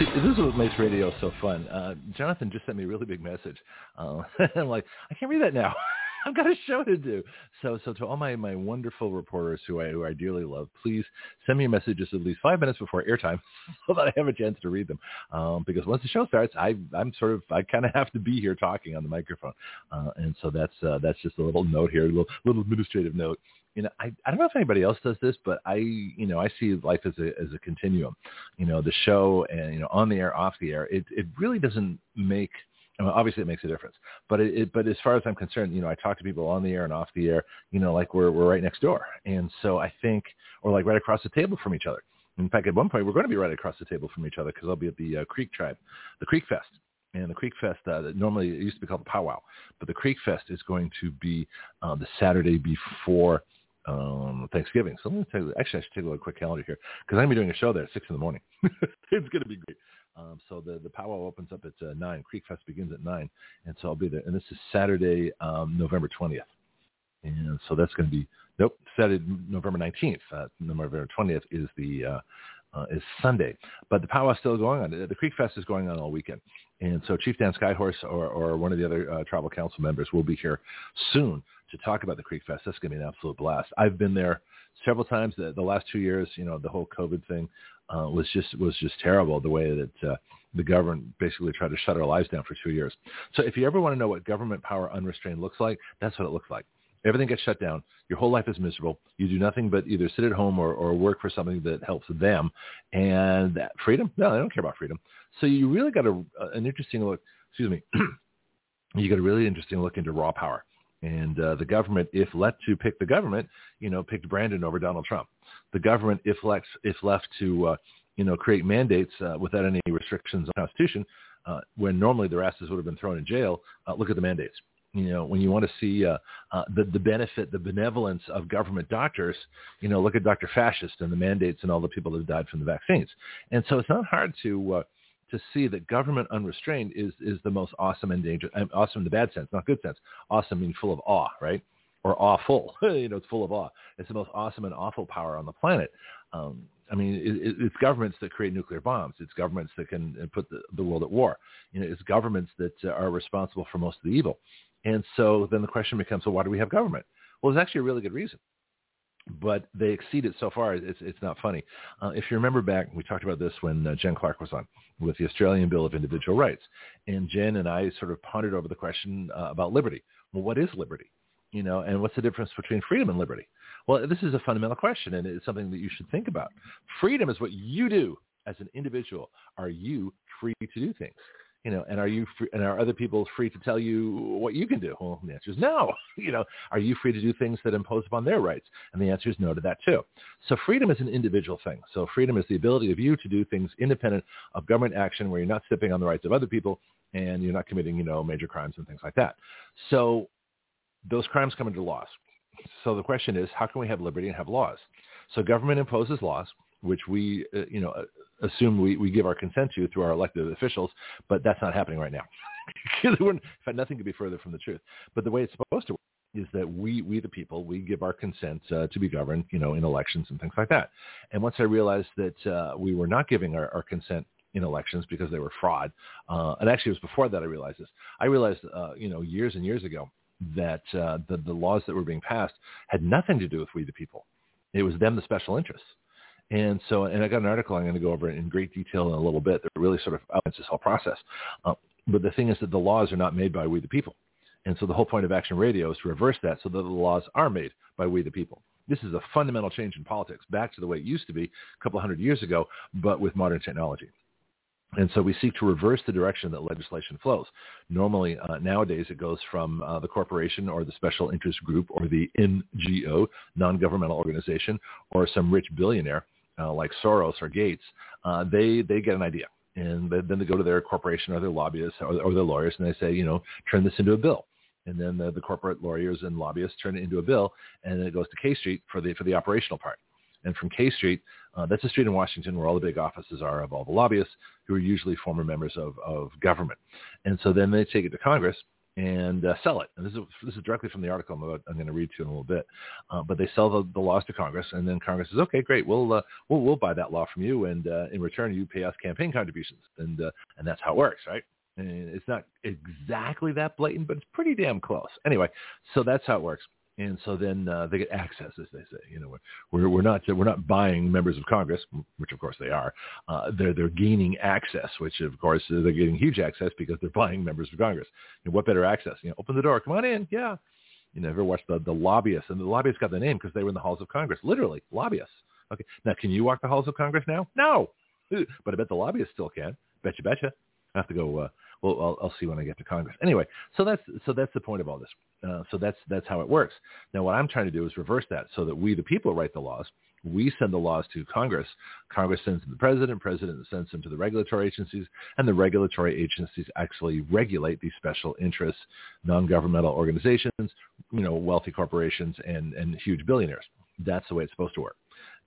See, this is what makes radio so fun. Uh, Jonathon just sent me a really big message. Uh, I'm like, I can't read that now. I've got a show to do. So, so to all my, my wonderful reporters who I, who I dearly love, please send me messages at least five minutes before airtime so that I have a chance to read them. Um, because once the show starts, I, I'm sort of, I kind of have to be here talking on the microphone. Uh, and so that's, uh, that's just a little note here, a little, little administrative note you know, I, I don't know if anybody else does this, but I, you know, I see life as a, as a continuum, you know, the show and, you know, on the air, off the air, it, it really doesn't make, I mean, obviously it makes a difference, but it, it, but as far as I'm concerned, you know, I talk to people on the air and off the air, you know, like we're, we're right next door. And so I think, or like right across the table from each other. In fact, at one point we're going to be right across the table from each other because I'll be at the uh, Creek Tribe, the Creek Fest and the Creek Fest, uh, normally it used to be called the Powwow, but the Creek Fest is going to be uh, the Saturday before um, Thanksgiving. So let me tell you, actually, I should take a quick calendar here because I'm going to be doing a show there at 6 in the morning. it's going to be great. Um, so the, the powwow opens up at uh, 9. Creek Fest begins at 9. And so I'll be there. And this is Saturday, um, November 20th. And so that's going to be, nope, Saturday, November 19th. Uh, November 20th is the, uh, uh, is Sunday. But the powwow is still going on. The Creek Fest is going on all weekend. And so Chief Dan Skyhorse or, or one of the other uh, tribal council members will be here soon to talk about the Creek Fest. That's going to be an absolute blast. I've been there several times. The, the last two years, you know, the whole COVID thing uh, was just was just terrible. The way that uh, the government basically tried to shut our lives down for two years. So if you ever want to know what government power unrestrained looks like, that's what it looks like. Everything gets shut down. Your whole life is miserable. You do nothing but either sit at home or, or work for something that helps them. And that freedom? No, they don't care about freedom. So you really got a, an interesting look. Excuse me. you got a really interesting look into raw power. And uh, the government, if let to pick the government, you know, picked Brandon over Donald Trump. The government, if left, if left to, uh, you know, create mandates uh, without any restrictions on the Constitution, uh, when normally their asses would have been thrown in jail, uh, look at the mandates. You know, when you want to see uh, uh, the, the benefit, the benevolence of government doctors, you know, look at Dr. Fascist and the mandates and all the people that died from the vaccines. And so it's not hard to uh, to see that government unrestrained is is the most awesome and dangerous, awesome in the bad sense, not good sense. Awesome means full of awe, right? Or awful, you know, it's full of awe. It's the most awesome and awful power on the planet. Um, I mean, it, it's governments that create nuclear bombs. It's governments that can uh, put the, the world at war. You know, it's governments that uh, are responsible for most of the evil. And so then the question becomes, well, why do we have government? Well, there's actually a really good reason but they exceed it so far. It's it's not funny. Uh, if you remember back, we talked about this when uh, Jen Clark was on with the Australian Bill of Individual Rights, and Jen and I sort of pondered over the question uh, about liberty. Well, what is liberty? You know, and what's the difference between freedom and liberty? Well, this is a fundamental question, and it's something that you should think about. Freedom is what you do as an individual. Are you free to do things? You know, and are you free, and are other people free to tell you what you can do? Well, the answer is no. You know, are you free to do things that impose upon their rights? And the answer is no to that too. So freedom is an individual thing. So freedom is the ability of you to do things independent of government action where you're not stepping on the rights of other people and you're not committing, you know, major crimes and things like that. So those crimes come into laws. So the question is, how can we have liberty and have laws? So government imposes laws which we, uh, you know, uh, assume we, we give our consent to through our elected officials, but that's not happening right now. in fact, nothing could be further from the truth. But the way it's supposed to work is that we, we the people, we give our consent uh, to be governed, you know, in elections and things like that. And once I realized that uh, we were not giving our, our consent in elections because they were fraud, uh, and actually it was before that I realized this. I realized, uh, you know, years and years ago that uh, the, the laws that were being passed had nothing to do with we the people. It was them, the special interests. And so, and I got an article I'm going to go over in great detail in a little bit that really sort of outlines this whole process. Uh, but the thing is that the laws are not made by we the people. And so the whole point of Action Radio is to reverse that so that the laws are made by we the people. This is a fundamental change in politics, back to the way it used to be a couple hundred years ago, but with modern technology. And so we seek to reverse the direction that legislation flows. Normally, uh, nowadays, it goes from uh, the corporation or the special interest group or the NGO, non-governmental organization, or some rich billionaire uh, like Soros or Gates, uh, they they get an idea And then they go to their corporation or their lobbyists or, or their lawyers and they say, you know, turn this into a bill. And then the, the corporate lawyers and lobbyists turn it into a bill, and then it goes to K Street for the for the operational part. And from K Street, uh, that's a street in Washington where all the big offices are of all the lobbyists, who are usually former members of, of government. And so then they take it to Congress, and uh, sell it. And this is this is directly from the article I'm, about, I'm going to read to you in a little bit. Uh, but they sell the, the laws to Congress, and then Congress says, "Okay, great, we'll uh, we'll we'll buy that law from you, and uh, in return, you pay us campaign contributions." And uh, and that's how it works, right? And it's not exactly that blatant, but it's pretty damn close. Anyway, so that's how it works and so then uh, they get access, as they say. You know, we're we're not we're not buying members of Congress, which of course they are. Uh, they're they're gaining access, which of course they're getting huge access because they're buying members of Congress. You know, what better access? You know, open the door, come on in, yeah. You never watched the the lobbyists, and the lobbyists got the name because they were in the halls of Congress, literally lobbyists. Okay, now can you walk the halls of Congress now? No, but I bet the lobbyists still can. Betcha, betcha. I have to go. Uh, well, I'll, I'll see when I get to Congress. Anyway, so that's so that's the point of all this. Uh, so that's that's how it works. Now, what I'm trying to do is reverse that, so that we, the people, write the laws. We send the laws to Congress. Congress sends them to the president. President sends them to the regulatory agencies, and the regulatory agencies actually regulate these special interests, non-governmental organizations, you know, wealthy corporations, and and huge billionaires. That's the way it's supposed to work,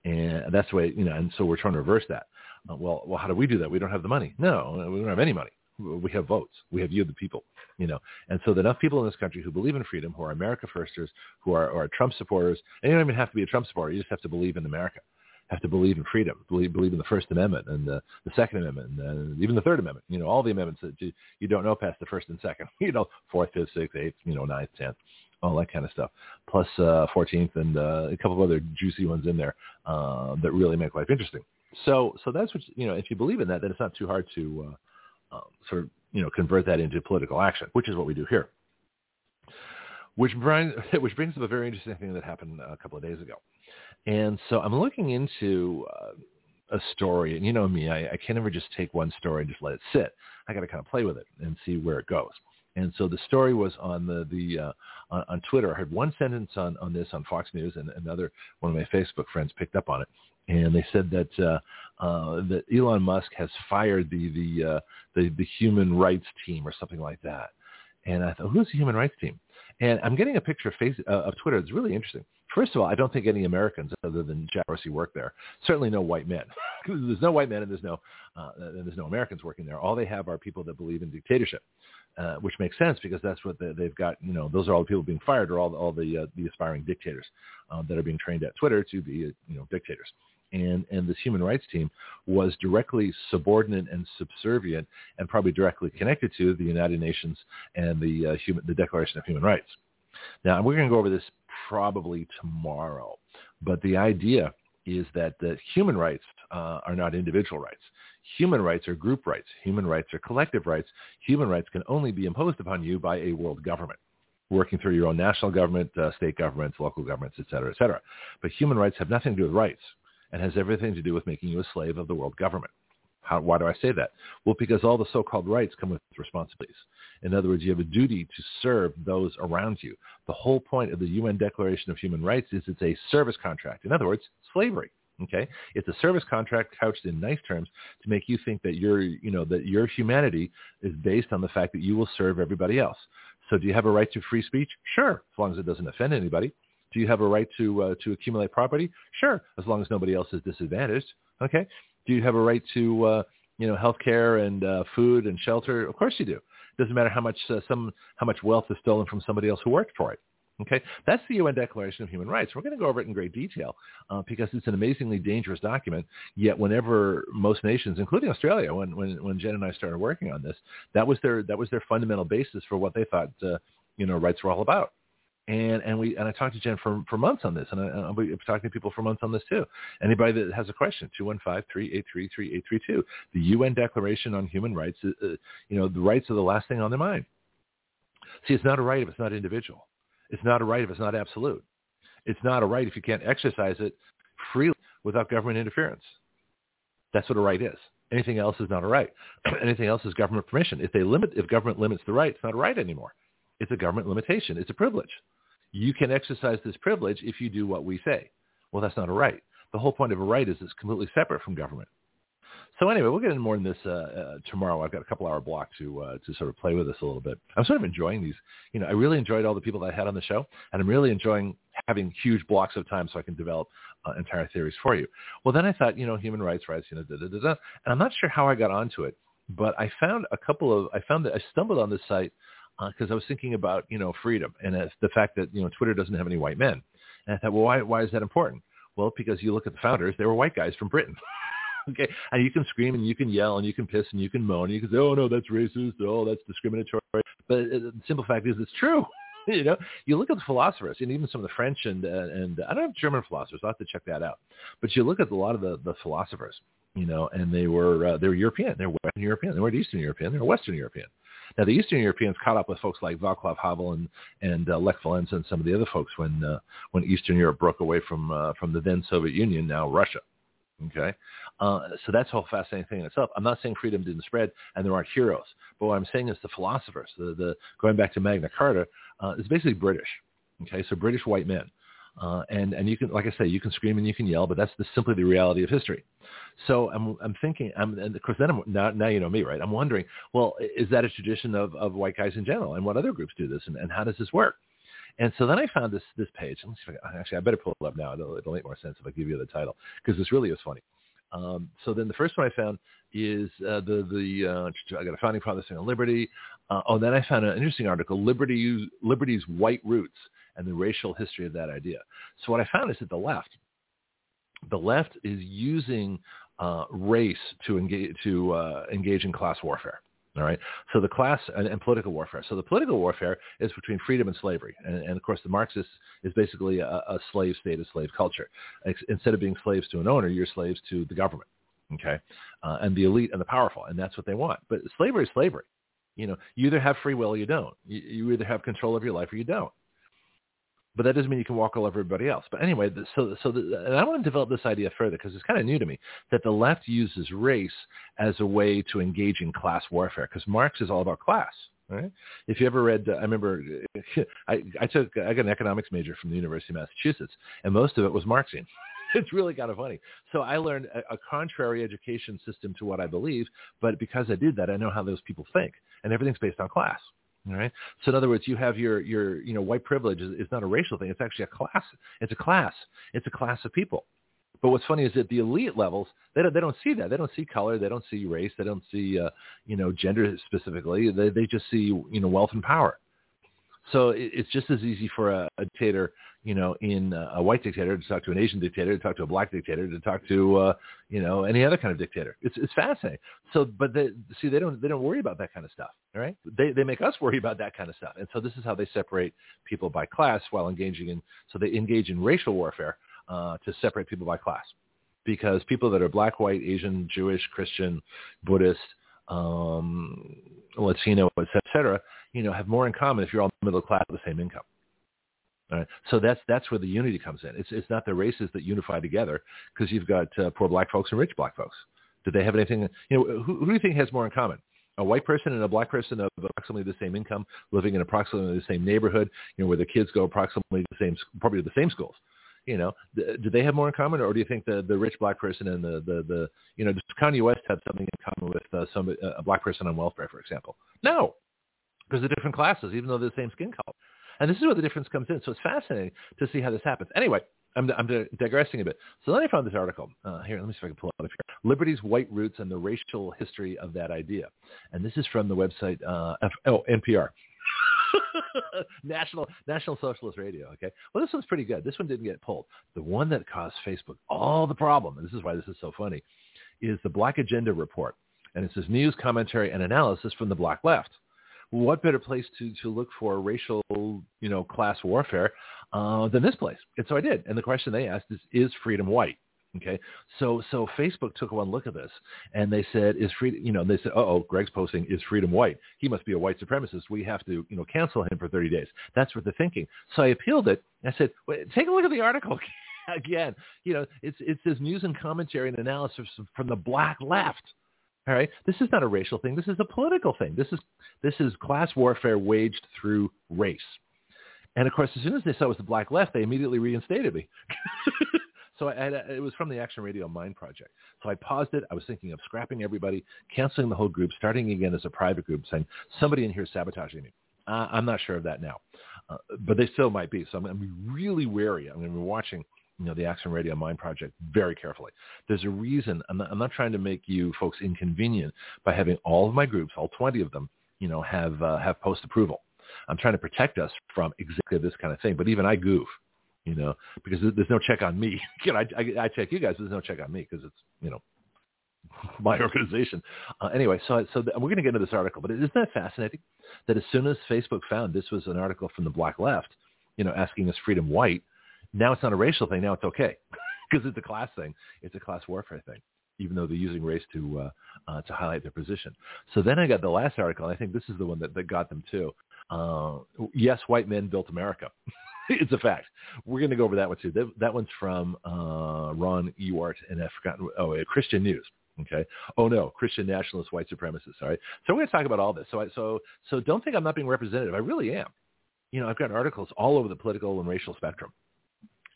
and that's the way you know. And so we're trying to reverse that. Uh, well, well, how do we do that? We don't have the money. No, we don't have any money we have votes. We have you, the people, you know. And so enough people in this country who believe in freedom, who are America firsters, who are, are Trump supporters, and you don't even have to be a Trump supporter. You just have to believe in America, have to believe in freedom, believe, believe in the First Amendment and the, the Second Amendment and even the Third Amendment. You know, all the amendments that you, you don't know past the First and Second. You know, Fourth, Fifth, Sixth, Eighth, you know, Ninth, Tenth all that kind of stuff, plus uh, 14th and uh, a couple of other juicy ones in there uh, that really make life interesting. So, so that's what you know. If you believe in that, then it's not too hard to uh, um, sort of you know, convert that into political action, which is what we do here. Which brings, which brings up a very interesting thing that happened a couple of days ago. And so I'm looking into uh, a story, and you know me, I, I can never just take one story and just let it sit. I got to kind of play with it and see where it goes. And so the story was on the the uh, on, on Twitter. I heard one sentence on on this on Fox News, and another one of my Facebook friends picked up on it, and they said that uh, uh, that Elon Musk has fired the the, uh, the the human rights team or something like that. And I thought, who's the human rights team? And I'm getting a picture of, face, uh, of Twitter. It's really interesting. First of all, I don't think any Americans other than Jack Dorsey work there. Certainly no white men. there's no white men and there's no uh, and there's no Americans working there. All they have are people that believe in dictatorship, uh, which makes sense because that's what they, they've got. You know, those are all the people being fired, or all all the uh, the aspiring dictators uh, that are being trained at Twitter to be uh, you know dictators and, and this human rights team was directly subordinate and subservient and probably directly connected to the United Nations and the, uh, human, the Declaration of Human Rights. Now, we're going to go over this probably tomorrow, but the idea is that the human rights uh, are not individual rights. Human rights are group rights. Human rights are collective rights. Human rights can only be imposed upon you by a world government working through your own national government, uh, state governments, local governments, et cetera, et cetera. But human rights have nothing to do with rights and has everything to do with making you a slave of the world government. How, why do I say that? Well, because all the so-called rights come with responsibilities. In other words, you have a duty to serve those around you. The whole point of the UN Declaration of Human Rights is it's a service contract. In other words, slavery. Okay, it's a service contract couched in nice terms to make you think that your, you know, that your humanity is based on the fact that you will serve everybody else. So, do you have a right to free speech? Sure, as long as it doesn't offend anybody. Do you have a right to uh, to accumulate property? Sure, as long as nobody else is disadvantaged. Okay. Do you have a right to uh, you know health care and uh, food and shelter? Of course you do. It doesn't matter how much uh, some how much wealth is stolen from somebody else who worked for it. Okay, that's the UN Declaration of Human Rights. We're going to go over it in great detail uh, because it's an amazingly dangerous document. Yet, whenever most nations, including Australia, when, when when Jen and I started working on this, that was their that was their fundamental basis for what they thought uh, you know rights were all about and and we and I talked to Jen for for months on this, and I, I'll be talking to people for months on this too. Anybody that has a question, two one five three eight three three eight three two. The UN Declaration on Human Rights, uh, uh, you know, the rights are the last thing on their mind. See, it's not a right if it's not individual. It's not a right if it's not absolute. It's not a right if you can't exercise it freely without government interference. That's what a right is. Anything else is not a right. Anything else is government permission. If they limit, if government limits the right, it's not a right anymore. It's a government limitation. It's a privilege you can exercise this privilege if you do what we say. Well, that's not a right. The whole point of a right is it's completely separate from government. So anyway, we'll get into more in this uh, uh, tomorrow. I've got a couple hour block to uh, to sort of play with this a little bit. I'm sort of enjoying these. You know, I really enjoyed all the people that I had on the show, and I'm really enjoying having huge blocks of time so I can develop uh, entire theories for you. Well, then I thought, you know, human rights, rights, you know, da da da da, and I'm not sure how I got onto it, but I found a couple of I found that I stumbled on this site because uh, I was thinking about you know freedom and the fact that you know Twitter doesn't have any white men, and I thought, well, why why is that important? Well, because you look at the founders, they were white guys from Britain. okay, and you can scream and you can yell and you can piss and you can moan and you can say, oh no, that's racist, oh that's discriminatory. But uh, the simple fact is, it's true. you know, you look at the philosophers and even some of the French and uh, and I don't have German philosophers. I'll have to check that out. But you look at a lot of the the philosophers, you know, and they were uh, they were European. They were Western European. They weren't Eastern European. They were Western European. Now the Eastern Europeans caught up with folks like Václav Havel and and uh, Lech Walesa and some of the other folks when uh, when Eastern Europe broke away from uh, from the then Soviet Union, now Russia. Okay, uh, so that's a whole fascinating thing in itself. I'm not saying freedom didn't spread and there aren't heroes, but what I'm saying is the philosophers, the, the going back to Magna Carta, uh, is basically British. Okay, so British white men. Uh, and and you can, like I say, you can scream and you can yell, but that's the, simply the reality of history. So I'm I'm thinking, I'm, and of course then I'm, now now you know me, right? I'm wondering, well, is that a tradition of, of white guys in general, and what other groups do this, and, and how does this work? And so then I found this this page. Let see if I, actually I better pull it up now. It'll, it'll make more sense if I give you the title because this really is funny. Um, so then the first one I found is uh, the the uh, I got a founding father saying liberty. Uh, oh, then I found an interesting article: Liberty Liberty's white roots and the racial history of that idea. So what I found is that the left, the left is using uh, race to engage to uh, engage in class warfare. All right. So the class and, and, political warfare. So the political warfare is between freedom and slavery, and, and of course the Marxists is basically a, a slave state, a slave culture. Instead of being slaves to an owner, you're slaves to the government. Okay, uh, and the elite and the powerful, and that's what they want. But slavery is slavery. You know, you either have free will or you don't. You, you either have control of your life or you don't but that doesn't mean you can walk all over everybody else. But anyway, so so the, and I want to develop this idea further because it's kind of new to me that the left uses race as a way to engage in class warfare because Marx is all about class. Right? If you ever read, uh, I remember I, I took I got an economics major from the University of Massachusetts, and most of it was Marxian. it's really kind of funny. So I learned a, a contrary education system to what I believe, but because I did that, I know how those people think, and everything's based on class. All right. So in other words, you have your your you know white privilege is, is not a racial thing. It's actually a class. It's a class. It's a class of people. But what's funny is that the elite levels they don't they don't see that. They don't see color. They don't see race. They don't see uh, you know gender specifically. They they just see you know wealth and power. So it, it's just as easy for a, a dictator you know, in a white dictator to talk to an Asian dictator, to talk to a black dictator, to talk to, uh, you know, any other kind of dictator. It's it's fascinating. So, but they see they don't they don't worry about that kind of stuff, right? They they make us worry about that kind of stuff, and so this is how they separate people by class while engaging in. So they engage in racial warfare uh, to separate people by class, because people that are black, white, Asian, Jewish, Christian, Buddhist, um, Latino, et cetera, you know, have more in common if you're all middle class with the same income. Right. So that's that's where the unity comes in. It's it's not the races that unify together because you've got uh, poor black folks and rich black folks. Do they have anything? You know, who, who do you think has more in common? A white person and a black person of approximately the same income, living in approximately the same neighborhood, you know, where the kids go approximately the same, probably the same schools. You know, do they have more in common, or do you think the the rich black person and the the, the you know, does Kanye West have something in common with uh, some a black person on welfare, for example? No, because they're different classes, even though they're the same skin color. And this is where the difference comes in. So it's fascinating to see how this happens. Anyway, I'm, I'm digressing a bit. So then I found this article. Uh, here, let me see if I can pull it up here. Liberty's White Roots and the Racial History of That Idea. And this is from the website, uh, F- oh, NPR. National National Socialist Radio. Okay. Well, this one's pretty good. This one didn't get pulled. The one that caused Facebook all the problem, and this is why this is so funny, is the Black Agenda report, and it says news, commentary, and analysis from the Black Left what better place to, to look for racial, you know, class warfare uh, than this place? And so I did. And the question they asked is, is freedom white? Okay, so so Facebook took one look at this, and they said, "Is freedom?" You know, they said, "Oh, Greg's posting is freedom white? He must be a white supremacist. We have to, you know, cancel him for 30 days." That's what they're thinking. So I appealed it. I said, "Take a look at the article again. You know, it's it's this news and commentary and analysis from the black left." All right, this is not a racial thing. This is a political thing. This is this is class warfare waged through race. And of course, as soon as they saw it was the black left, they immediately reinstated me. So I had, it was from the Action Radio Mind Project. So I paused it. I was thinking of scrapping everybody, canceling the whole group, starting again as a private group, saying somebody in here is sabotaging me. Uh, I'm not sure of that now, uh, but they still might be. So I'm going to be really wary. I'm going to be watching you know, the Action Radio Mind Project very carefully. There's a reason. I'm not, I'm not trying to make you folks inconvenient by having all of my groups, all 20 of them, you know, have uh, have post approval. I'm trying to protect us from exactly this kind of thing. But even I goof, you know, because there's no check on me. you know, I, I, I check you guys. There's no check on me because it's, you know, my organization. Uh, anyway, so so we're going to get into this article, but isn't that fascinating? That as soon as Facebook found this was an article from the Black Left, you know, asking us freedom white, now it's not a racial thing. Now it's okay because it's a class thing. It's a class warfare thing, even though they're using race to uh, uh, to highlight their position. So then I got the last article. And I think this is the one that, that got them too. Uh, yes, white men built America. it's a fact. We're going to go over that one too. That, that one's from uh, Ron Ewart, and I've forgotten. Oh, Christian News. Okay. Oh no, Christian nationalist, white supremacists. All right. So we're going to talk about all this. So I, so so don't think I'm not being representative. I really am. You know, I've got articles all over the political and racial spectrum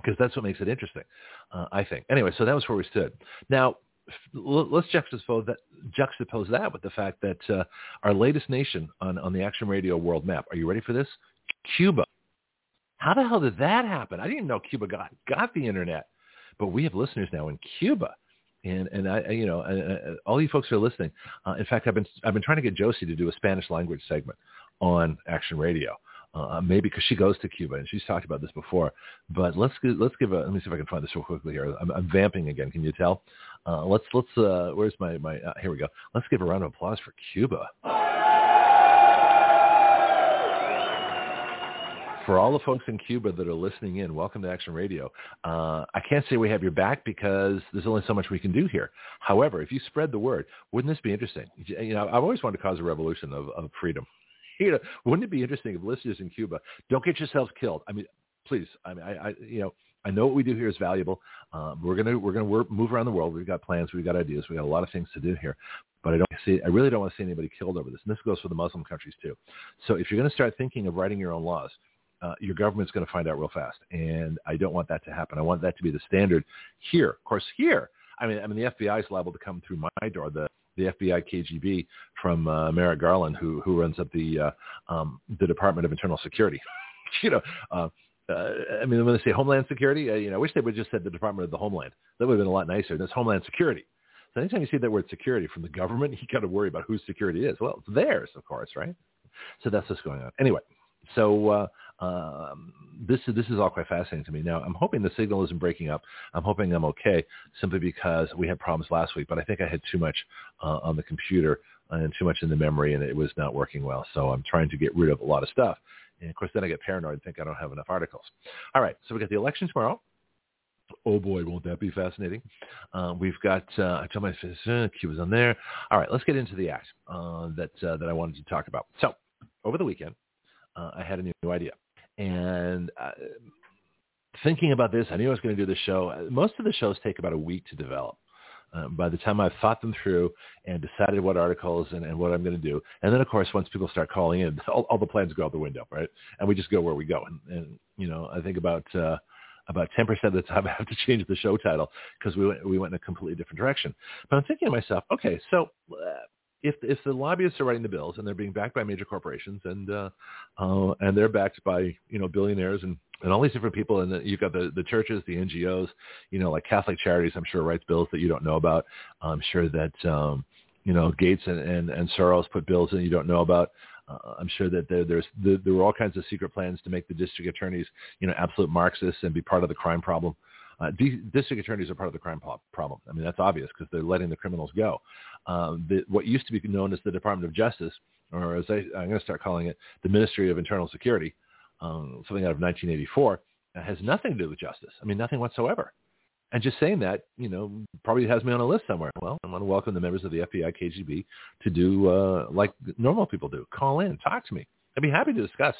because that's what makes it interesting, uh, I think. Anyway, so that was where we stood. Now, let's juxtapose that, juxtapose that with the fact that uh, our latest nation on, on the Action Radio world map, are you ready for this? Cuba. How the hell did that happen? I didn't even know Cuba got, got the internet, but we have listeners now in Cuba. And, and I, you know, uh, all you folks who are listening, uh, in fact, I've been, I've been trying to get Josie to do a Spanish language segment on Action Radio uh, maybe because she goes to Cuba and she's talked about this before. But let's let's give a let me see if I can find this real quickly here. I'm, I'm vamping again. Can you tell? Uh, let's let's uh, where's my my uh, here we go. Let's give a round of applause for Cuba. For all the folks in Cuba that are listening in, welcome to Action Radio. Uh, I can't say we have your back because there's only so much we can do here. However, if you spread the word, wouldn't this be interesting? You know, I've always wanted to cause a revolution of, of freedom you know, wouldn't it be interesting if listeners in Cuba don't get yourselves killed? I mean, please. I mean, I, I you know, I know what we do here is valuable. Um, we're gonna we're gonna work, move around the world. We've got plans. We've got ideas. We got a lot of things to do here. But I don't see. I really don't want to see anybody killed over this. And this goes for the Muslim countries too. So if you're going to start thinking of writing your own laws, uh, your government's going to find out real fast. And I don't want that to happen. I want that to be the standard here. Of course, here. I mean, I mean, the FBI is liable to come through my door. The the FBI KGB from uh, Merrick Garland, who who runs up the uh, um, the Department of Internal Security. you know, uh, uh, I mean, when they say Homeland Security, uh, you know, I wish they would just said the Department of the Homeland. That would have been a lot nicer. That's Homeland Security. So anytime you see that word security from the government, you got to worry about whose security it is. Well, it's theirs, of course, right? So that's what's going on. Anyway, so uh, um, this is this is all quite fascinating to me. Now, I'm hoping the signal isn't breaking up. I'm hoping I'm okay, simply because we had problems last week. But I think I had too much uh, on the computer and too much in the memory, and it was not working well. So I'm trying to get rid of a lot of stuff. And of course, then I get paranoid and think I don't have enough articles. All right, so we got the election tomorrow. Oh boy, won't that be fascinating? Uh, we've got uh, I told my uh, Q was on there. All right, let's get into the act uh, that uh, that I wanted to talk about. So over the weekend, uh, I had a new idea. And uh, thinking about this, I knew I was going to do the show. Most of the shows take about a week to develop. Um, by the time I've thought them through and decided what articles and, and what I'm going to do, and then of course once people start calling in, all, all the plans go out the window, right? And we just go where we go. And, and you know, I think about uh, about 10% of the time I have to change the show title because we went we went in a completely different direction. But I'm thinking to myself, okay, so uh, if if the lobbyists are writing the bills and they're being backed by major corporations and uh, uh, and they're backed by you know billionaires and and all these different people and the, you've got the the churches, the NGOs, you know like Catholic Charities, I'm sure writes bills that you don't know about. I'm sure that um, you know Gates and, and and Soros put bills that you don't know about. Uh, I'm sure that there, there's there, there were all kinds of secret plans to make the district attorneys, you know, absolute Marxists and be part of the crime problem. Uh, district attorneys are part of the crime problem. I mean, that's obvious because they're letting the criminals go. Um, the, what used to be known as the Department of Justice, or as I, am going to start calling it, the Ministry of Internal Security, um, something out of 1984, has nothing to do with justice. I mean, nothing whatsoever. And just saying that, you know, probably has me on a list somewhere. Well, I want to welcome the members of the FBI, KGB to do uh, like normal people do. Call in, talk to me. I'd be happy to discuss,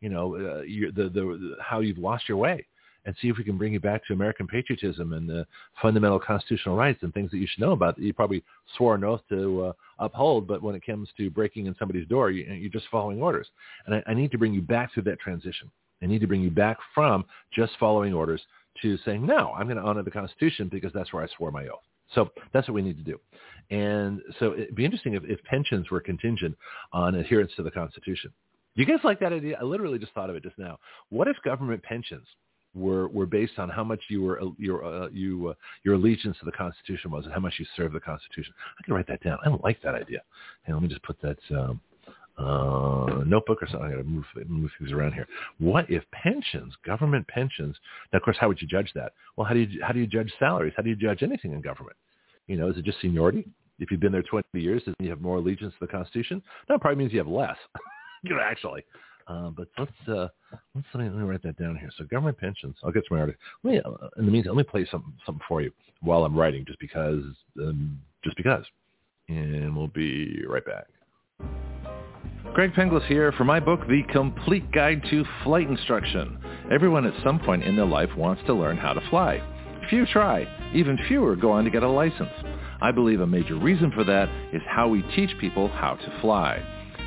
you know, uh, your, the, the, how you've lost your way and see if we can bring you back to American patriotism and the fundamental constitutional rights and things that you should know about that you probably swore an oath to uh, uphold, but when it comes to breaking in somebody's door, you, you're just following orders. And I, I need to bring you back through that transition. I need to bring you back from just following orders to saying, no, I'm going to honor the Constitution because that's where I swore my oath. So that's what we need to do. And so it'd be interesting if, if pensions were contingent on adherence to the Constitution. Do you guys like that idea? I literally just thought of it just now. What if government pensions were were based on how much you were your uh, you uh, your allegiance to the Constitution was and how much you served the Constitution? I can write that down. I don't like that idea. And let me just put that um, uh, notebook or something. I got to move move things around here. What if pensions, government pensions? Now, of course, how would you judge that? Well, how do you how do you judge salaries? How do you judge anything in government? You know, is it just seniority? If you've been there 20 years, does you have more allegiance to the Constitution? That probably means you have less. you know, actually. Uh, but let's uh, let's let me, let me, write that down here. So government pensions. I'll get to my article. Let me, uh, in the meantime, let me play something something for you while I'm writing, just because, um, just because. And we'll be right back. Greg Penglis here for my book, The Complete Guide to Flight Instruction. Everyone at some point in their life wants to learn how to fly. Few try. Even fewer go on to get a license. I believe a major reason for that is how we teach people how to fly.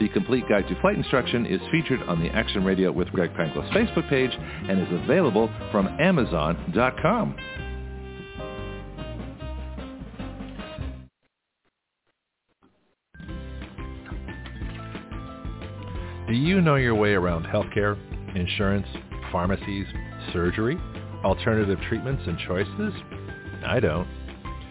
The complete guide to flight instruction is featured on the Action Radio with Greg Penglis Facebook page and is available from Amazon.com. Do you know your way around healthcare, insurance, pharmacies, surgery, alternative treatments and choices? I don't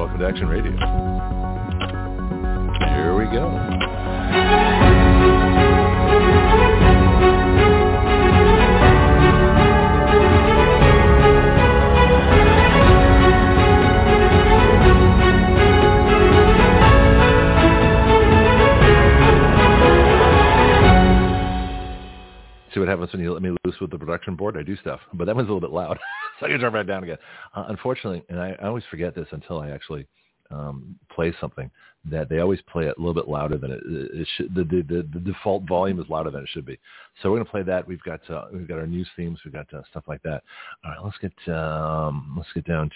Welcome to Action Radio. Here we go. see what happens when you let me loose with the production board. I do stuff, but that one's a little bit loud, can turn back down again. Uh, unfortunately, and I, I always forget this until I actually um, play something, that they always play it a little bit louder than it, it should. The, the, the, the default volume is louder than it should be. So we're going to play that. We've got uh, we've got our news themes. We've got uh, stuff like that. All right, let's get um, let's get down.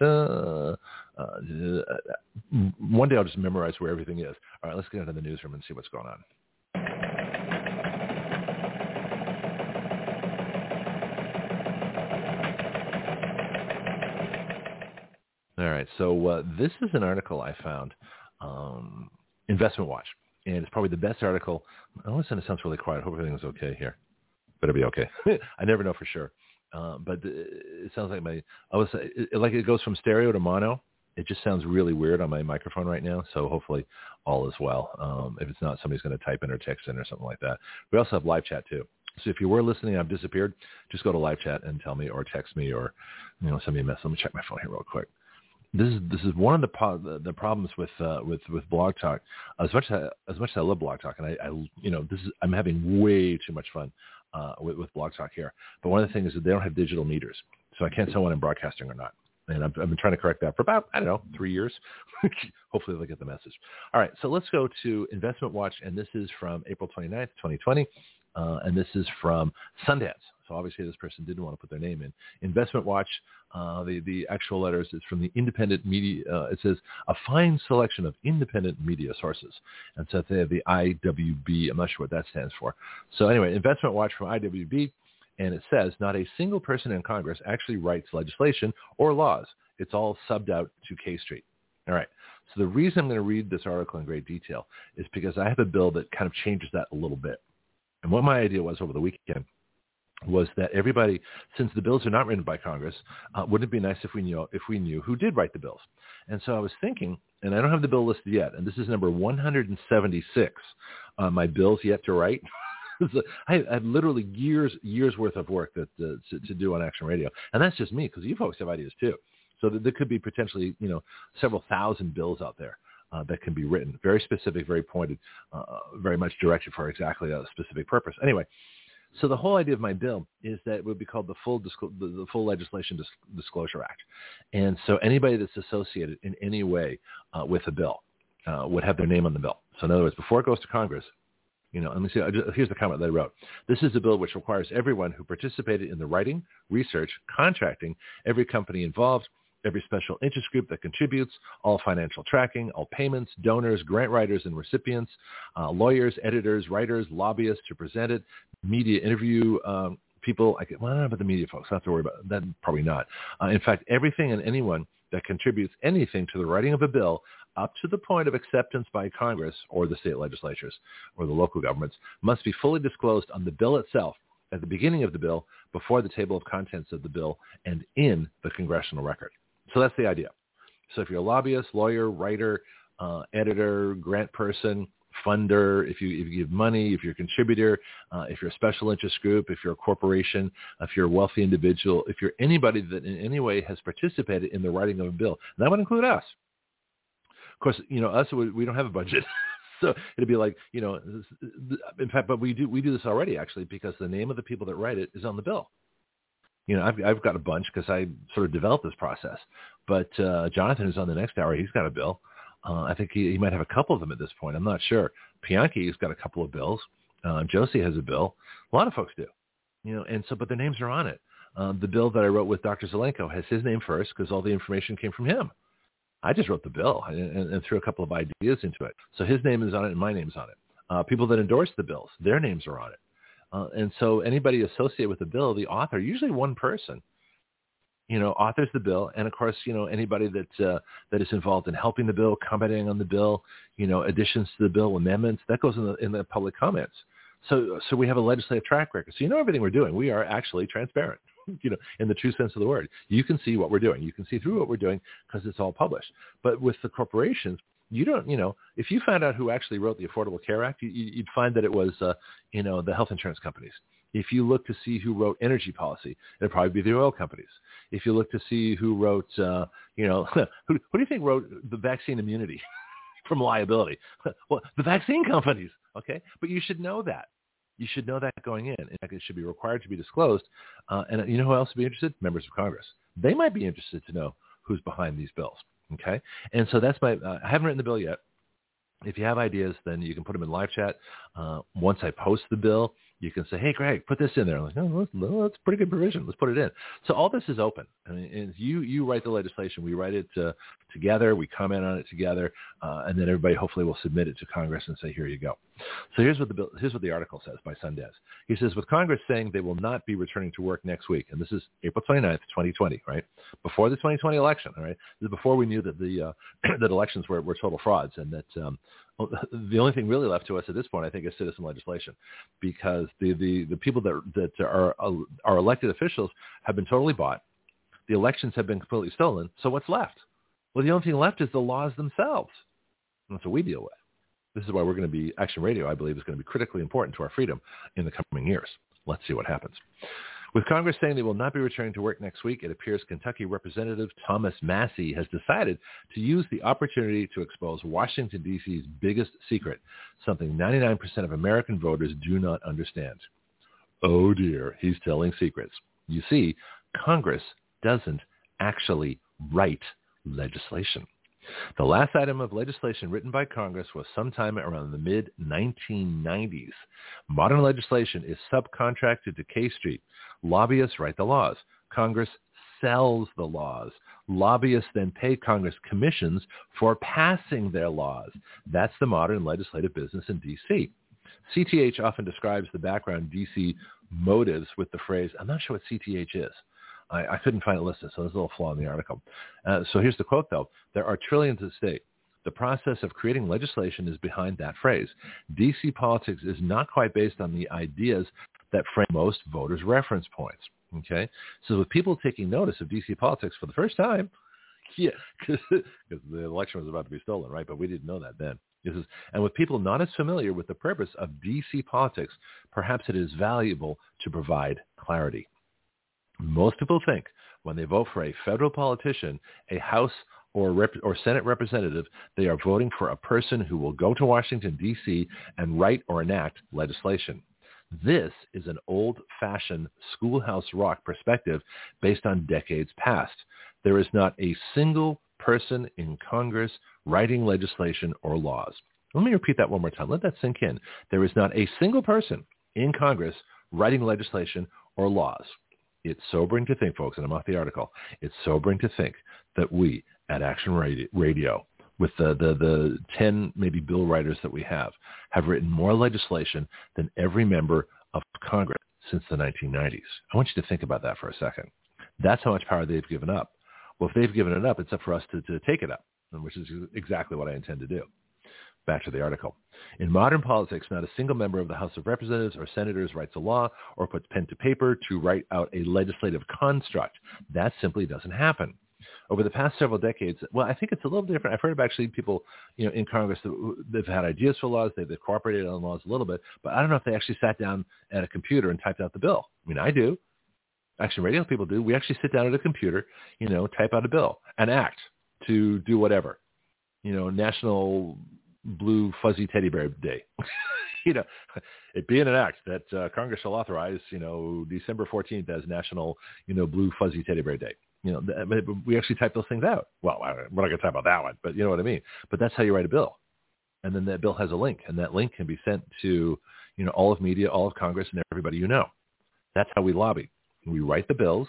Uh, one day I'll just memorize where everything is. All right, let's get into the newsroom and see what's going on. All right. So uh, this is an article I found, um, Investment Watch, and it's probably the best article. Oh, listen, it sounds really quiet. I hope everything's okay here. Better be okay. I never know for sure. Uh, but it sounds like my, I was it, like it goes from stereo to mono. It just sounds really weird on my microphone right now. So hopefully all is well. Um, if it's not, somebody's going to type in or text in or something like that. We also have live chat too. So if you were listening, I've disappeared. Just go to live chat and tell me, or text me, or you know, send me a message. Let me check my phone here real quick this is this is one of the po- the problems with uh, with with Blog Talk. As much as I, as much as I love Blog Talk, and I, I you know this is I'm having way too much fun uh, with, with Blog Talk here. But one of the things is that they don't have digital meters, so I can't tell when I'm broadcasting or not. And I've, I've been trying to correct that for about I don't know three years. Hopefully they'll get the message. All right, so let's go to Investment Watch, and this is from April 29th, 2020. uh, and this is from Sundance. So obviously this person didn't want to put their name in. Investment Watch, uh, the, the actual letters is from the independent media. Uh, it says a fine selection of independent media sources. And so they have the IWB. I'm not sure what that stands for. So anyway, Investment Watch from IWB. And it says not a single person in Congress actually writes legislation or laws. It's all subbed out to K Street. All right. So the reason I'm going to read this article in great detail is because I have a bill that kind of changes that a little bit. And what my idea was over the weekend was that everybody, since the bills are not written by Congress, uh, wouldn't it be nice if we knew if we knew who did write the bills? And so I was thinking, and I don't have the bill listed yet, and this is number 176 on my bills yet to write. I have literally years years worth of work that uh, to, to, do on Action Radio, and that's just me because you folks have ideas too. So there could be potentially you know several thousand bills out there. Uh, that can be written. Very specific, very pointed, uh, very much directed for exactly a specific purpose. Anyway, so the whole idea of my bill is that it would be called the full disclo- the, the, full legislation Dis- disclosure act, and so anybody that's associated in any way uh, with a bill uh, would have their name on the bill. So in other words, before it goes to Congress, you know, let me see. Here's the comment that I wrote. This is a bill which requires everyone who participated in the writing, research, contracting, every company involved, every special interest group that contributes, all financial tracking, all payments, donors, grant writers and recipients, uh, lawyers, editors, writers, lobbyists to present it, media interview um, people. I get, well, I don't know about the media folks. I have to worry about that. Probably not. Uh, in fact, everything and anyone that contributes anything to the writing of a bill up to the point of acceptance by Congress or the state legislatures or the local governments must be fully disclosed on the bill itself at the beginning of the bill, before the table of contents of the bill, and in the congressional record. So that's the idea. So if you're a lobbyist, lawyer, writer, uh, editor, grant person, funder, if you, if you give money, if you're a contributor, uh, if you're a special interest group, if you're a corporation, if you're a wealthy individual, if you're anybody that in any way has participated in the writing of a bill, that would include us. Of course, you know, us, we don't have a budget. so it'd be like, you know, in fact, but we do, we do this already actually because the name of the people that write it is on the bill you know, I've, I've got a bunch because I sort of developed this process. But uh, Jonathon is on the next hour. He's got a bill. Uh, I think he, he might have a couple of them at this point. I'm not sure. Pianki's got a couple of bills. Uh, Josie has a bill. A lot of folks do. You know, and so, but their names are on it. Uh, the bill that I wrote with Dr. Zelenko has his name first because all the information came from him. I just wrote the bill and, and, and, threw a couple of ideas into it. So his name is on it and my name's on it. Uh, people that endorse the bills, their names are on it. Uh, and so anybody associated with the bill, the author, usually one person, you know, authors the bill, and of course, you know, anybody that uh, that is involved in helping the bill, commenting on the bill, you know, additions to the bill, amendments, that goes in the in the public comments. So so we have a legislative track record. So you know everything we're doing. We are actually transparent, you know, in the true sense of the word. You can see what we're doing. You can see through what we're doing because it's all published. But with the corporations, you don't, you know, if you found out who actually wrote the Affordable Care Act, you, would find that it was, uh, you know, the health insurance companies. If you look to see who wrote energy policy, it'd probably be the oil companies. If you look to see who wrote, uh, you know, who, who do you think wrote the vaccine immunity from liability? well, the vaccine companies. Okay, but you should know that. You should know that going in. In fact, it should be required to be disclosed. Uh, and you know who else would be interested? Members of Congress. They might be interested to know who's behind these bills. Okay, and so that's my. Uh, I haven't written the bill yet. If you have ideas, then you can put them in live chat. Uh, once I post the bill, you can say, hey, Greg, put this in there. I'm like, no, no, that's pretty good provision. Let's put it in. So all this is open. I mean, you, you write the legislation. We write it uh, together. We comment on it together. Uh, and then everybody hopefully will submit it to Congress and say, here you go. So here's what the bill, here's what the article says by Sundance. He says, with Congress saying they will not be returning to work next week, and this is April 29th, 2020, right? Before the 2020 election, all right? This is before we knew that the, uh, that elections were, were total frauds and that um, the only thing really left to us at this point, I think, is citizen legislation, because the the, the people that that are uh, are elected officials have been totally bought. The elections have been completely stolen. So what's left? Well, the only thing left is the laws themselves. And that's what we deal with. This is why we're going to be Action Radio. I believe is going to be critically important to our freedom in the coming years. Let's see what happens. With Congress saying they will not be returning to work next week, it appears Kentucky Representative Thomas Massie has decided to use the opportunity to expose Washington, D.C.'s biggest secret, something 99% of American voters do not understand. Oh dear, he's telling secrets. You see, Congress doesn't actually write legislation. The last item of legislation written by Congress was sometime around the mid-1990s. Modern legislation is subcontracted to K Street. Lobbyists write the laws. Congress sells the laws. Lobbyists then pay Congress commissions for passing their laws. That's the modern legislative business in D.C. CTH often describes the background D.C. motives with the phrase, I'm not sure what CTH is. I, I couldn't find it listed, so there's a little flaw in the article. Uh, so here's the quote, though. There are trillions at stake. The process of creating legislation is behind that phrase. DC politics is not quite based on the ideas that frame most voters' reference points. Okay, so with people taking notice of DC politics for the first time, yeah, because the election was about to be stolen, right? But we didn't know that then. This is, and with people not as familiar with the purpose of DC politics, perhaps it is valuable to provide clarity. Most people think when they vote for a federal politician, a House or, rep- or Senate representative, they are voting for a person who will go to Washington, D.C. and write or enact legislation. This is an old-fashioned schoolhouse rock perspective based on decades past. There is not a single person in Congress writing legislation or laws. Let me repeat that one more time. Let that sink in. There is not a single person in Congress writing legislation or laws. It's sobering to think, folks, and I'm off the article. It's sobering to think that we at Action Radio, with the, the, the 10 maybe bill writers that we have, have written more legislation than every member of Congress since the 1990s. I want you to think about that for a second. That's how much power they've given up. Well, if they've given it up, it's up for us to, to take it up, which is exactly what I intend to do. Back to the article. In modern politics, not a single member of the House of Representatives or senators writes a law or puts pen to paper to write out a legislative construct. That simply doesn't happen. Over the past several decades, well, I think it's a little different. I've heard of actually people, you know, in Congress that they've had ideas for laws, they've cooperated on laws a little bit, but I don't know if they actually sat down at a computer and typed out the bill. I mean, I do. Action radio people do. We actually sit down at a computer, you know, type out a bill, and act to do whatever. You know, National blue fuzzy teddy bear day. you know, it being an act that uh, Congress shall authorize, you know, December 14th as National, you know, blue fuzzy teddy bear day. You know, we actually type those things out. Well, we're not going to talk about that one, but you know what I mean. But that's how you write a bill. And then that bill has a link, and that link can be sent to, you know, all of media, all of Congress, and everybody you know. That's how we lobby. We write the bills.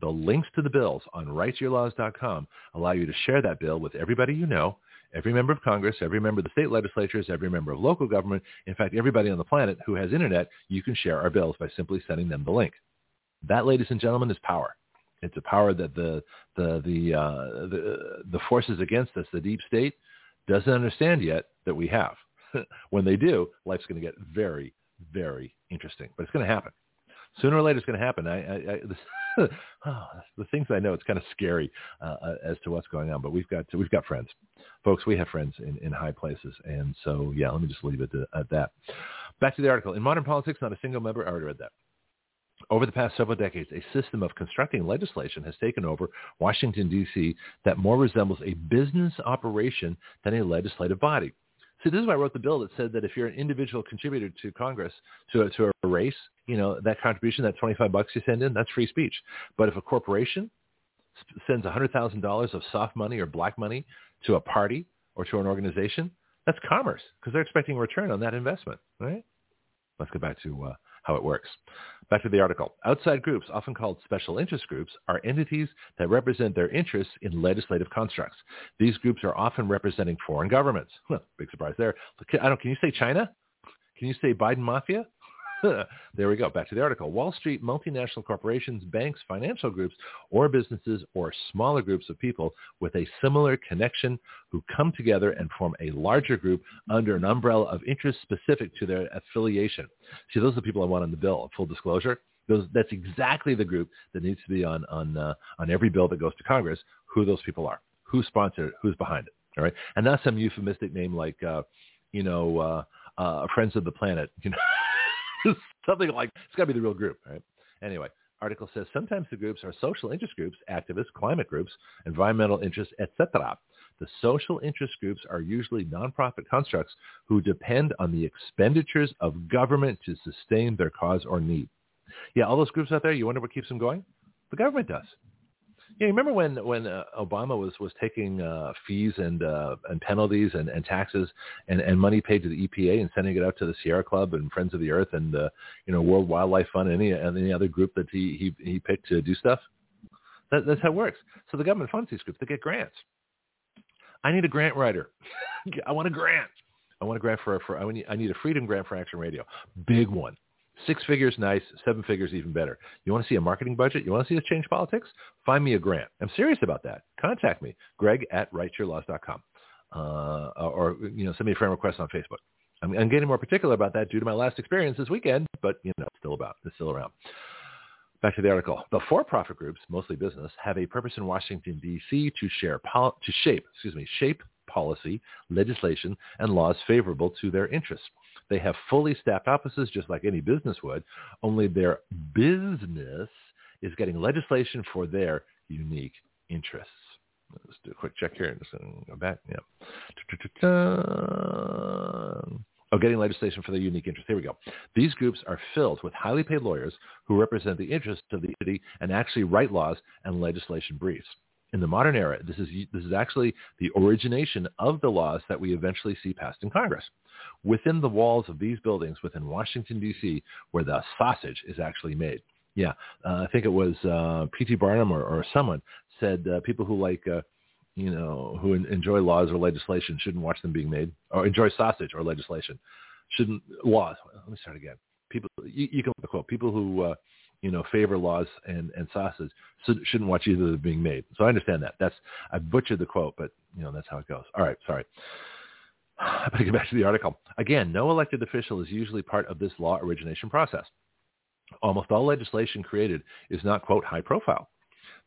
The links to the bills on writeyourlaws.com allow you to share that bill with everybody you know every member of Congress, every member of the state legislatures, every member of local government, in fact, everybody on the planet who has internet, you can share our bills by simply sending them the link. That, ladies and gentlemen, is power. It's a power that the the the uh, the, the forces against us, the deep state, doesn't understand yet that we have. when they do, life's going to get very, very interesting. But it's going to happen. Sooner or later, it's going to happen. I, I, I this, oh, the things I know, it's kind of scary uh, uh, as to what's going on. But we've got we've got friends, folks. We have friends in, in high places, and so yeah. Let me just leave it to, at that. Back to the article. In modern politics, not a single member. I already read that. Over the past several decades, a system of constructing legislation has taken over Washington, D.C. that more resembles a business operation than a legislative body. See, this is why I wrote the bill that said that if you're an individual contributor to Congress, to a, to a race, you know, that contribution, that 25 bucks you send in, that's free speech. But if a corporation sends $100,000 of soft money or black money to a party or to an organization, that's commerce because they're expecting a return on that investment, right? Let's go back to uh, how it works. Back to the article. Outside groups, often called special interest groups, are entities that represent their interests in legislative constructs. These groups are often representing foreign governments. Huh, big surprise there. I don't, can you say China? Can you say Biden Mafia? there we go. Back to the article. Wall Street, multinational corporations, banks, financial groups, or businesses, or smaller groups of people with a similar connection who come together and form a larger group under an umbrella of interest specific to their affiliation. See, those are the people I want on the bill. Full disclosure. Those, that's exactly the group that needs to be on on uh, on every bill that goes to Congress. Who those people are, who sponsored it, who's behind it. All right, and not some euphemistic name like, uh, you know, uh, uh, Friends of the Planet. You know. Something like it's got to be the real group, right? Anyway, article says sometimes the groups are social interest groups, activists, climate groups, environmental interests, etc. The social interest groups are usually nonprofit constructs who depend on the expenditures of government to sustain their cause or need. Yeah, all those groups out there, you wonder what keeps them going? The government does. Yeah, remember when when uh, Obama was was taking uh, fees and uh, and penalties and, and taxes and, and money paid to the EPA and sending it out to the Sierra Club and Friends of the Earth and uh, you know World Wildlife Fund and any any other group that he he he picked to do stuff. That, that's how it works. So the government funds these groups. They get grants. I need a grant writer. I want a grant. I want a grant for for I need I need a freedom grant for Action Radio. Big one. Six figures, nice. Seven figures, even better. You want to see a marketing budget? You want to see us change politics? Find me a grant. I'm serious about that. Contact me, Greg at writeyourlaws.com. Uh, or, you know, send me a friend request on Facebook. I'm, I'm, getting more particular about that due to my last experience this weekend, but, you know, it's still about, it's still around. Back to the article. The for-profit groups, mostly business, have a purpose in Washington, D.C. to share, pol- to shape, excuse me, shape policy, legislation, and laws favorable to their interests. They have fully staffed offices just like any business would, only their business is getting legislation for their unique interests. Let's do a quick check here. Just go back. Yeah. Oh, getting legislation for their unique interests. Here we go. These groups are filled with highly paid lawyers who represent the interests of the city and actually write laws and legislation briefs. In the modern era, this is, this is actually the origination of the laws that we eventually see passed in Congress within the walls of these buildings within Washington, D.C., where the sausage is actually made. Yeah, uh, I think it was uh, P.T. Barnum or, or someone said uh, people who like, uh, you know, who enjoy laws or legislation shouldn't watch them being made, or enjoy sausage or legislation shouldn't laws. Let me start again. People, you, you can quote people who, uh, you know, favor laws and, and sausage shouldn't watch either of them being made. So I understand that. That's I butchered the quote, but you know that's how it goes. All right, sorry. I better get back to the article. Again, no elected official is usually part of this law origination process. Almost all legislation created is not, quote, high profile.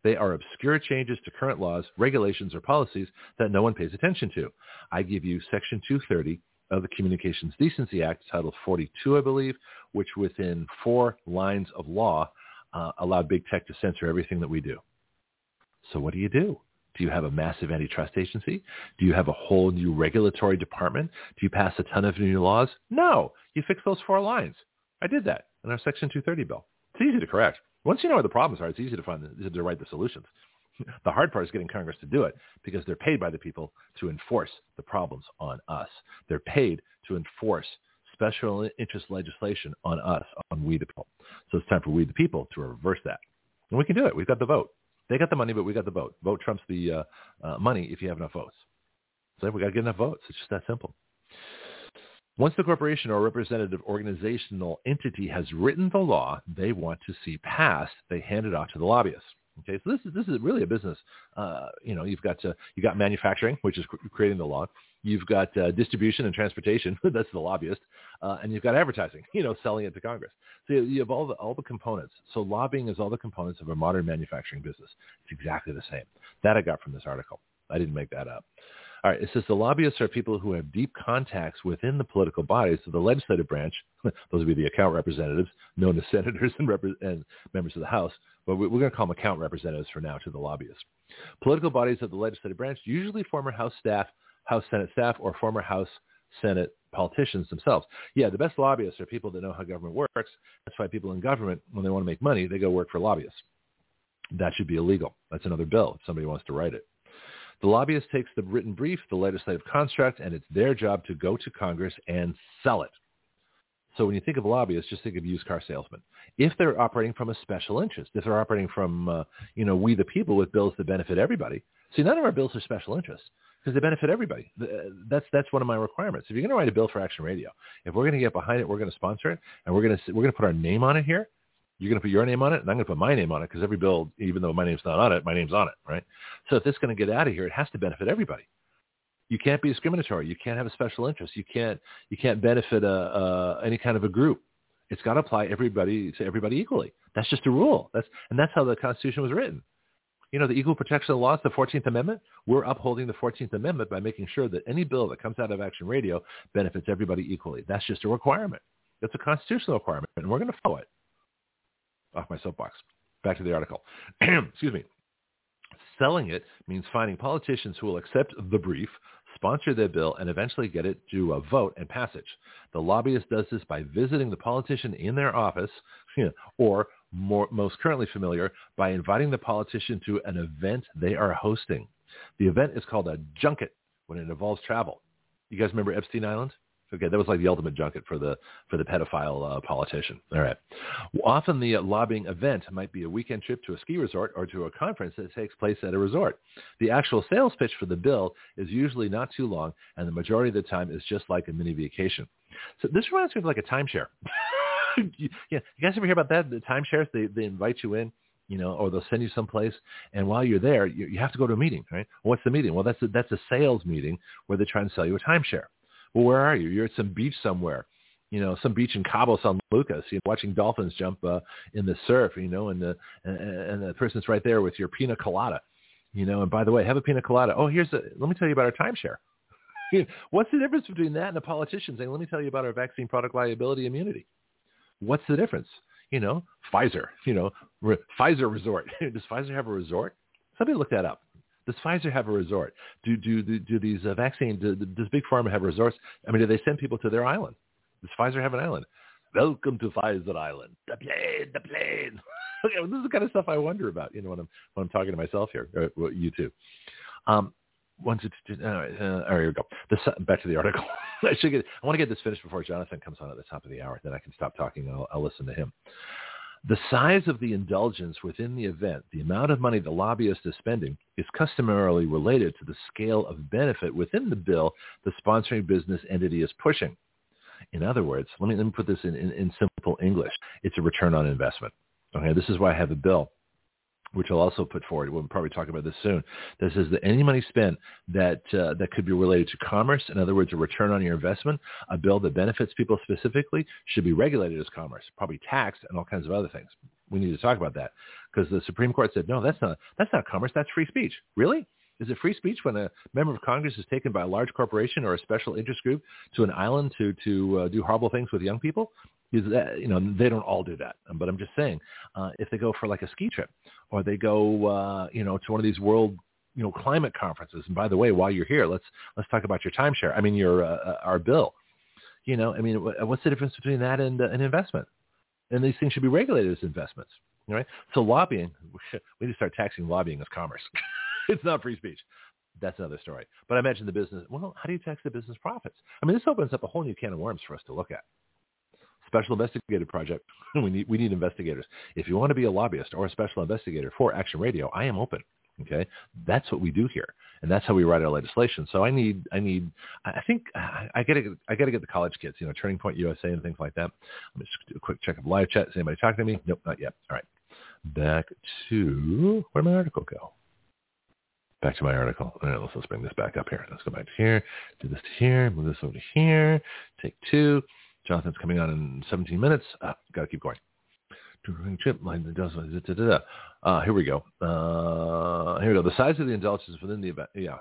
They are obscure changes to current laws, regulations, or policies that no one pays attention to. I give you Section 230 of the Communications Decency Act, Title 42, I believe, which within four lines of law uh, allowed big tech to censor everything that we do. So what do you do? Do you have a massive antitrust agency? Do you have a whole new regulatory department? Do you pass a ton of new laws? No. You fix those four lines. I did that in our Section 230 bill. It's easy to correct. Once you know where the problems are, it's easy to find the, to write the solutions. The hard part is getting Congress to do it because they're paid by the people to enforce the problems on us. They're paid to enforce special interest legislation on us, on we the people. So it's time for we the people to reverse that. And we can do it. We've got the vote. They got the money, but we got the vote. Vote trumps the uh, uh, money if you have enough votes. So we got to get enough votes. It's just that simple. Once the corporation or representative organizational entity has written the law they want to see passed, they hand it off to the lobbyists. Okay, so this is this is really a business. Uh, you know, you've got to, you got manufacturing, which is creating the law. You've got uh, distribution and transportation. that's the lobbyist, uh, and you've got advertising. You know, selling it to Congress. So you have all the all the components. So lobbying is all the components of a modern manufacturing business. It's exactly the same. That I got from this article. I didn't make that up. All right, it says the lobbyists are people who have deep contacts within the political bodies of the legislative branch. Those would be the account representatives, known as senators and, rep- and members of the House. But we're going to call them account representatives for now to the lobbyists. Political bodies of the legislative branch, usually former House staff, House Senate staff, or former House Senate politicians themselves. Yeah, the best lobbyists are people that know how government works. That's why people in government, when they want to make money, they go work for lobbyists. That should be illegal. That's another bill if somebody wants to write it. The lobbyist takes the written brief, the legislative construct, and it's their job to go to Congress and sell it. So when you think of lobbyists, just think of used car salesmen. If they're operating from a special interest, if they're operating from, uh, you know, we the people with bills that benefit everybody. See, none of our bills are special interests because they benefit everybody. That's that's one of my requirements. If you're going to write a bill for Action Radio, if we're going to get behind it, we're going to sponsor it, and we're going to we're going to put our name on it here. You're going to put your name on it, and I'm going to put my name on it because every bill, even though my name's not on it, my name's on it, right? So if this is going to get out of here, it has to benefit everybody. You can't be discriminatory. You can't have a special interest. You can't you can't benefit a, a any kind of a group. It's got to apply everybody to everybody equally. That's just a rule. That's and that's how the Constitution was written. You know, the equal protection laws, the 14th Amendment, we're upholding the 14th Amendment by making sure that any bill that comes out of Action Radio benefits everybody equally. That's just a requirement. That's a constitutional requirement, and we're going to follow it off my soapbox. Back to the article. Excuse me. Selling it means finding politicians who will accept the brief, sponsor their bill, and eventually get it to a vote and passage. The lobbyist does this by visiting the politician in their office or more, most currently familiar by inviting the politician to an event they are hosting. The event is called a junket when it involves travel. You guys remember Epstein Island? Okay, that was like the ultimate junket for the for the pedophile uh, politician. All right. Often the lobbying event might be a weekend trip to a ski resort or to a conference that takes place at a resort. The actual sales pitch for the bill is usually not too long, and the majority of the time is just like a mini vacation. So this reminds me of like a timeshare. yeah, you guys ever hear about that? The timeshares they they invite you in you know, or they'll send you someplace, and while you're there, you, you have to go to a meeting, right? Well, what's the meeting? Well, that's a, that's a sales meeting where they're trying to sell you a timeshare. Well, where are you? You're at some beach somewhere, you know, some beach in Cabo San Lucas, you know, watching dolphins jump uh, in the surf, you know, and the and, the person's right there with your pina colada, you know. And by the way, have a pina colada. Oh, here's a. Let me tell you about our timeshare. What's the difference between that and a politician saying, "Let me tell you about our vaccine product liability immunity"? What's the difference? You know, Pfizer. You know, re- Pfizer resort. Does Pfizer have a resort? Somebody look that up. Does Pfizer have a resort? Do do do, do these uh, vaccine? Do, does Big Pharma have resorts? I mean, do they send people to their island? Does Pfizer have an island? Welcome to Pfizer Island. The plane, the plane. okay, well, this is the kind of stuff I wonder about. You know, when I'm when I'm talking to myself here, or, well, you too. Um, once it's uh, uh, here we go. The, back to the article. I should get. I want to get this finished before Jonathon comes on at the top of the hour. Then I can stop talking. and I'll, I'll listen to him. The size of the indulgence within the event, the amount of money the lobbyist is spending, is customarily related to the scale of benefit within the bill the sponsoring business entity is pushing. In other words, let me, let me put this in, in, in simple English. It's a return on investment. Okay, this is why I have a bill which I'll also put forward. We'll probably talk about this soon. That says that any money spent that uh, that could be related to commerce, in other words, a return on your investment, a bill that benefits people specifically, should be regulated as commerce, probably taxed and all kinds of other things. We need to talk about that because the Supreme Court said no, that's not that's not commerce, that's free speech. Really? Is it free speech when a member of Congress is taken by a large corporation or a special interest group to an island to to uh, do horrible things with young people? Is that you know they don't all do that, but I'm just saying uh, if they go for like a ski trip or they go uh, you know to one of these world you know climate conferences. And by the way, while you're here, let's let's talk about your timeshare. I mean your uh, uh our bill. You know, I mean, what's the difference between that and uh, an investment? And these things should be regulated as investments, right? So lobbying, we need to start taxing lobbying as commerce. it's not free speech. That's another story. But I mentioned the business. Well, how do you tax the business profits? I mean, this opens up a whole new can of worms for us to look at special investigative project. we need we need investigators. If you want to be a lobbyist or a special investigator for Action Radio, I am open. Okay, that's what we do here, and that's how we write our legislation. So I need I need I think I, I gotta I gotta get the college kids, you know, Turning Point USA and things like that. Let me just do a quick check of live chat. Is anybody talking to me? Nope, not yet. All right, back to where did my article go? Back to my article. All right, let's, let's bring this back up here. Let's go back to here. Do this to here. Move this over to here. Take two. Jonathon's coming on in 17 minutes. Ah, Got to keep going. Chip, uh, here we go. Uh, here we go. The size of the indulgences within the event. Yeah.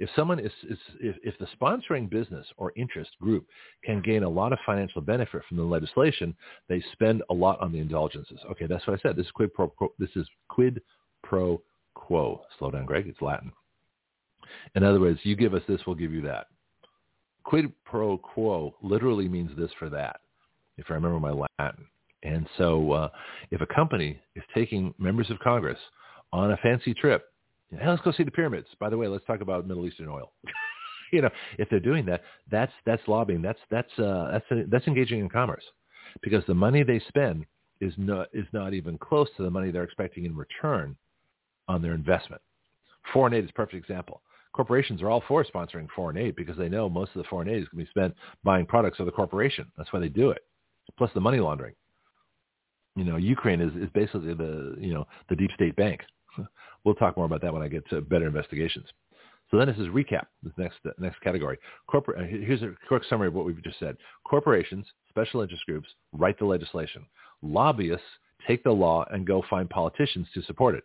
If someone is, is if, if the sponsoring business or interest group can gain a lot of financial benefit from the legislation, they spend a lot on the indulgences. Okay, that's what I said. This is quid pro quo. This is quid pro quo. Slow down, Greg. It's Latin. In other words, you give us this, we'll give you that quid pro quo literally means this for that, if I remember my Latin. And so uh, if a company is taking members of Congress on a fancy trip, hey, let's go see the pyramids. By the way, let's talk about Middle Eastern oil. you know, if they're doing that, that's that's lobbying. That's that's uh, that's that's engaging in commerce, because the money they spend is not is not even close to the money they're expecting in return on their investment. Foreign aid is a perfect example corporations are all for sponsoring foreign aid because they know most of the foreign aid is going to be spent buying products of the corporation. That's why they do it. Plus the money laundering. You know, Ukraine is, is basically the, you know, the deep state bank. We'll talk more about that when I get to better investigations. So then this is recap, this next next category. Corporate, uh, here's a quick summary of what we've just said. Corporations, special interest groups write the legislation. Lobbyists take the law and go find politicians to support it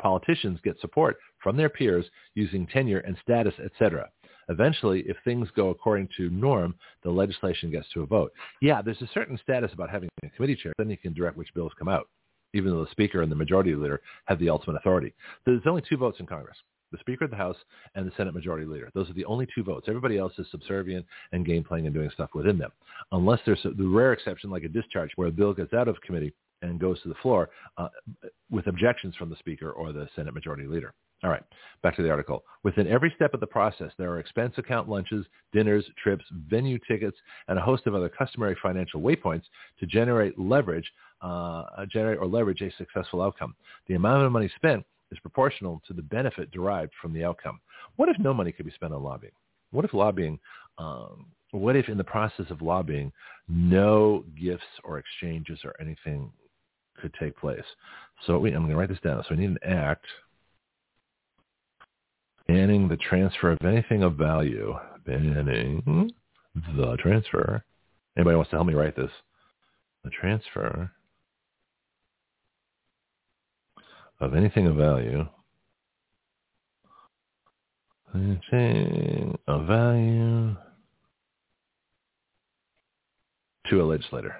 politicians get support from their peers using tenure and status, etc. Eventually, if things go according to norm, the legislation gets to a vote. Yeah, there's a certain status about having a committee chair. Then you can direct which bills come out, even though the speaker and the majority leader have the ultimate authority. There's only two votes in Congress. The Speaker of the House and the Senate Majority Leader. Those are the only two votes. Everybody else is subservient and game playing and doing stuff within them. Unless there's the rare exception like a discharge where a bill gets out of committee and goes to the floor uh, with objections from the speaker or the Senate Majority Leader. All right, back to the article. Within every step of the process, there are expense account lunches, dinners, trips, venue tickets, and a host of other customary financial waypoints to generate leverage, uh, generate or leverage a successful outcome. The amount of money spent is proportional to the benefit derived from the outcome. What if no money could be spent on lobbying? What if lobbying, um, what if in the process of lobbying, no gifts or exchanges or anything could take place? So we, I'm going to write this down. So we need an act banning the transfer of anything of value. Banning the transfer. Anybody wants to help me write this? The transfer of anything of value. Anything of value to a legislator.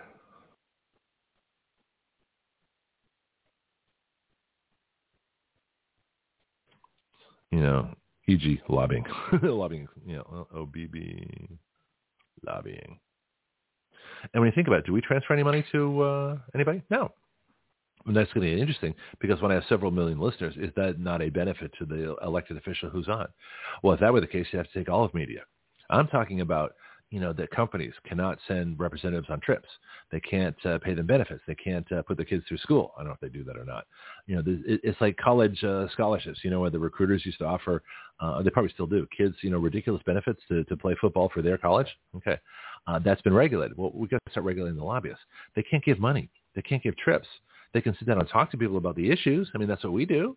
You know, e.g. lobbying, lobbying, you know, OBB, lobbying. And when you think about it, do we transfer any money to uh, anybody? No. And that's going to be interesting because when I have several million listeners, is that not a benefit to the elected official who's on? Well, if that were the case, you have to take all of media. I'm talking about you know, that companies cannot send representatives on trips. They can't uh, pay them benefits. They can't uh, put their kids through school. I don't know if they do that or not. You know, it's like college uh, scholarships, you know, where the recruiters used to offer, uh, they probably still do, kids, you know, ridiculous benefits to, to play football for their college. Okay. Uh, that's been regulated. Well, we've got to start regulating the lobbyists. They can't give money. They can't give trips. They can sit down and talk to people about the issues. I mean, that's what we do.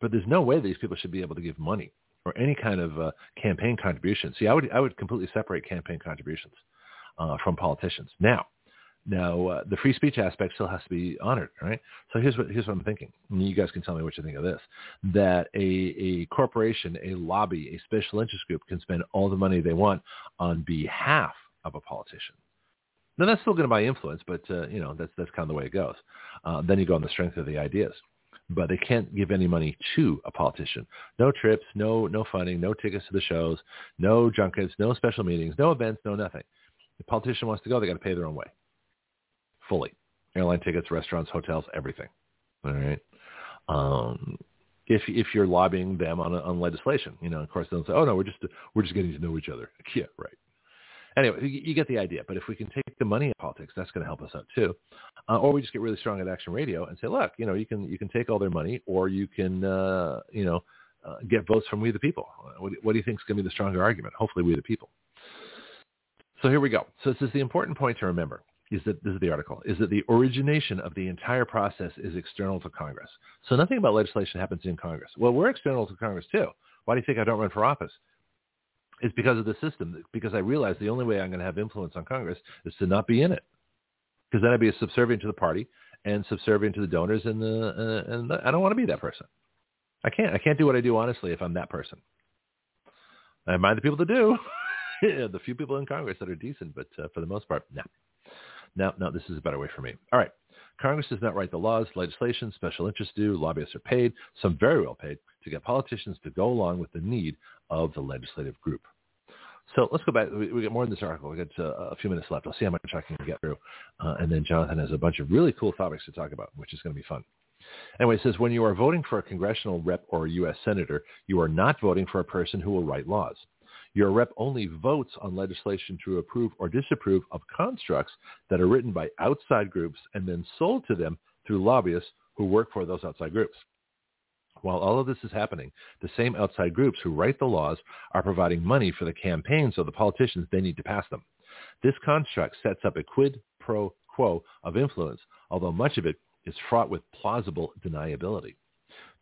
But there's no way these people should be able to give money or any kind of uh, campaign contribution. See, I would I would completely separate campaign contributions uh, from politicians. Now, now uh, the free speech aspect still has to be honored, right? So here's what here's what I'm thinking. You guys can tell me what you think of this: that a a corporation, a lobby, a special interest group can spend all the money they want on behalf of a politician. Now that's still going to buy influence, but uh, you know that's that's kind of the way it goes. Uh, then you go on the strength of the ideas but they can't give any money to a politician. No trips, no no funding, no tickets to the shows, no junkets, no special meetings, no events, no nothing. The politician wants to go, they got to pay their own way, fully. Airline tickets, restaurants, hotels, everything. All right. Um, if if you're lobbying them on on legislation, you know, of course they'll say, "Oh no, we're just we're just getting to know each other." Yeah, right anyway, you, get the idea. But if we can take the money in politics, that's going to help us out too. Uh, or we just get really strong at Action Radio and say, look, you know, you can you can take all their money, or you can, uh, you know, uh, get votes from we the people. What, what do you think is going to be the stronger argument? Hopefully, we the people. So here we go. So this is the important point to remember. Is that this is the article? Is that the origination of the entire process is external to Congress? So nothing about legislation happens in Congress. Well, we're external to Congress too. Why do you think I don't run for office? Is because of the system. Because I realize the only way I'm going to have influence on Congress is to not be in it. Because then I'd be subservient to the party and subservient to the donors, and the uh, and the, I don't want to be that person. I can't. I can't do what I do honestly if I'm that person. I mind the people that do, the few people in Congress that are decent, but uh, for the most part, no. No, no, this is a better way for me. All right. Congress does not write the laws, legislation, special interests do, lobbyists are paid, some very well paid, to get politicians to go along with the need of the legislative group. So let's go back. We, we get more in this article. We got uh, a few minutes left. I'll see how much I can get through. Uh, and then Jonathon has a bunch of really cool topics to talk about, which is going to be fun. Anyway, it says when you are voting for a congressional rep or a U.S. senator, you are not voting for a person who will write laws. Your rep only votes on legislation to approve or disapprove of constructs that are written by outside groups and then sold to them through lobbyists who work for those outside groups. While all of this is happening, the same outside groups who write the laws are providing money for the campaigns of the politicians they need to pass them. This construct sets up a quid pro quo of influence, although much of it is fraught with plausible deniability.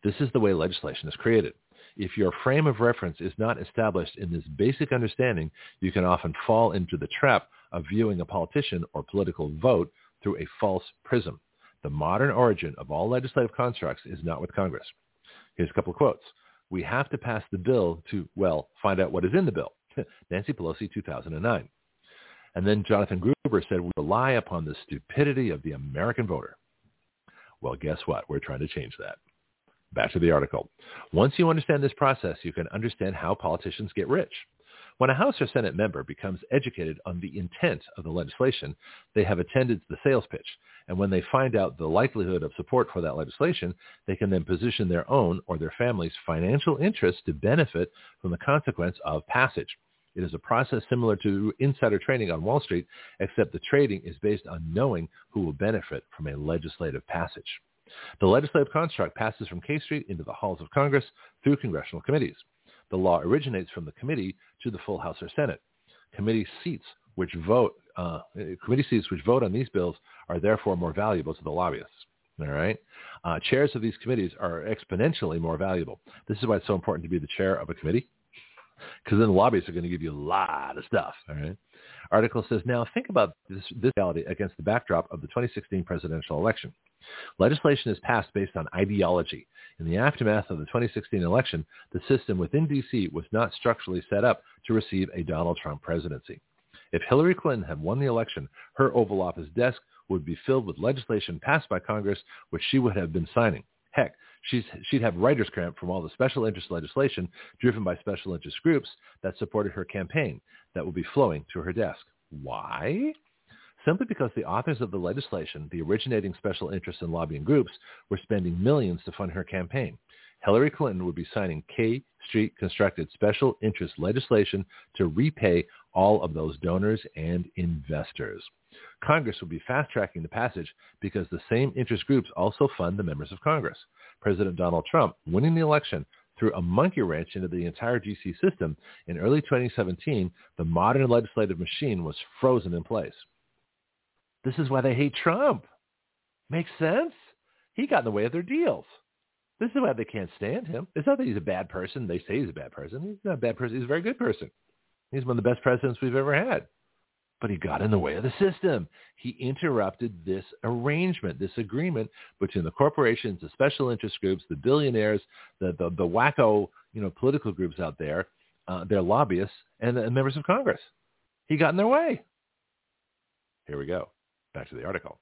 This is the way legislation is created. If your frame of reference is not established in this basic understanding, you can often fall into the trap of viewing a politician or political vote through a false prism. The modern origin of all legislative constructs is not with Congress. Here's a couple of quotes. We have to pass the bill to, well, find out what is in the bill. Nancy Pelosi, 2009. And then Jonathan Gruber said, we rely upon the stupidity of the American voter. Well, guess what? We're trying to change that. Back to the article. Once you understand this process, you can understand how politicians get rich. When a House or Senate member becomes educated on the intent of the legislation, they have attended the sales pitch. And when they find out the likelihood of support for that legislation, they can then position their own or their family's financial interests to benefit from the consequence of passage. It is a process similar to insider trading on Wall Street, except the trading is based on knowing who will benefit from a legislative passage. The legislative construct passes from K Street into the halls of Congress through congressional committees. The law originates from the committee to the full House or Senate. Committee seats which vote uh, committee seats which vote on these bills are therefore more valuable to the lobbyists. All right. Uh, chairs of these committees are exponentially more valuable. This is why it's so important to be the chair of a committee, because then the lobbyists are going to give you a lot of stuff. All right. Article says, now think about this, this reality against the backdrop of the 2016 presidential election. Legislation is passed based on ideology. In the aftermath of the 2016 election, the system within D.C. was not structurally set up to receive a Donald Trump presidency. If Hillary Clinton had won the election, her Oval Office desk would be filled with legislation passed by Congress, which she would have been signing. Heck, she'd have writer's cramp from all the special interest legislation driven by special interest groups that supported her campaign that would be flowing to her desk. Why? Simply because the authors of the legislation, the originating special interests and lobbying groups, were spending millions to fund her campaign. Hillary Clinton would be signing K Street constructed special interest legislation to repay all of those donors and investors. Congress will be fast-tracking the passage because the same interest groups also fund the members of Congress. President Donald Trump winning the election threw a monkey wrench into the entire D.C. system. In early 2017, the modern legislative machine was frozen in place. This is why they hate Trump. Makes sense? He got in the way of their deals. This is why they can't stand him. It's not that he's a bad person. They say he's a bad person. He's not a bad person. He's a very good person. He's one of the best presidents we've ever had. But he got in the way of the system. He interrupted this arrangement, this agreement between the corporations, the special interest groups, the billionaires, the, the, the wacko you know, political groups out there, uh, their lobbyists, and the members of Congress. He got in their way. Here we go. Back to the article.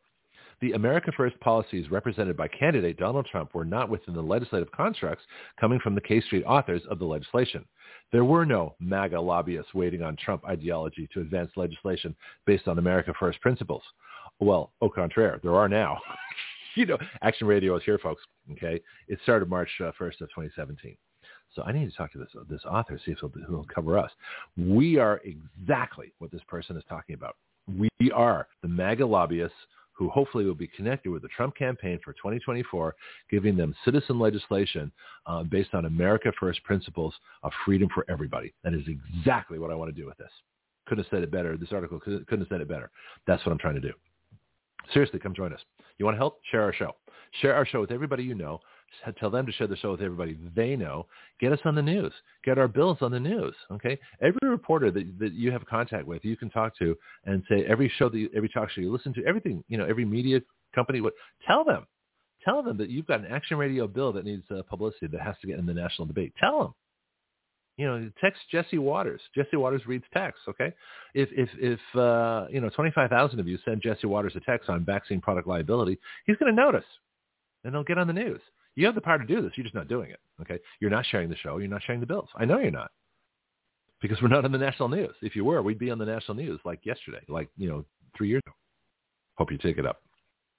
The America First policies represented by candidate Donald Trump were not within the legislative constructs coming from the K Street authors of the legislation. There were no MAGA lobbyists waiting on Trump ideology to advance legislation based on America First principles. Well, au contraire, there are now. you know, Action Radio is here, folks. Okay, it started March uh, 1st of 2017. So I need to talk to this this author, see if he'll, he'll cover us. We are exactly what this person is talking about. We are the MAGA lobbyists who hopefully will be connected with the Trump campaign for 2024, giving them citizen legislation uh, based on America First principles of freedom for everybody. That is exactly what I want to do with this. Couldn't have said it better. This article couldn't have said it better. That's what I'm trying to do. Seriously, come join us. You want to help? Share our show. Share our show with everybody you know tell them to share the show with everybody they know. Get us on the news. Get our bills on the news. Okay. Every reporter that, that you have contact with, you can talk to and say every show that you, every talk show you listen to, everything, you know, every media company, what, tell them, tell them that you've got an action radio bill that needs uh, publicity that has to get in the national debate. Tell them. You know, text Jesse Watters. Jesse Watters reads text. Okay, if if if uh, you know twenty five thousand of you send Jesse Watters a text on vaccine product liability, he's going to notice, and they'll get on the news. You have the power to do this. You're just not doing it. Okay. You're not sharing the show. You're not sharing the bills. I know you're not. Because we're not on the national news. If you were, we'd be on the national news like yesterday, like, you know, three years ago. Hope you take it up.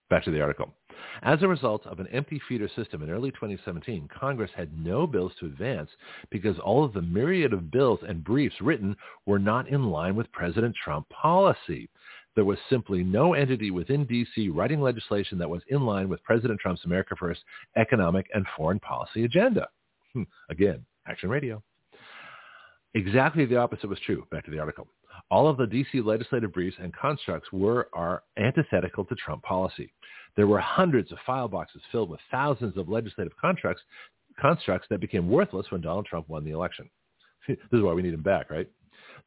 Back to the article. As a result of an empty feeder system in early 2017, Congress had no bills to advance because all of the myriad of bills and briefs written were not in line with President Trump policy. There was simply no entity within D.C. writing legislation that was in line with President Trump's America First economic and foreign policy agenda. Hmm. Again, Action Radio. Exactly the opposite was true. Back to the article. All of the D.C. legislative briefs and constructs were are antithetical to Trump policy. There were hundreds of file boxes filled with thousands of legislative constructs that became worthless when Donald Trump won the election. this is why we need him back, right?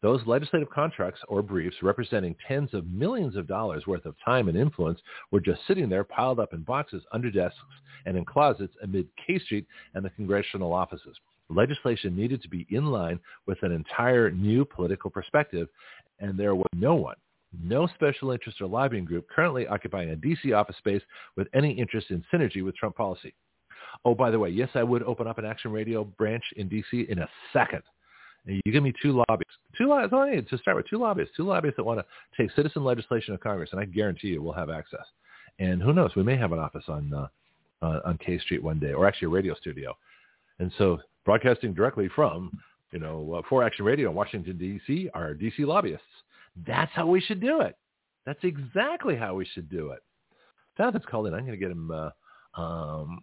Those legislative contracts or briefs representing tens of millions of dollars worth of time and influence were just sitting there piled up in boxes under desks and in closets amid K Street and the congressional offices. Legislation needed to be in line with an entire new political perspective, and there was no one, no special interest or lobbying group currently occupying a D.C. office space with any interest in synergy with Trump policy. Oh, by the way, yes, I would open up an Action Radio branch in D.C. in a second You give me two lobbyists, two need to start with two lobbyists, two lobbyists that want to take citizen legislation of Congress, and I guarantee you we'll have access. And who knows, we may have an office on uh, uh, on K Street one day, or actually a radio studio. And so broadcasting directly from, you know, uh, For Action Radio in Washington, D.C. are D.C. lobbyists. That's how we should do it. That's exactly how we should do it. Jonathon's called in. I'm going to get him. Uh, um,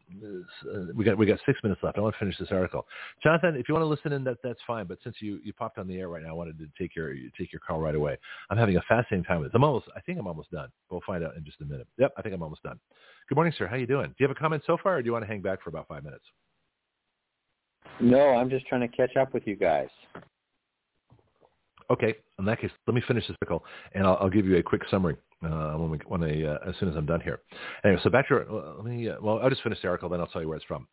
we got we got six minutes left. I want to finish this article. Jonathon, if you want to listen in, that that's fine. But since you, you popped on the air right now, I wanted to take your take your call right away. I'm having a fascinating time with this. I'm almost. I think I'm almost done. We'll find out in just a minute. Yep, I think I'm almost done. Good morning, sir. How are you doing? Do you have a comment so far, or do you want to hang back for about five minutes? No, I'm just trying to catch up with you guys. Okay, in that case, let me finish this article, and I'll, I'll give you a quick summary uh, when we when I uh, as soon as I'm done here. Anyway, so back to uh, let me. Uh, well, I'll just finish the article, then I'll tell you where it's from.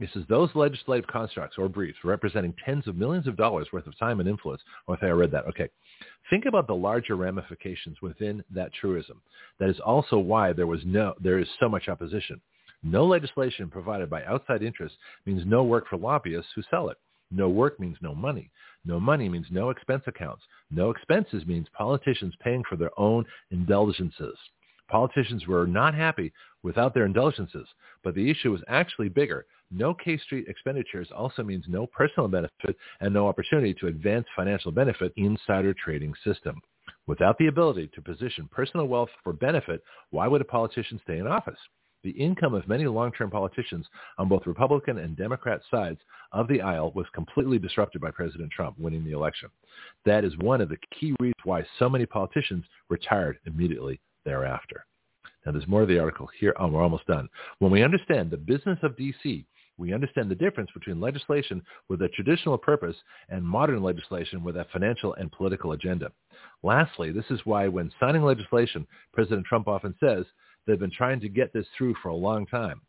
It says those legislative constructs or briefs representing tens of millions of dollars worth of time and influence. Oh, if I read that, okay. Think about the larger ramifications within that truism. That is also why there was no there is so much opposition. No legislation provided by outside interests means no work for lobbyists who sell it. No work means no money. No money means no expense accounts. No expenses means politicians paying for their own indulgences. Politicians were not happy without their indulgences, but the issue was actually bigger. No K Street expenditures also means no personal benefit and no opportunity to advance financial benefit insider trading system. Without the ability to position personal wealth for benefit, why would a politician stay in office? The income of many long-term politicians on both Republican and Democrat sides of the aisle was completely disrupted by President Trump winning the election. That is one of the key reasons why so many politicians retired immediately thereafter. Now there's more of the article here. Oh, we're almost done. When we understand the business of D.C., we understand the difference between legislation with a traditional purpose and modern legislation with a financial and political agenda. Lastly, this is why when signing legislation, President Trump often says They've been trying to get this through for a long time.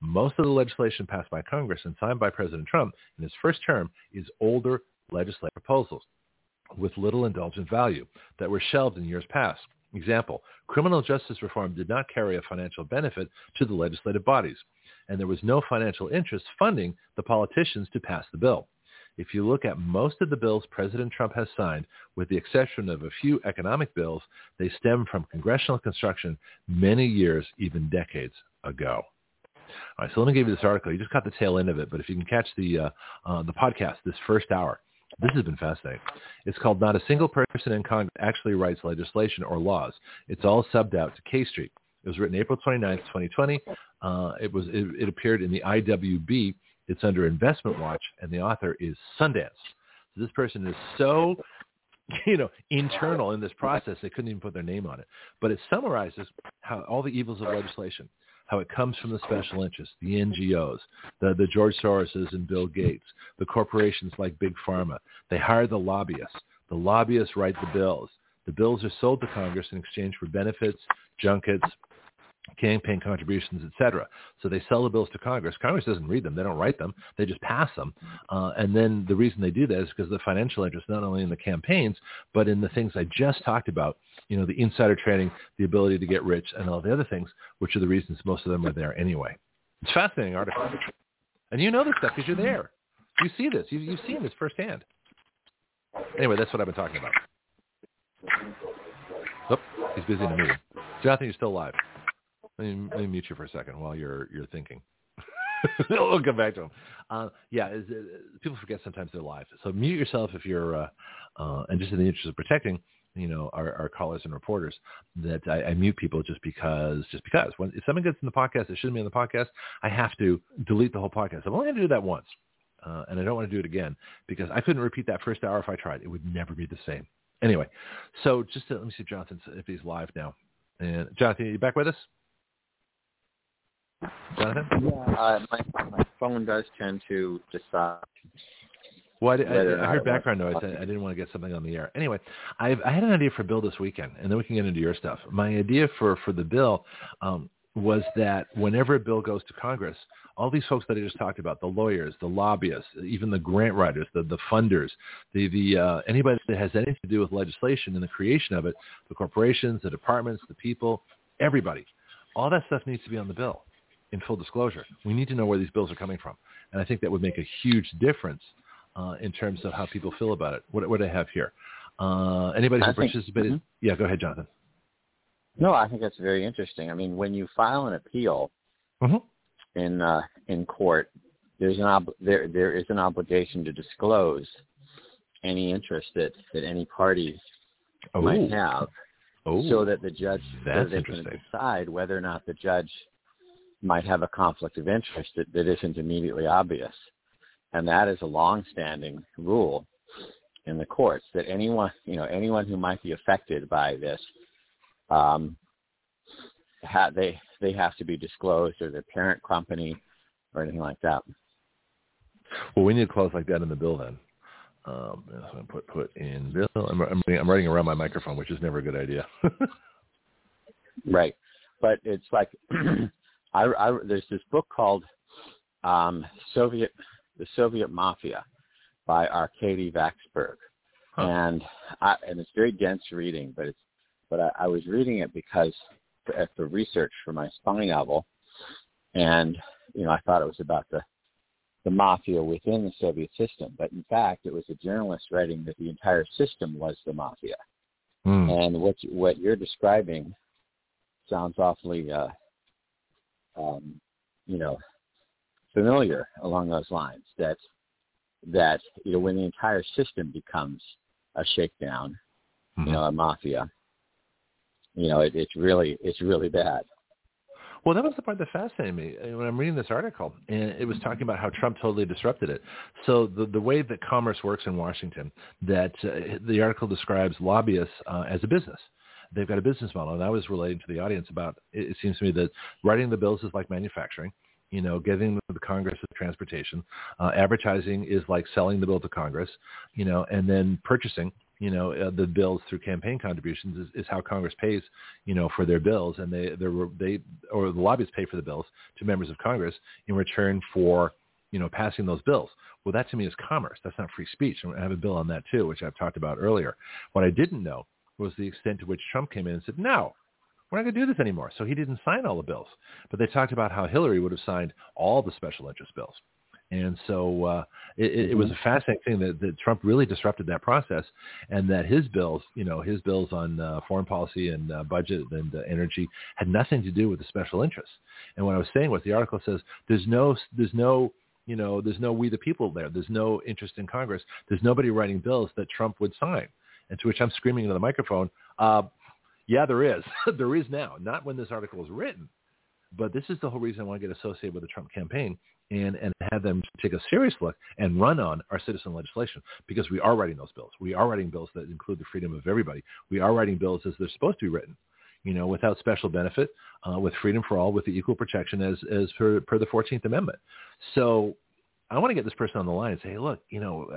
Most of the legislation passed by Congress and signed by President Trump in his first term is older legislative proposals with little indulgent value that were shelved in years past. Example, criminal justice reform did not carry a financial benefit to the legislative bodies, and there was no financial interest funding the politicians to pass the bill. If you look at most of the bills President Trump has signed, with the exception of a few economic bills, they stem from congressional construction many years, even decades ago. All right, so let me give you this article. You just caught the tail end of it, but if you can catch the uh, uh, the podcast, this first hour, this has been fascinating. It's called "Not a Single Person in Congress Actually Writes Legislation or Laws." It's all subbed out to K Street. It was written April 29th, 2020. Uh, it was it, it appeared in the IWB it's under Investment Watch, and the author is Sundance. So this person is so, you know, internal in this process they couldn't even put their name on it. But it summarizes how all the evils of legislation, how it comes from the special interests, the NGOs, the, the George Soroses and Bill Gates, the corporations like Big Pharma. They hire the lobbyists. The lobbyists write the bills. The bills are sold to Congress in exchange for benefits, junkets, campaign contributions, etc. So they sell the bills to Congress. Congress doesn't read them; they don't write them; they just pass them. Uh, and then the reason they do that is because the financial interest, not only in the campaigns, but in the things I just talked about. You know, the insider trading, the ability to get rich, and all the other things, which are the reasons most of them are there anyway. It's fascinating article, and you know this stuff because you're there. You see this. You, you've seen this firsthand. Anyway, that's what I've been talking about. Oh, he's busy in a meeting. Jonathon, you're still alive. Let me, let me mute you for a second while you're you're thinking. we'll come back to them. Uh, yeah, uh, people forget sometimes they're live. So mute yourself if you're, uh, uh, and just in the interest of protecting, you know, our, our callers and reporters, that I, I mute people just because, just because. When if something gets in the podcast that shouldn't be in the podcast, I have to delete the whole podcast. I'm only going to do that once, uh, and I don't want to do it again because I couldn't repeat that first hour if I tried. It would never be the same. Anyway, so just to, let me see Jonathon if he's live now. And Jonathon, are you back with us? Jonathon? Yeah, uh, my, my phone does tend to decide. Well, I, I, I heard background noise. I, I, didn't want to get something on the air. Anyway, I've, I had an idea for Bill this weekend, and then we can get into your stuff. My idea for, for the bill um, was that whenever a bill goes to Congress, all these folks that I just talked about, the lawyers, the lobbyists, even the grant writers, the, the funders, the, the uh, anybody that has anything to do with legislation and the creation of it, the corporations, the departments, the people, everybody, all that stuff needs to be on the bill in full disclosure. We need to know where these bills are coming from. And I think that would make a huge difference uh, in terms of how people feel about it. What, what do I have here? Uh, anybody who participated? mhm. Yeah, go ahead, Jonathon. No, I think that's very interesting. I mean, when you file an appeal hmm in uh, in court, there's an ob- there there is an obligation to disclose any interest that that any party Oh, might have, oh, so that the judge so they can decide whether or not the judge might have a conflict of interest that, that isn't immediately obvious. And that is a long-standing rule in the courts that anyone, you know, anyone who might be affected by this, um, ha- they they have to be disclosed or their parent company or anything like that. Well, we need a clause like that in the bill then. Um, so I'm put put in bill. I'm, I'm, I'm writing around my microphone, which is never a good idea. Right. But it's like I, I there's this book called um, Soviet the Soviet Mafia by Arkady Vaksberg. Huh. And I, and it's very dense reading, but it's but I, I was reading it because for, for research for my spy novel, and you know I thought it was about the the mafia within the Soviet system, but in fact it was a journalist writing that the entire system was the mafia. Hmm. And what what you're describing sounds awfully, uh, um, you know, familiar along those lines. That that you know when the entire system becomes a shakedown, Mhm. you know, a mafia, you know, it, it's really it's really bad. Well, that was the part that fascinated me when I'm reading this article, and it was talking about how Trump totally disrupted it. So the the way that commerce works in Washington, that uh, the article describes lobbyists uh, as a business. They've got a business model, and I was relating to the audience about. It, it seems to me that writing the bills is like manufacturing. You know, getting the Congress with transportation, uh, advertising is like selling the bill to Congress. You know, and then purchasing you know uh, the bills through campaign contributions is, is how Congress pays you know for their bills and they they they or the lobbyists pay for the bills to members of Congress in return for you know passing those bills well that to me is commerce that's not free speech I have a bill on that too which I've talked about earlier what I didn't know was the extent to which Trump came in and said no we're not going to do this anymore so he didn't sign all the bills but they talked about how Hillary would have signed all the special interest bills and so uh, it, it, it was a fascinating thing that, that Trump really disrupted that process, and that his bills, you know, his bills on uh, foreign policy and uh, budget and uh, energy had nothing to do with the special interests. And what I was saying was the article says there's no, there's no, you know, there's no we the people there. There's no interest in Congress. There's nobody writing bills that Trump would sign. And to which I'm screaming into the microphone, uh, yeah, there is. there is now. Not when this article was written, but this is the whole reason I want to get associated with the Trump campaign and, and have them take a serious look and run on our citizen legislation because we are writing those bills. We are writing bills that include the freedom of everybody. We are writing bills as they're supposed to be written, you know, without special benefit, uh, with freedom for all, with the equal protection as, as per, per the 14th Amendment. So I want to get this person on the line and say, hey, look, you know,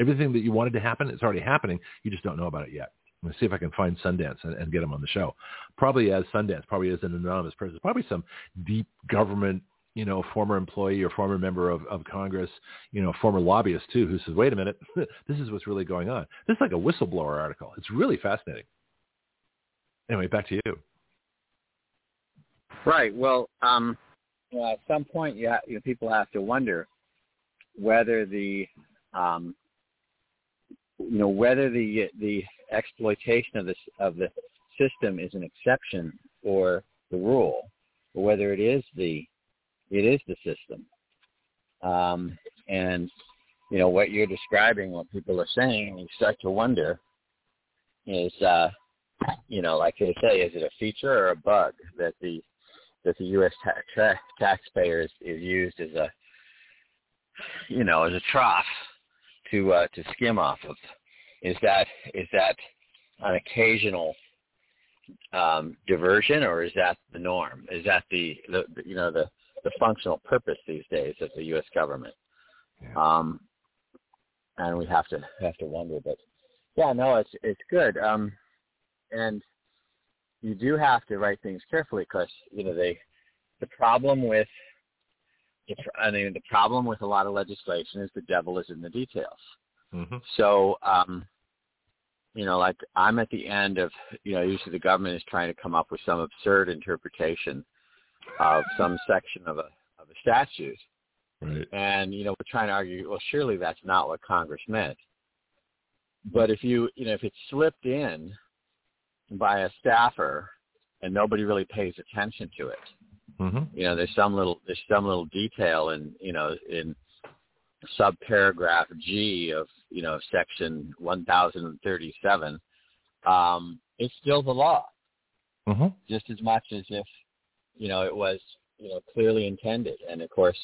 everything that you wanted to happen, it's already happening. You just don't know about it yet. I'm going to see if I can find Sundance and, and get him on the show. Probably as Sundance, probably as an anonymous person, probably some deep government, you know, former employee or former member of, of Congress, you know, former lobbyist too, who says, wait a minute, this is what's really going on. This is like a whistleblower article. It's really fascinating. Anyway, back to you. Right. Well, um, you know, at some point, you, ha- you know, people have to wonder whether the, um, you know, whether the the exploitation of this of the system is an exception or the rule, or whether it is the it is the system. Um, and you know what you're describing, what people are saying, you start to wonder is, uh, you know, like they say, is it a feature or a bug that the that the U.S. Ta- ta- taxpayer is, is used as a, you know, as a trough to uh, to skim off of. Is that is that an occasional um, diversion, or is that the norm? Is that the, the you know the the functional purpose these days of the U.S. government? Yeah. Um, and we have to have to wonder, but yeah, no, it's it's good. Um, and you do have to write things carefully because you know they the problem with I mean the problem with a lot of legislation is the devil is in the details. Mm-hmm. So um, you know, like I'm at the end of you know usually the government is trying to come up with some absurd interpretation of some section of a of a statute, Right. And you know, we're trying to argue, well, surely that's not what Congress meant. But if you, you know, if it's slipped in by a staffer and nobody really pays attention to it, Mm-hmm. you know, there's some little there's some little detail in you know in subparagraph G of you know section 1037. Um, it's still the law, Mm-hmm. just as much as if you know it was you know clearly intended. And of course,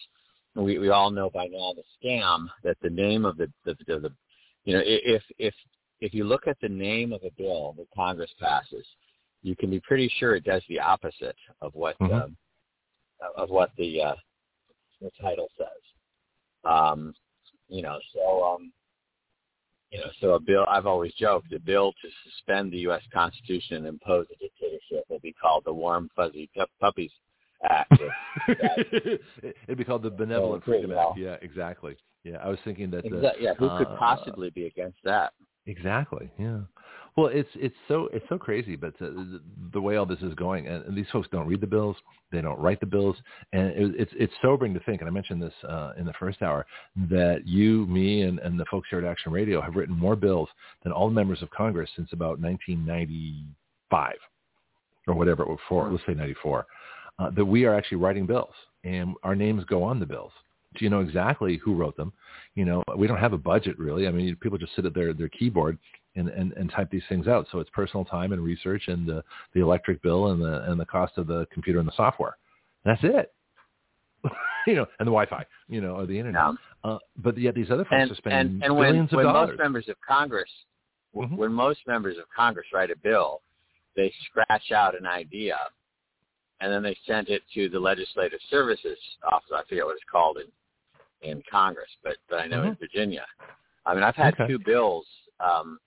we we all know by now the scam that the name of the the, the, the you know if if if you look at the name of a bill that Congress passes, you can be pretty sure it does the opposite of what Mhm. um, of what the uh, the title says. Um, you know, so um, you know, so a bill. I've always joked a bill to suspend the U.S. Constitution and impose a dictatorship will be called the Warm Fuzzy Pu- Puppies Act. It'd be called the Benevolent Freedom. Act. Yeah, exactly. Yeah, I was thinking that. The, Exa- yeah, who could uh, possibly be against that? Exactly. Yeah. Well, it's it's so it's so crazy, but the, the way all this is going, and, these folks don't read the bills, they don't write the bills, and it, it's it's sobering to think. And I mentioned this uh, in the first hour that you, me, and, and the folks here at Action Radio have written more bills than all members of Congress since about 1995 or whatever it was for. Let's say 94. Uh, that we are actually writing bills, and our names go on the bills. So you know exactly who wrote them. You know, we don't have a budget really. I mean, people just sit at their their keyboard and, and, and type these things out. So it's personal time and research and the, the electric bill and the and the cost of the computer and the software. That's it. you know, and the Wi-Fi, you know, or the internet. Yeah. Uh, but yet these other folks And are spending and and when billions when of dollars. most members of Congress w Mhm. when most members of Congress write a bill, they scratch out an idea, and then they send it to the Legislative Services Office. I forget what it's called in in Congress, but but I know in Virginia. I mean, I've had Okay. two bills um,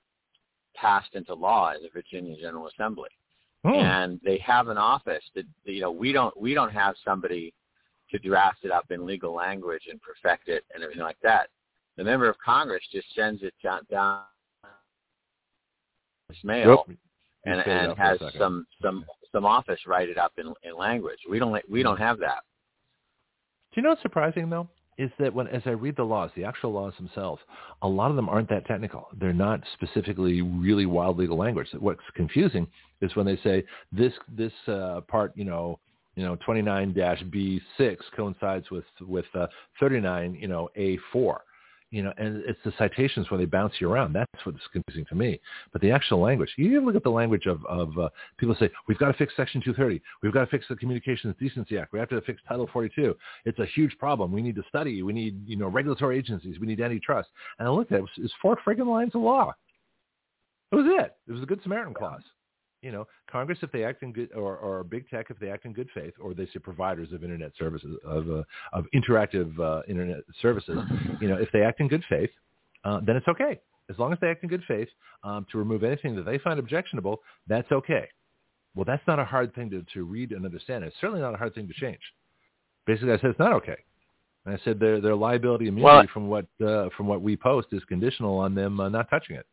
passed into law in the Virginia General Assembly, Hmm. and they have an office that you know we don't we don't have somebody to draft it up in legal language and perfect it and everything like that. The member of Congress just sends it down, down his mail you and, and out for a has some some some office write it up in, in language. We don't we don't have that. Do you know what's surprising though? Is that when as I read the laws, the actual laws themselves, a lot of them aren't that technical. They're not specifically really wild legal language. What's confusing is when they say this this uh, part, you know, you know, 29-B6 coincides with with uh, 39, you know, A4. You know, and it's the citations where they bounce you around. That's what's confusing to me. But the actual language, you even look at the language of, of uh, people say, we've got to fix Section 230. We've got to fix the Communications Decency Act. We have to fix Title 42. It's a huge problem. We need to study. We need, you know, regulatory agencies. We need antitrust. And I looked at it. It was, it was four friggin' lines of law. That was it. It was a Good Samaritan clause. You know, Congress if they act in good, or, or big tech if they act in good faith, or they say providers of internet services of uh, of interactive uh, internet services. You know, if they act in good faith, uh, then it's okay. As long as they act in good faith um, to remove anything that they find objectionable, that's okay. Well, that's not a hard thing to, to read and understand. It's certainly not a hard thing to change. Basically, I said it's not okay. And I said their their liability immunity Well- from what uh, from what we post is conditional on them uh, not touching it,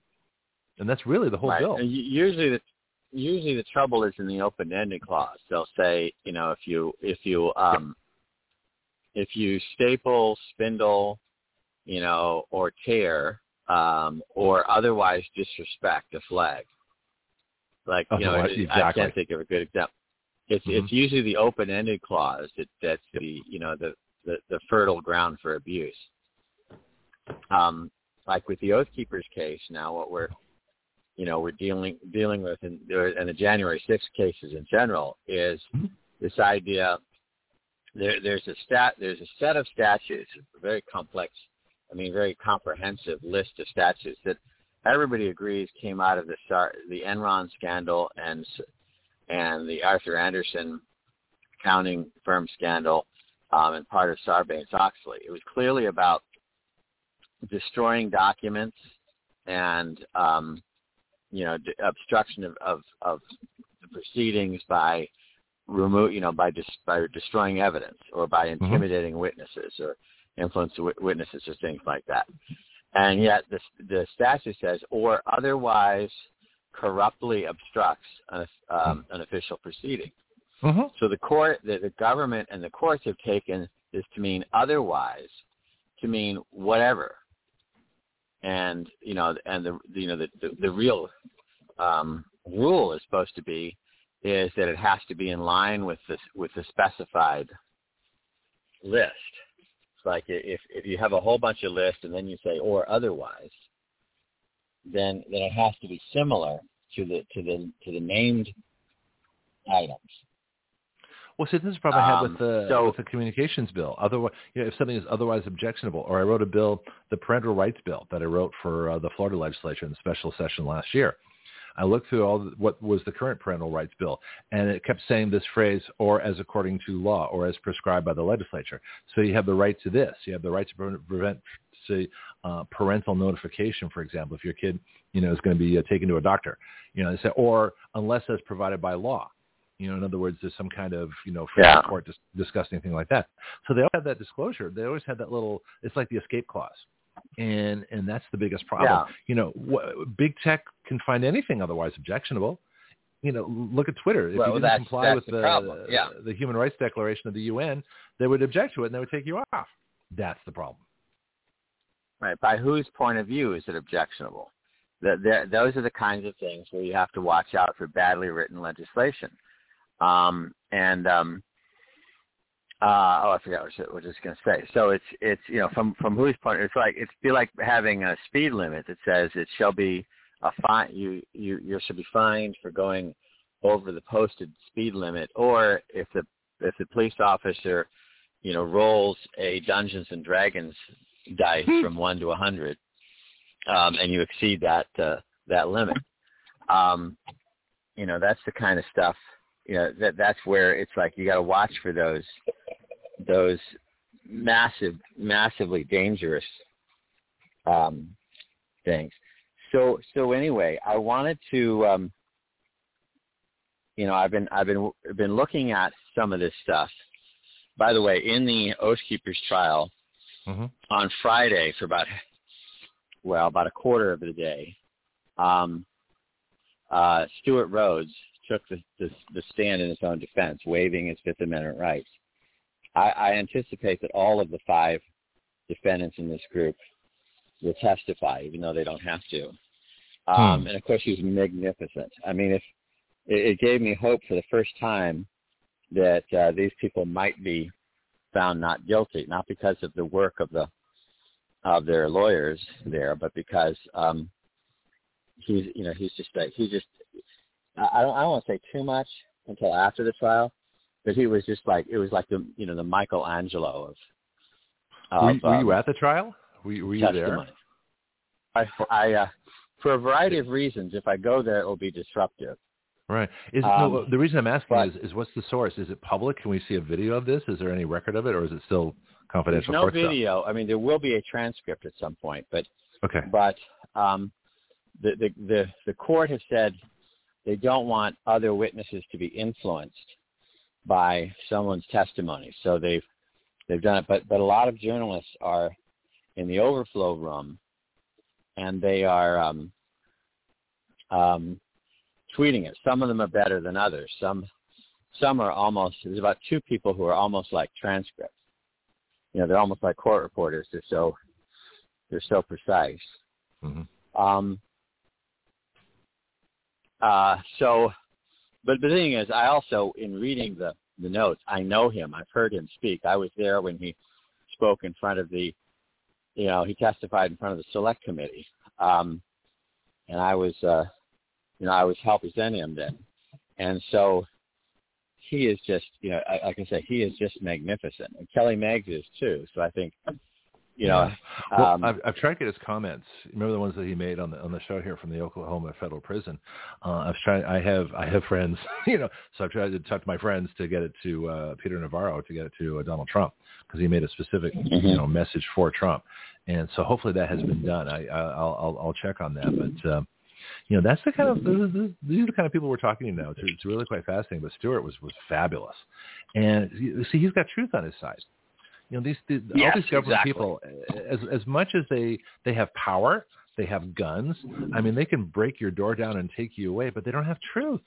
and that's really the whole right. bill. And usually the usually the trouble is in the open-ended clause. They'll say, you know, if you if you um, if you staple, spindle, you know, or tear, um, or otherwise disrespect a flag. Like you know, Otherwise- I can't think of a good example. It's Mhm. it's usually the open-ended clause that that's the you know the, the the fertile ground for abuse. Um, like with the Oath Keepers case, now what we're you know we're dealing dealing with in, and the January 6th cases in general is Mhm. this idea. There, there's a stat. There's a set of statutes, a very complex, I mean, very comprehensive list of statutes that everybody agrees came out of the the Enron scandal and and the Arthur Andersen accounting firm scandal um, and part of Sarbanes-Oxley. It was clearly about destroying documents and um, you know obstruction of, of, of the proceedings by remove you know by dis- by destroying evidence or by intimidating witnesses or influence wi- witnesses or things like that. And yet the the statute says or otherwise corruptly obstructs an, um, an official proceeding. Mhm. So the court, the, the government, and the courts have taken is to mean otherwise, to mean whatever. And you know, and the you know the the, the real um, rule is supposed to be is that it has to be in line with this with the specified list. It's like if if you have a whole bunch of lists and then you say or otherwise, then then it has to be similar to the to the to the named items. Well, see, this is probably um, had with the so, with the communications bill. Otherwise, you know, if something is otherwise objectionable, or I wrote a bill, the parental rights bill that I wrote for uh, the Florida legislature in the special session last year. I looked through all the, what was the current parental rights bill, and it kept saying this phrase, or as according to law, or as prescribed by the legislature. So you have the right to this. You have the right to prevent, say, uh, parental notification, for example, if your kid, you know, is going to be uh, taken to a doctor. You know, they say, or unless as provided by law. You know, in other words, there's some kind of, you know, yeah. court dis- discussing anything like that. So they all have that disclosure. They always have that little, it's like the escape clause and and that's the biggest problem. Yeah. You know, wh- big tech can find anything otherwise objectionable. You know, look at Twitter. If well, you didn't comply with the, the yeah. the Human Rights Declaration of the UN, they would object to it and they would take you off. That's the problem. Right. By whose point of view is it objectionable? The, the, those are the kinds of things where you have to watch out for badly written legislation. Um, and um, uh, oh, I forgot what I was just going to say. So it's it's you know from from whose point it's like it's be like having a speed limit that says it shall be a fine you you you should be fined for going over the posted speed limit, or if the if the police officer you know rolls a Dungeons and Dragons dice hmm. from one to a hundred, um, and you exceed that uh, that limit. Um, you know that's the kind of stuff you know that that's where it's like you got to watch for those those massive, massively dangerous um, things. So so anyway, I wanted to, um, you know, I've been I've been been looking at some of this stuff. By the way, in the Oath Keepers trial mm-hmm. on Friday for about well about a quarter of the day, um, uh, Stewart Rhodes took the, the, the stand in his own defense, waiving his Fifth Amendment rights. I, I anticipate that all of the five defendants in this group will testify, even though they don't have to. Um, hmm. And of course, he's magnificent. I mean, if it, it gave me hope for the first time that uh, these people might be found not guilty, not because of the work of the of their lawyers there, but because um, he's you know he's just like he just I don't I don't want to say too much until after the trial, but he was just like it was like the you know the Michelangelo of. of were, you, were you at the trial? Were you, were you there? I, I uh, for a variety of reasons, if I go there, it will be disruptive. Right. Is um, no, the reason I'm asking but, is, is what's the source? Is it public? Can we see a video of this? Is there any record of it, or is it still confidential? no video. Stuff? I mean, there will be a transcript at some point, but okay. But um, the, the the the court has said they don't want other witnesses to be influenced by someone's testimony. So they've they've done it, but but a lot of journalists are in the overflow room, and they are um, um, tweeting it. Some of them are better than others. Some some are almost. There's about two people who are almost like transcripts. You know, they're almost like court reporters. They're so they're so precise. Mm-hmm. Um, uh, so but the thing is, I also, in reading the, the notes, I know him. I've heard him speak. I was there when he spoke in front of the, you know, he testified in front of the select committee. Um, and I was, uh, you know, I was helping him then. And so he is just, you know, like I said, he is just magnificent. And Kelly Meggs is too. So I think you know, well, um, I've, I've tried to get his comments. Remember the ones that he made on the on the show here from the Oklahoma Federal Prison. Uh, I've tried. I have I have friends, you know, so I've tried to talk to my friends to get it to uh, Peter Navarro to get it to uh, Donald Trump because he made a specific mm-hmm. you know message for Trump, and so hopefully that has been done. I, I I'll, I'll I'll check on that, but. Um, you know that's the kind of these are the kind of people we're talking to now. It's, it's really quite fascinating. But Stewart was was fabulous, and see he's got truth on his side. You know, these, these yes, all these government exactly. people, as as much as they they have power, they have guns. I mean, they can break your door down and take you away, but they don't have truth.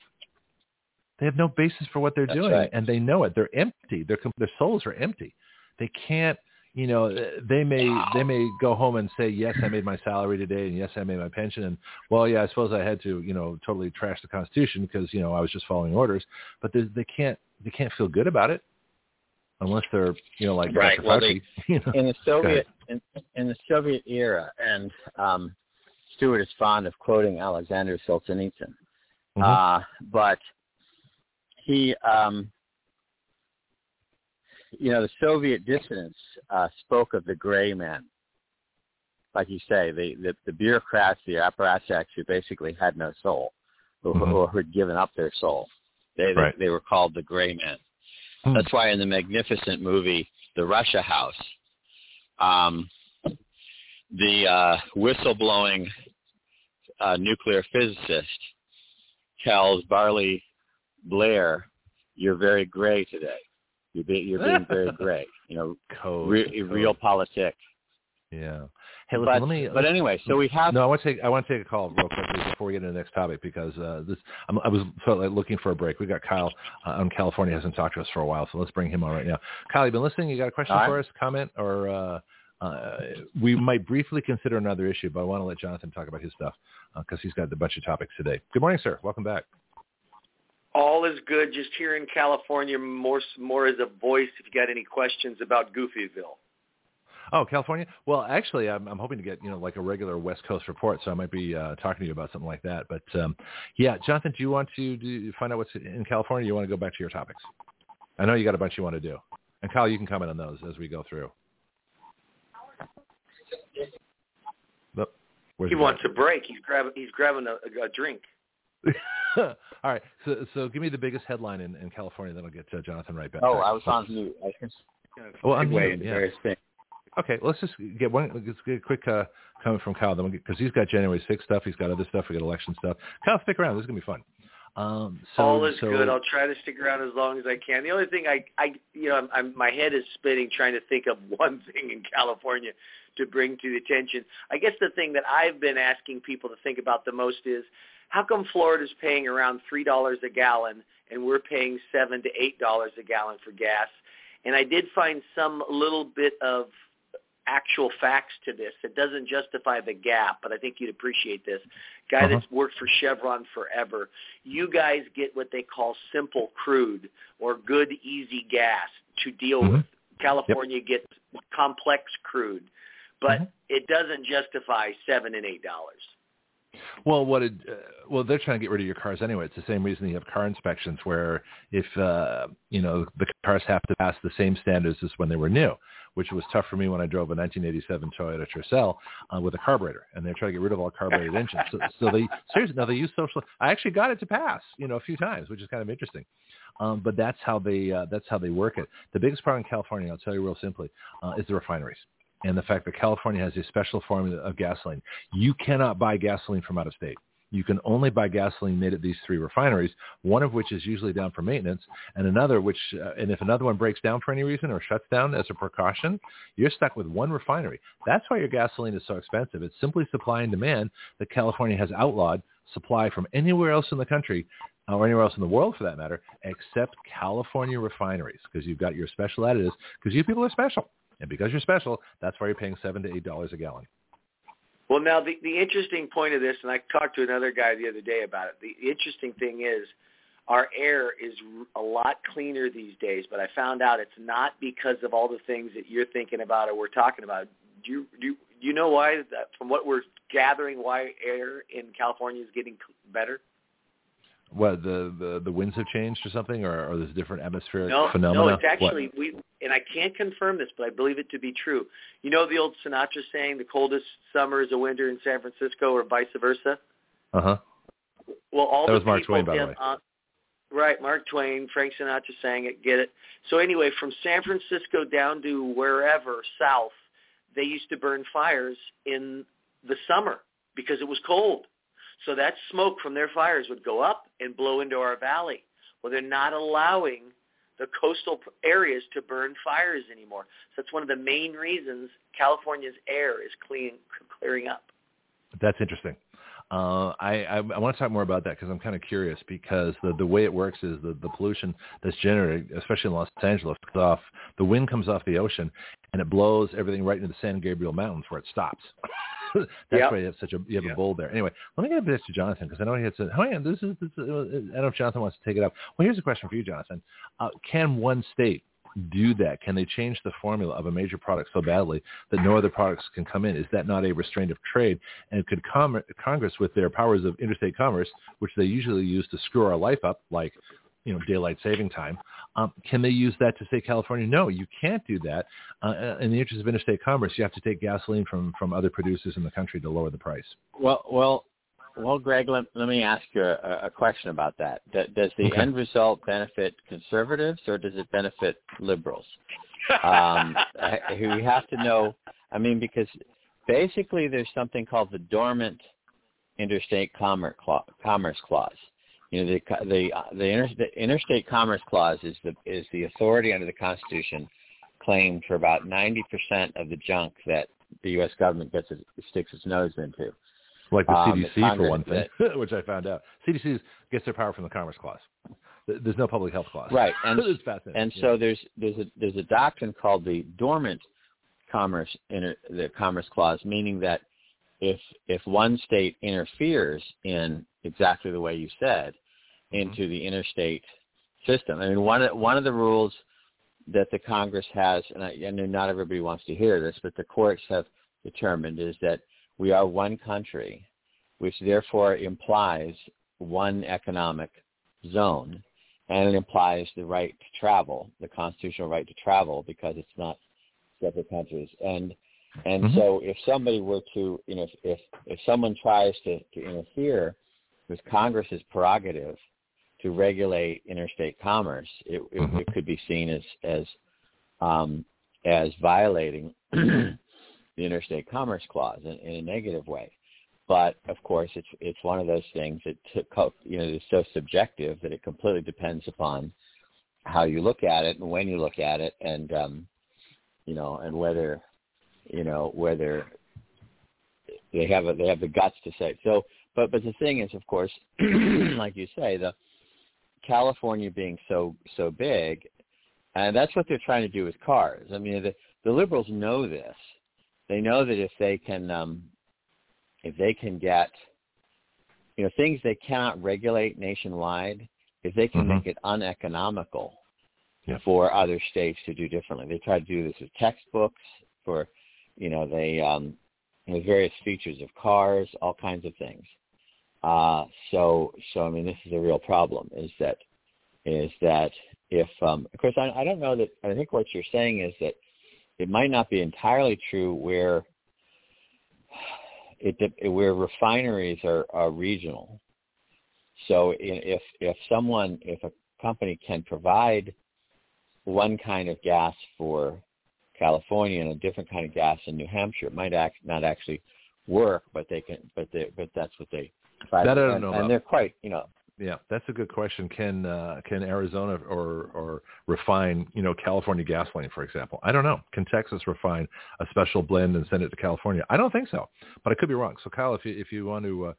They have no basis for what they're That's doing, right. and they know it. They're empty. Their their souls are empty. they can't you know they may they may go home and say yes i made my salary today and yes i made my pension and well yeah i suppose i had to you know totally trash the constitution because you know i was just following orders but they, they can't they can't feel good about it unless they're you know like right. Dr. Well, Fauci, they, you know. in the Soviet in, in the Soviet era, and um, Stewart is fond of quoting Alexander Solzhenitsyn, Mhm. uh, but he, um, you know, the Soviet dissidents uh, spoke of the gray men. Like you say, the, the, the bureaucrats, the apparatchiks who basically had no soul, who, Mhm. who had given up their soul. They, Right. they, they were called the gray men. Hmm. That's why in the magnificent movie The Russia House, um, the uh, whistleblowing uh, nuclear physicist tells Barley Blair, "You're very gray today. You're, be, you're being very gray. You know, code, re- code. realpolitik." yeah hey listen, But, let me but anyway, so we have No, I want to take I want to take a call real quickly before we get into the next topic because uh, this I'm, I was felt like looking for a break. We got Kyle uh, on California hasn't talked to us for a while, so let's bring him on right now. Kyle, you been listening? You got a question All right. for us, comment, or uh, uh, we might briefly consider another issue, but I want to let Jonathon talk about his stuff because he's got a bunch of topics today. Good morning, sir. Welcome back. All is good. Just here in California, more more as a voice. If you got any questions about Goofyville, Oh, California. Well, actually, I'm, I'm hoping to get you know like a regular West Coast report, so I might be uh, talking to you about something like that. But um, yeah, Jonathon, do you want to do, find out what's in California? Or you want to go back to your topics? I know you got a bunch you want to do, and Kyle, you can comment on those as we go through. But he he wants a break. He's grabbing he's grabbing a, a drink. All right, so so give me the biggest headline in, in California, then I'll get uh, Jonathon right back. Oh, I was on mute. I can Well, I'm mute, yeah. various things. Okay, let's just get one. Let's get a quick uh, comment from Kyle, then because he's got January 6th stuff, he's got other stuff, we got election stuff. Kyle, stick around. This is gonna be fun. Um, so, All is so, good. I'll try to stick around as long as I can. The only thing I, I, you know, I'm, I'm, my head is spinning trying to think of one thing in California to bring to the attention. I guess the thing that I've been asking people to think about the most is how come Florida's paying around three dollars a gallon and we're paying seven to eight dollars a gallon for gas? And I did find some little bit of actual facts to this. It doesn't justify the gap, but I think you'd appreciate this. Guy Uh-huh. that's worked for Chevron forever. You guys get what they call simple crude or good easy gas to deal Mhm. with. California gets complex crude, but Mhm. it doesn't justify seven and eight dollars. Well, what it, uh, well, they're trying to get rid of your cars anyway. It's the same reason you have car inspections, where if uh, you know the cars have to pass the same standards as when they were new, which was tough for me when I drove a 1987 Toyota Tercel uh, with a carburetor, and they're trying to get rid of all carbureted engines. So, so they seriously now they use social. I actually got it to pass, you know, a few times, which is kind of interesting. Um, but that's how they uh, that's how they work it. The biggest problem in California, I'll tell you real simply, uh, is the refineries and the fact that California has a special formula of gasoline. You cannot buy gasoline from out of state. You can only buy gasoline made at these three refineries, one of which is usually down for maintenance, and another which, uh, and if another one breaks down for any reason or shuts down as a precaution, you're stuck with one refinery. That's why your gasoline is so expensive. It's simply supply and demand that California has outlawed supply from anywhere else in the country uh, or anywhere else in the world for that matter, except California refineries, because you've got your special additives, because you people are special. And because you're special, that's why you're paying seven to eight dollars a gallon. Well, now the the interesting point of this, and I talked to another guy the other day about it. The interesting thing is, our air is a lot cleaner these days. But I found out it's not because of all the things that you're thinking about or we're talking about. Do you do you, do you know why? From what we're gathering, why air in California is getting better? What the the, the winds have changed or something, or, or there's different atmospheric No, phenomena? no, it's What? actually we, and I can't confirm this, but I believe it to be true. You know the old Sinatra saying, "The coldest summer is a winter in San Francisco," or vice versa. Uh huh. Well, all That the was Mark Twain, by the way. uh, right, Mark Twain, Frank Sinatra sang it. Get it? So anyway, from San Francisco down to wherever south, they used to burn fires in the summer because it was cold. So that smoke from their fires would go up and blow into our valley. Well, they're not allowing the coastal areas to burn fires anymore. So that's one of the main reasons California's air is clean, clearing up. That's interesting. Uh, I, I, I want to talk more about that because I'm kind of curious because the, the way it works is the, the pollution that's generated, especially in Los Angeles, comes off, the wind comes off the ocean and it blows everything right into the San Gabriel Mountains where it stops. That's yep. why you have such a you have yep. a bowl there. Anyway, let me get bit to Jonathon because I know he had A, oh yeah, this is, this is. I don't know if Jonathon wants to take it up. Well, here's a question for you, Jonathon. Uh, can one state do that? Can they change the formula of a major product so badly that no other products can come in? Is that not a restraint of trade? And could Com- Congress, with their powers of interstate commerce, which they usually use to screw our life up, like you know daylight saving time, um, can they use that to say California? No, you can't do that. Uh, in the interest of interstate commerce, you have to take gasoline from from other producers in the country to lower the price. Well, well, well, Greg, let, let me ask you a, a question about that. Does the okay. end result benefit conservatives or does it benefit liberals? um, we have to know. I mean, because basically there's something called the dormant interstate commerce clause. You know, the the the, inter, the interstate commerce clause is the is the authority under the Constitution claimed for about 90% of the junk that the U.S. government gets sticks its nose into. Like the um, CDC for one thing, that, which I found out. CDC gets their power from the Commerce Clause. There's no public health clause. Right, and. And yeah. so there's there's a there's a doctrine called the dormant commerce inter, the Commerce Clause, meaning that if if one state interferes in exactly the way you said. Into the interstate system, I mean one of one of the rules that the Congress has, and I, I know not everybody wants to hear this, but the courts have determined is that we are one country, which therefore implies one economic zone, and it implies the right to travel, the constitutional right to travel, because it's not separate countries. And and mm-hmm. so, if somebody were to, you know, if if someone tries to, to interfere with Congress's prerogative to regulate interstate commerce, it, mm-hmm. it, it could be seen as as um, as violating the Interstate Commerce Clause in, in a negative way. But of course, it's it's one of those things that you know is so subjective that it completely depends upon how you look at it and when you look at it, and um, you know, and whether you know whether they have a, they have the guts to say so. But but the thing is, of course, like you say, the California being so so big, and that's what they're trying to do with cars. I mean, the the liberals know this, they know that if they can um, if they can get you know things they cannot regulate nationwide, if they can mm-hmm. make it uneconomical for other states to do differently. They try to do this with textbooks for you know they um, with various features of cars, all kinds of things. Uh, so so I mean this is a real problem. Is that is that if um, of course I, I don't know that I think what you're saying is that it might not be entirely true where it where refineries are, are regional. So if if someone if a company can provide one kind of gas for California and a different kind of gas in New Hampshire, it might act, not actually work, but they can but they but that's what they provide. That I don't know. And they're quite you know yeah, that's a good question. Can uh, can Arizona or or refine you know California gasoline, for example? I don't know. Can Texas refine a special blend and send it to California? I don't think so, but I could be wrong. So Kyle, if you if you want to uh,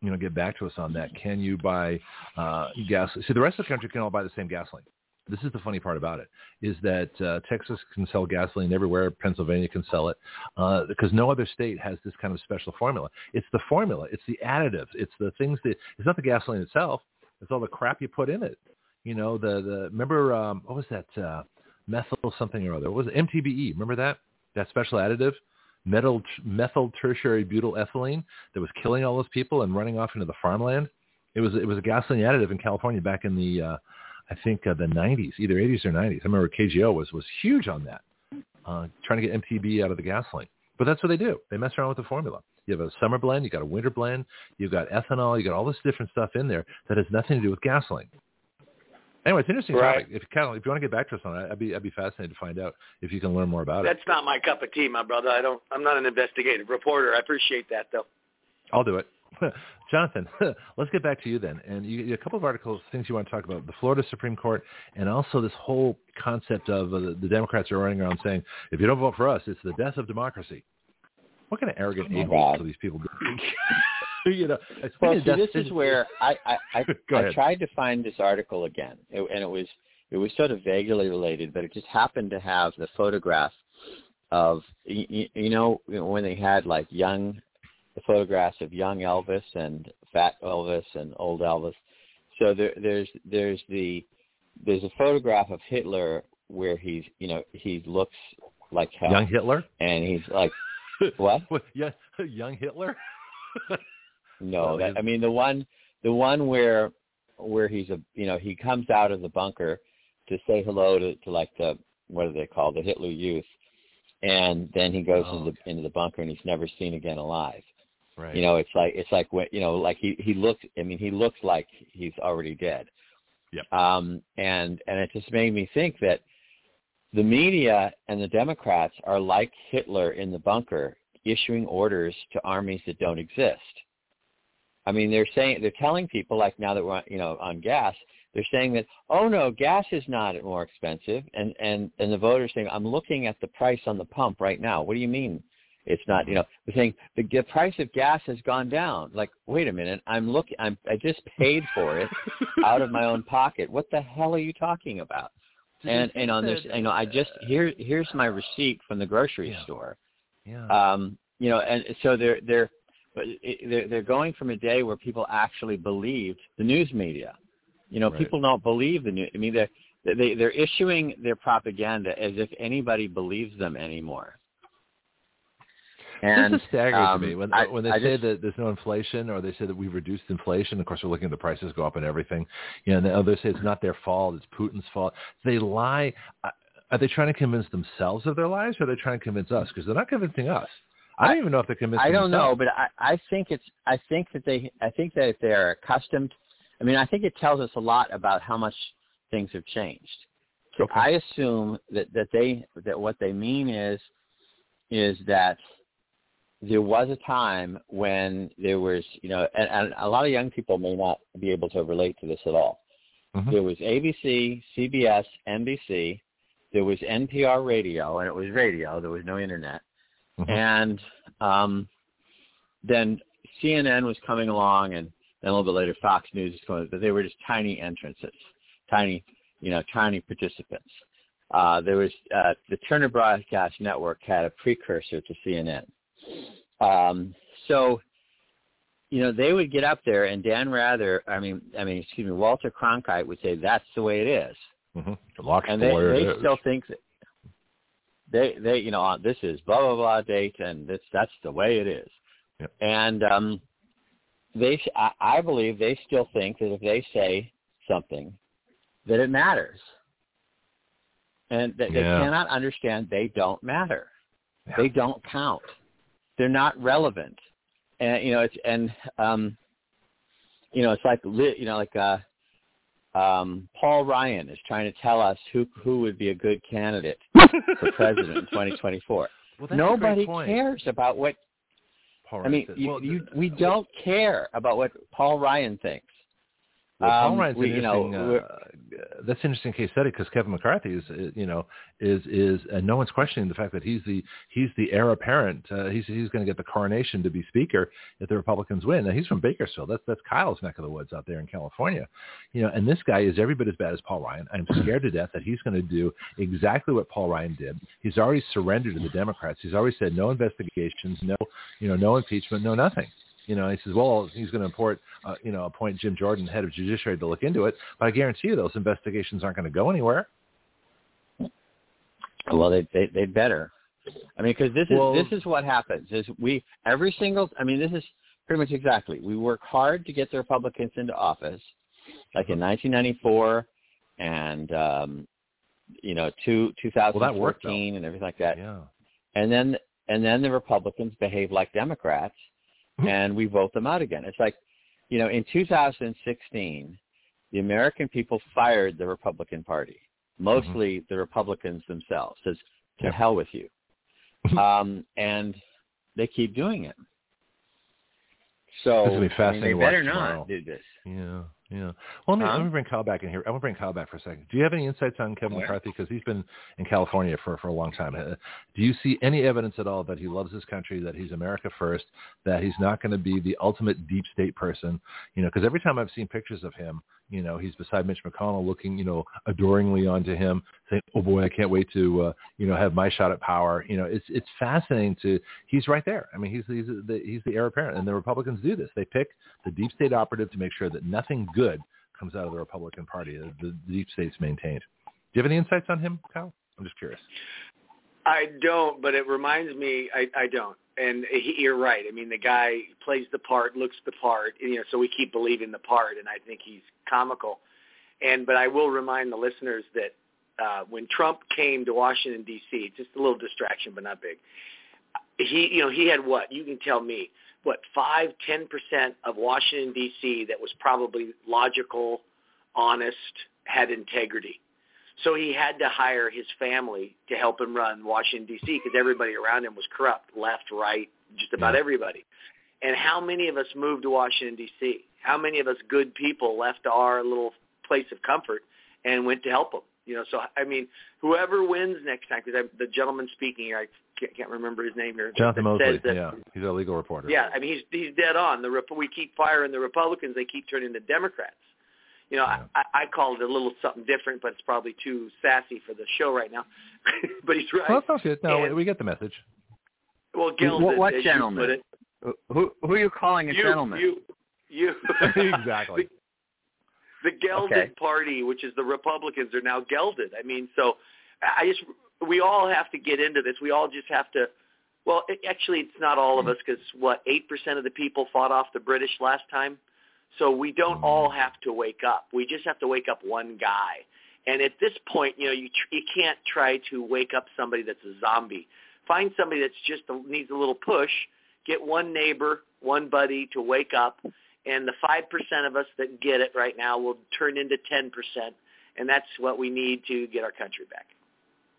you know get back to us on that, can you buy uh, gas? See, the rest of the country can all buy the same gasoline. This is the funny part about it, is that uh, Texas can sell gasoline everywhere. Pennsylvania can sell it uh, because no other state has this kind of special formula. It's the formula. It's the additives. It's the things that, it's not the gasoline itself. It's all the crap you put in it. You know, the, the remember, um, what was that, uh, methyl something or other? What was it? MTBE. Remember that? That special additive? Metal, methyl tertiary butyl ethylene that was killing all those people and running off into the farmland. It was, it was a gasoline additive in California back in the, uh, I think uh, the 90s, either 80s or 90s. I remember KGO was was huge on that, uh, trying to get MTB out of the gasoline. But that's what they do. They mess around with the formula. You have a summer blend, you got a winter blend, you've got ethanol, you got all this different stuff in there that has nothing to do with gasoline. Anyway, it's an interesting right. topic. If you, kind of, if you want to get back to us on it, I'd be I'd be fascinated to find out if you can learn more about That's it. That's not my cup of tea, my brother. I don't. I'm not an investigative reporter. I appreciate that, though. I'll do it. Jonathon, let's get back to you then. And you, a couple of articles, things you want to talk about: the Florida Supreme Court, and also this whole concept of uh, the, Democrats are running around saying, "If you don't vote for us, it's the death of democracy." What kind of arrogant oh, egos do these people you know, well, see, this is where I I, I, I tried to find this article again, it, and it was it was sort of vaguely related, but it just happened to have the photograph of you, you know when they had like young the photographs of young Elvis and fat Elvis and old Elvis. So there, there's there's the there's a photograph of Hitler where he's you know he looks like hell. Young Hitler, and he's like what? yeah, young Hitler. no, that, I mean the one the one where where he's a you know he comes out of the bunker to say hello to, to like the what are they called the Hitler Youth, and then he goes oh. into the into the bunker and he's never seen again alive. Right. You know, it's like it's like when you know, like he he looks. I mean, he looks like he's already dead. Yep. Um, and and it just made me think that the media and the Democrats are like Hitler in the bunker, issuing orders to armies that don't exist. I mean, they're saying they're telling people like now that we're on, you know on gas, they're saying that oh no, gas is not more expensive, and and and the voters saying I'm looking at the price on the pump right now. What do you mean? It's not, you know, the thing. The, the price of gas has gone down. Like, wait a minute, I'm looking. I'm I just paid for it out of my own pocket. What the hell are you talking about? and and on this, you know, I just here here's my receipt from the grocery yeah. store. Yeah. Um, you know, and so they're they're but they're they're going from a day where people actually believed the news media. You know, right. people don't believe the news. I mean, they're they they're issuing their propaganda as if anybody believes them anymore. And, this is staggering um, to me when I, when they I say just, that there's no inflation or they say that we've reduced inflation. Of course, we're looking at the prices go up and everything. You know, and the others say it's not their fault; it's Putin's fault. They lie. Are they trying to convince themselves of their lies, or are they trying to convince us? Because they're not convincing us. I don't even know if they're convincing. I don't themselves. know, but I, I think it's. I think that they. I think that if they're accustomed, I mean, I think it tells us a lot about how much things have changed. Okay. I assume that that they that what they mean is is that there was a time when there was, you know, and, and a lot of young people may not be able to relate to this at all. Mhm. There was ABC, CBS, NBC. There was NPR radio, and it was radio. There was no internet. Mhm. And um, then CNN was coming along, and then a little bit later Fox News was coming. But they were just tiny entrances, tiny, you know, tiny participants. Uh, there was uh, the Turner Broadcast Network had a precursor to CNN. Um, so, you know, they would get up there, and Dan Rather, I mean, I mean, excuse me, Walter Cronkite would say that's the way it is, Mhm. Lock and the they way they still think that they they you know uh, this is blah blah blah date, and this that's the way it is, Yep. and um, they I, I believe they still think that if they say something, that it matters, and that they Yeah. cannot understand they don't matter. Yeah. They don't count. They're not relevant. And you know, it's and um you know, it's like li- you know, like uh um Paul Ryan is trying to tell us who who would be a good candidate for president in 2024. Well, that's a Nobody great point. cares about what Paul I mean, said- you, well, you th- we don't care about what Paul Ryan thinks. Well, Paul Um, Ryan's we- an you know, uh, that's an interesting case study because Kevin McCarthy is, uh, you know, is is and no one's questioning the fact that he's the he's the heir apparent. Uh, he's he's going to get the coronation to be speaker if the Republicans win. Now he's from Bakersfield. That's that's Kyle's neck of the woods out there in California, you know. And this guy is every bit as bad as Paul Ryan. I'm scared to death that he's going to do exactly what Paul Ryan did. He's already surrendered to the Democrats. He's already said no investigations, no you know no impeachment, no nothing. You know, he says, well, he's going to import, uh, you know, appoint Jim Jordan, head of judiciary, to look into it. But I guarantee you, those investigations aren't going to go anywhere. Well, they they they better. I mean, because this is Well- this is what happens. Is we every single. I mean, this is pretty much exactly. We work hard to get the Republicans into office, like in 1994, and um, you know, two that worked, 2014, and everything like that. Yeah. And then and then the Republicans behave like Democrats, and we vote them out again. It's like, you know, in 2016, the American people fired the Republican Party, mostly the Republicans themselves. Says, to Yeah. hell with you. um, and they keep doing it. So be I mean, they better tomorrow. not do this. Yeah. Yeah. Well, let me, Huh? let me bring Kyle back in here. I want to bring Kyle back for a second. Do you have any insights on Kevin. McCarthy? Because he's been in California for, for a long time. Uh, Do you see any evidence at all that he loves his country, that he's America first, that he's not going to be the ultimate deep state person? You know, because every time I've seen pictures of him, you know, he's beside Mitch McConnell looking, you know, adoringly onto him, saying, oh boy, I can't wait to, uh, you know, have my shot at power. You know, it's, it's fascinating to, he's right there. I mean, he's, he's the, he's the heir apparent. And the Republicans do this. They pick the deep state operative to make sure that nothing good comes out of the Republican Party. The, the deep state's maintained. Do you have any insights on him, Kyle? I'm just curious. I don't, but it reminds me. I, I don't, and he, you're right. I mean, the guy plays the part, looks the part, you know. So we keep believing the part, and I think he's comical. And but I will remind the listeners that uh, when Trump came to Washington D.C., just a little distraction, but not big. He, you know, he had what? You can tell me what five, ten percent of Washington D.C. that was probably logical, honest, had integrity. So he had to hire his family to help him run Washington D.C. because everybody around him was corrupt, left, right, just about Yeah. everybody. And how many of us moved to Washington D.C.? How many of us good people left our little place of comfort and went to help them? You know, so I mean, whoever wins next time, because the gentleman speaking here, I can't, can't remember his name here. Jonathon Moseley. that- yeah, he's a legal reporter. yeah, I mean he's he's dead on. The we keep firing the Republicans; they keep turning to Democrats. You know, Yeah. I, I call it a little something different, but it's probably too sassy for the show right now. but he's right. Well, that sounds good. No, And- we get the message. well, gelded, What- what as gentleman? You put it. Uh, who who are you calling a you, gentleman? You, you. exactly. the gelded Okay. party, which is the Republicans, are now gelded. I mean, so I just we all have to get into this. We all just have to. Well, it, actually, it's not all of mm-hmm. us because what eight percent of the people fought off the British last time. So we don't all mm. have to wake up. We just have to wake up one guy. And at this point, you know, you tr- you can't try to wake up somebody that's a zombie. Find somebody that's just a, needs a little push. Get one neighbor, one buddy to wake up, and the five percent of us that get it right now will turn into ten percent, and that's what we need to get our country back.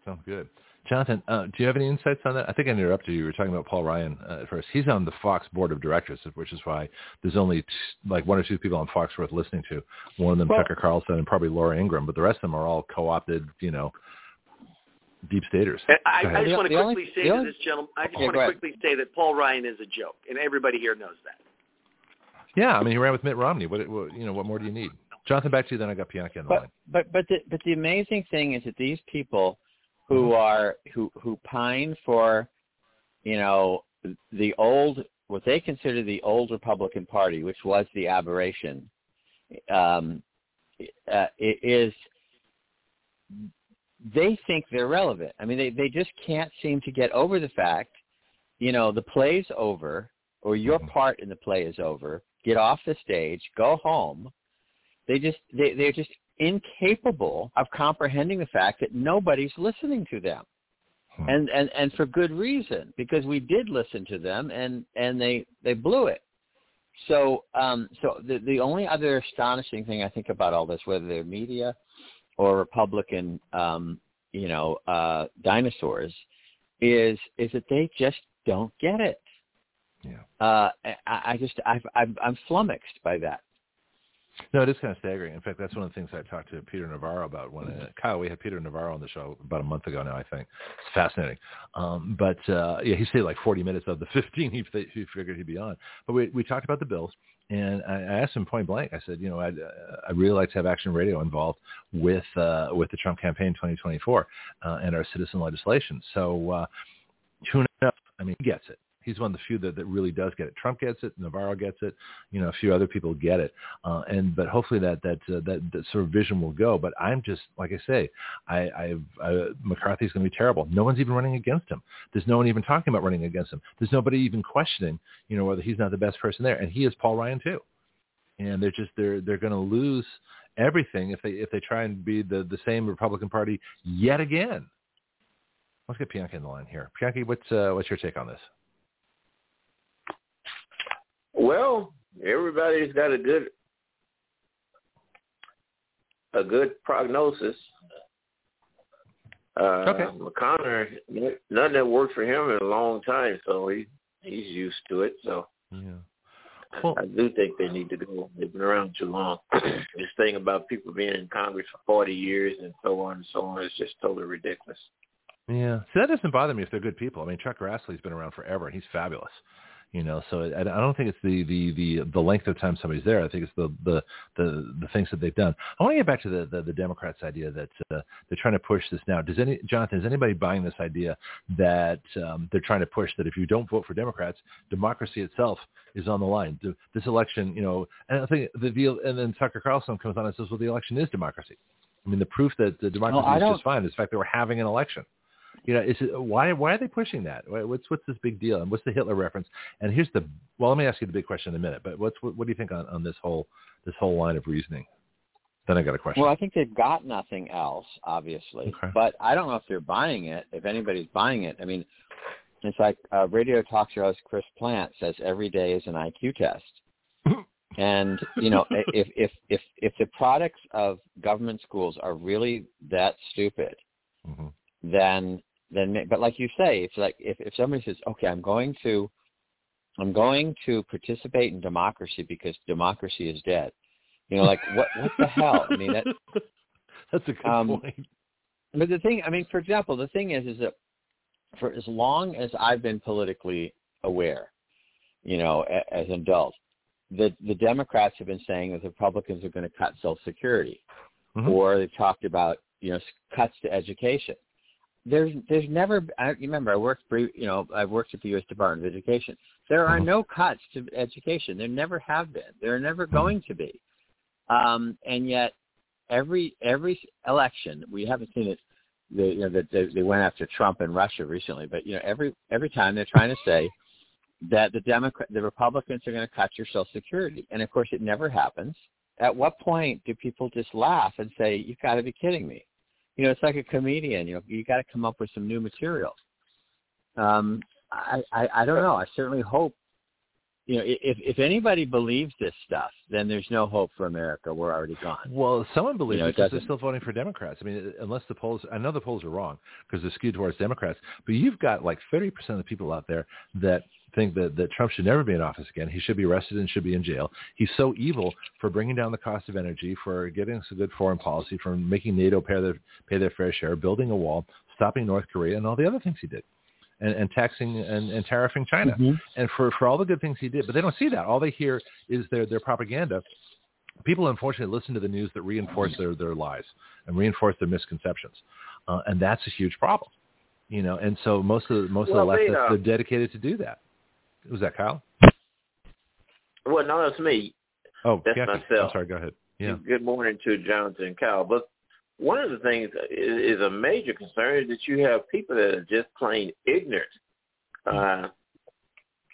Sounds good. Jonathon, uh, do you have any insights on that? I think I interrupted you. You were talking about Paul Ryan uh, at first. He's on the Fox board of directors, which is why there's only t- like one or two people on Fox worth listening to. One of them, Well- Tucker Carlson, and probably Laura Ingraham, but the rest of them are all co-opted, you know, deep staters. I, I just want to the only- quickly say to only- this gentleman, I just Yeah, want go to ahead. quickly say that Paul Ryan is a joke, and everybody here knows that. Yeah, I mean, he ran with Mitt Romney. What, what you know, what more do you need? Jonathon, back to you. Then I got Bianca in the But line. but but the but the amazing thing is that these people who are who who pine for, you know, the old what they consider the old Republican Party, which was the aberration, um, uh, is they think they're relevant. I mean, they they just can't seem to get over the fact, you know, the play's over or your Mhm. part in the play is over. Get off the stage, go home. They just they they're just incapable of comprehending the fact that nobody's listening to them. Hmm. And and and for good reason because we did listen to them and and they they blew it. So um so the the only other astonishing thing I think about all this whether they're media or Republican um you know uh dinosaurs is is that they just don't get it. Yeah. Uh I, I just I've, I've I'm flummoxed by that. No, it is kind of staggering. In fact, that's one of the things I talked to Peter Navarro about when uh, Kyle. We had Peter Navarro on the show about a month ago now. I think it's fascinating. Um, but uh, yeah, he stayed like 40 minutes of the 15 he, he figured he'd be on. But we we talked about the bills, and I, I asked him point blank. I said, you know, I'd uh, I'd really like to have Action Radio involved with uh, with the Trump campaign 2024 uh, and our citizen legislation. So uh, who knows? I mean, he gets it. He's one of the few that, that really does get it. Trump gets it. Navarro gets it. You know, a few other people get it. Uh, and but hopefully that that, uh, that that sort of vision will go. But I'm just like I say, I, I've McCarthy's going to be terrible. No one's even running against him. There's no one even talking about running against him. There's nobody even questioning, you know, whether he's not the best person there. And he is Paul Ryan too. And they're just they're they're going to lose everything if they if they try and be the the same Republican Party yet again. Let's get Bianca in the line here. Bianca, what's uh, what's your take on this? Well, everybody's got a good a good prognosis. Uh, Okay. McConnell, nothing that worked for him in a long time, so he he's used to it. So Yeah. Well, I do think they need to go. They've been around too long. this thing about people being in Congress for 40 years and so on and so on is just totally ridiculous. Yeah. See, that doesn't bother me if they're good people. I mean, Chuck Grassley's been around forever, and he's fabulous. You know, so I, I don't think it's the, the, the, the length of time somebody's there. I think it's the, the, the, the things that they've done. I want to get back to the, the, the Democrats' idea that uh, they're trying to push this now. Does any, Jonathon, is anybody buying this idea that um, they're trying to push that if you don't vote for Democrats, democracy itself is on the line? This election, you know, and I think the deal, and then Tucker Carlson comes on and says, well, the election is democracy. I mean, the proof that the democracy well, is just fine is the fact that we're having an election. You know, is it, why why are they pushing that? What's what's this big deal? And what's the Hitler reference? And here's the well, let me ask you the big question in a minute. But what's what, what do you think on, on this whole this whole line of reasoning? Then I got a question. Well, I think they've got nothing else, obviously, okay. but I don't know if they're buying it. If anybody's buying it, I mean, it's like uh, radio talk show host Chris Plante says every day is an IQ test. and you know, if if if if the products of government schools are really that stupid, mm-hmm. then then but like you say, it's like if, if somebody says, okay, I'm going to I'm going to participate in democracy because democracy is dead. You know, like what what the hell? I mean that that's a good um, point. But the thing, I mean, for example, the thing is, is that for as long as I've been politically aware, you know, as an adult, the the Democrats have been saying that the Republicans are going to cut Social Security, mm-hmm. or they've talked about you know cuts to education there's there's never I remember I worked you know I've worked at the U.S. Department of Education. There are uh-huh. no cuts to education. There never have been. There are never uh-huh. going to be. Um, and yet every every election we haven't seen it. The, you know that they, they went after Trump and Russia recently, but you know every every time they're trying to say that the Democrat the Republicans are going to cut your Social Security, and of course it never happens. At what point do people just laugh and say, "You've got to be kidding me"? You know, it's like a comedian. You know, you got to come up with some new material. Um, I, I I don't know. I certainly hope. You know, if if anybody believes this stuff, then there's no hope for America. We're already gone. Well, someone believes you know, it because they're still voting for Democrats. I mean, unless the polls, I know the polls are wrong because they're skewed towards Democrats. But you've got like 30% of the people out there that think that, that Trump should never be in office again. He should be arrested and should be in jail. He's so evil for bringing down the cost of energy, for getting us a good foreign policy, for making NATO pay their, pay their fair share, building a wall, stopping North Korea, and all the other things he did. And, and taxing and, and tariffing China, mm-hmm. and for, for all the good things he did, but they don't see that. All they hear is their their propaganda, people unfortunately listen to the news that reinforce their, their lies and reinforce their misconceptions. Uh, and that's a huge problem. You know, and so most of the, most well, of the leftists, they, uh, they're dedicated to do that. Was that Kyle? Well, no, that's me. Oh, that's myself. I'm sorry. Go ahead. Yeah. Good morning to Jonathon and Kyle. But one of the things is, is a major concern is that you have people that are just plain ignorant. Uh,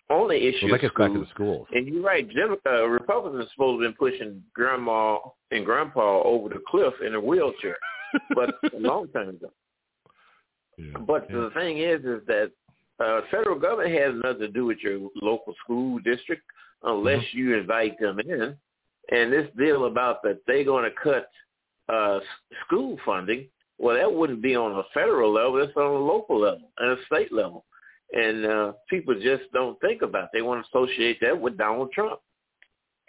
only issue well, back to the schools. And you're right. Jim, uh, Republicans are supposed to have been pushing grandma and grandpa over the cliff in a wheelchair, but a long time ago. Yeah. But yeah. the thing is, is that uh, federal government has nothing to do with your local school district unless mm-hmm. you invite them in. And this deal about that they're going to cut uh, school funding, well, that wouldn't be on a federal level. It's on a local level and a state level. And uh, people just don't think about it. They want to associate that with Donald Trump.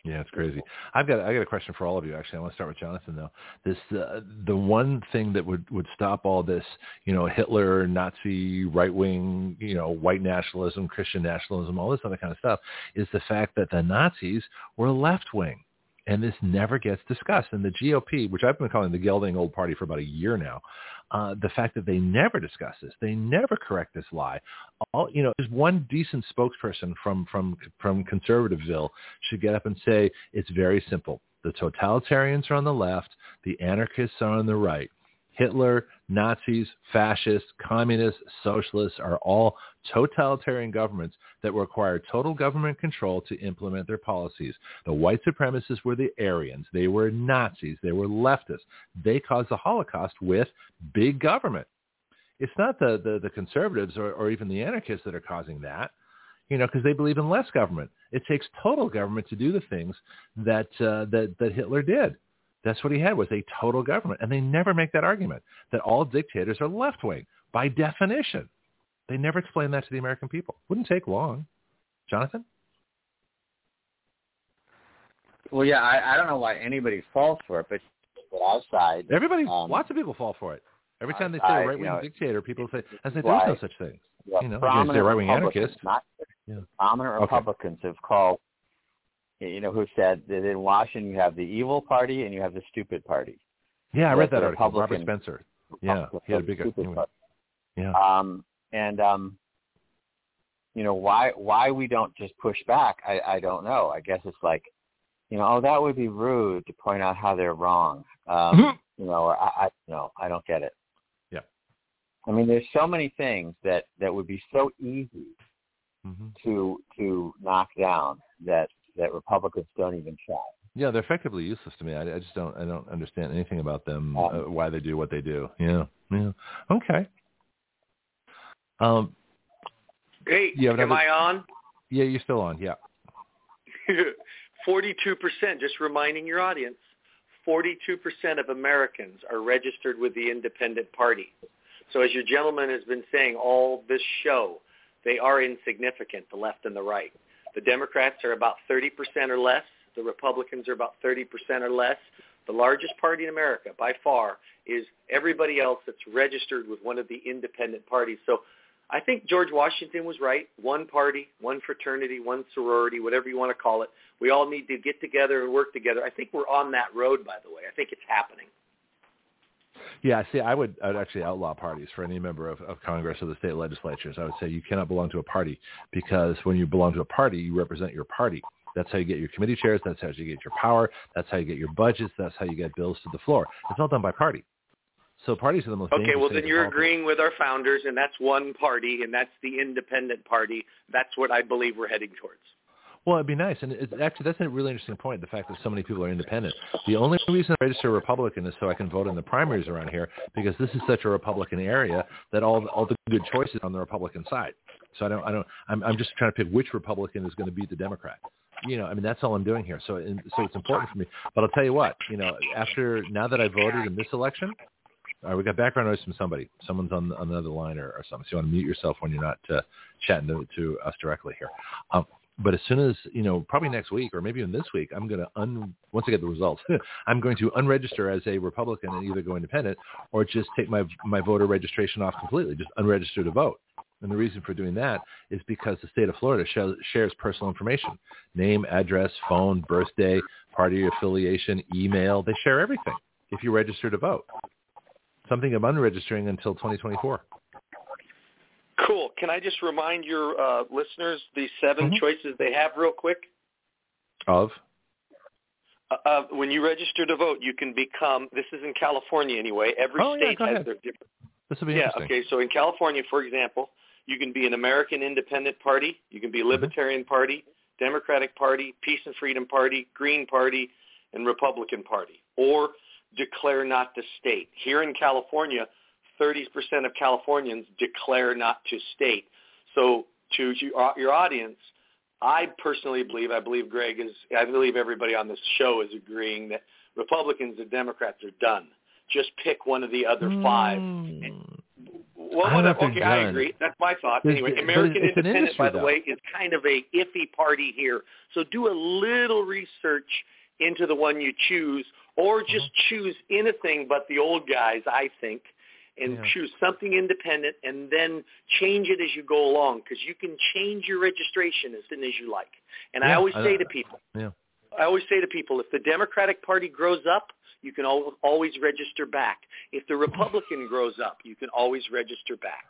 Yeah, it's crazy. I've got I got a question for all of you. Actually, I want to start with Jonathon though. This uh, the one thing that would would stop all this, you know, Hitler, Nazi, right wing, you know, white nationalism, Christian nationalism, all this other kind of stuff, is the fact that the Nazis were left wing and this never gets discussed. And the GOP, which I've been calling the gelding old party for about a year now, uh, the fact that they never discuss this, they never correct this lie. All you know, there's one decent spokesperson from from from conservativeville should get up and say it's very simple. The totalitarians are on the left, the anarchists are on the right. Hitler, Nazis, fascists, communists, socialists are all totalitarian governments that require total government control to implement their policies. The white supremacists were the Aryans. They were Nazis. They were leftists. They caused the Holocaust with big government. It's not the, the, the conservatives or, or even the anarchists that are causing that, you know, because they believe in less government. It takes total government to do the things that, uh, that, that Hitler did. That's what he had was a total government. And they never make that argument that all dictators are left wing by definition. They never explain that to the American people. Wouldn't take long. Jonathon? Well, yeah, I, I don't know why anybody falls for it, but outside, everybody, um, lots of people fall for it. Every time they say I- right-wing you know, dictator, people say, "I say there's no such thing." yeah, you know, you prominent say right-wing Republicans, anarchist. not Yeah. prominent Okay. Republicans have called, you know, who said that in Washington you have the evil party and you have the stupid party. Yeah, I read that article. Robert Republican- Spencer. Yeah, he had a big. Anyway. Yeah. Um, and um, you know why why we don't just push back? I, I don't know. I guess it's like, you know, oh that would be rude to point out how they're wrong. Um, you know, or I, I no, I don't get it. Yeah. I mean, there's so many things that that would be so easy hmm to to knock down that that Republicans don't even try. Yeah, they're effectively useless to me. I, I just don't. I don't understand anything about them. Um, uh, why they do what they do. Yeah. Yeah. Okay. Um. Hey, You have am another- I on? Yeah, you're still on. Yeah. 42%, just reminding your audience, 42% of Americans are registered with the independent party. So as your gentleman has been saying all this show, they are insignificant, the left and the right. The Democrats are about 30% or less. The Republicans are about 30% or less. The largest party in America, by far, is everybody else that's registered with one of the independent parties. So I think George Washington was right. One party, one fraternity, one sorority, whatever you want to call it. We all need to get together and work together. I think we're on that road, by the way. I think it's happening. Yeah, see, I would, I'd actually outlaw parties for any member of, of Congress or the state legislatures. I would say you cannot belong to a party because when you belong to a party, you represent your party. That's how you get your committee chairs. That's how you get your power. That's how you get your budgets. That's how you get bills to the floor. It's all done by party. So parties are the most Okay, well then you're agreeing with our founders, and that's one party, and that's the independent party. That's what I believe we're heading towards. Well, it'd be nice, and it's actually that's a really interesting point. The fact that so many people are independent. The only reason I register Republican is so I can vote in the primaries around here because this is such a Republican area that all all the good choices are on the Republican side. So I don't I don't I'm I'm just trying to pick which Republican is going to beat the Democrat. You know, I mean that's all I'm doing here. So and, so it's important for me. But I'll tell you what, you know, after now that I voted in this election, all right, we got background noise from somebody. Someone's on, on another line or, or something. So you want to mute yourself when you're not uh, chatting to, to us directly here. Um, but as soon as you know, probably next week or maybe even this week, I'm going to un once I get the results, I'm going to unregister as a Republican and either go independent or just take my my voter registration off completely, just unregister to vote. And the reason for doing that is because the state of Florida sh- shares personal information: name, address, phone, birthday, party affiliation, email. They share everything if you register to vote. Something I'm unregistering until 2024. Cool. Can I just remind your uh, listeners the 7 Mhm. choices they have real quick? Of Uh, uh, when you register to vote, you can become. This is in California anyway. Every Oh, state go has ahead. their different. this will be Yeah. Okay. So in California, for example, you can be an American Independent Party. You can be Mm-hmm. Libertarian Party, Democratic Party, Peace and Freedom Party, Green Party, and Republican Party, or declare not to state. Here in California, 30% of Californians declare not to state. So to your your audience, I personally believe, I believe Greg is, I believe everybody on this show is agreeing that Republicans and Democrats are done. Just pick one of the other five. Mm. Well, I don't know if whatever. they're okay, I agree. That's my thought. Anyway, American Independent, industry, by the though. way, is kind of a iffy party here. So do a little research into the one you choose, or just choose anything but the old guys, I think, and Yeah. choose something independent, and then change it as you go along, because you can change your registration as soon as you like. And I always say know. to people, Yeah. I always say to people, if the Democratic Party grows up, you can al- always register back. If the Republican grows up, you can always register back.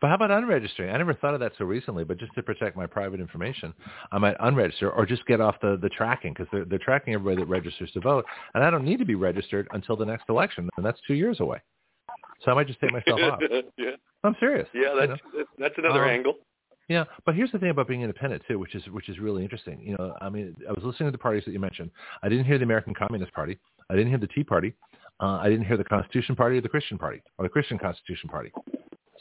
But how about unregistering? I never thought of that so recently, but just to protect my private information, I might unregister or just get off the, the tracking because they're, they're tracking everybody that registers to vote. And I don't need to be registered until the next election, and that's two years away. So I might just take myself off. yeah, I'm serious. yeah, you know? that's that's- that's another Um, angle. Yeah, but here's the thing about being independent too, which is which is really interesting. You know, I mean, I was listening to the parties that you mentioned. I didn't hear the American Communist Party. I didn't hear the Tea Party. Uh, I didn't hear the Constitution Party or the Christian Party or the Christian Constitution Party.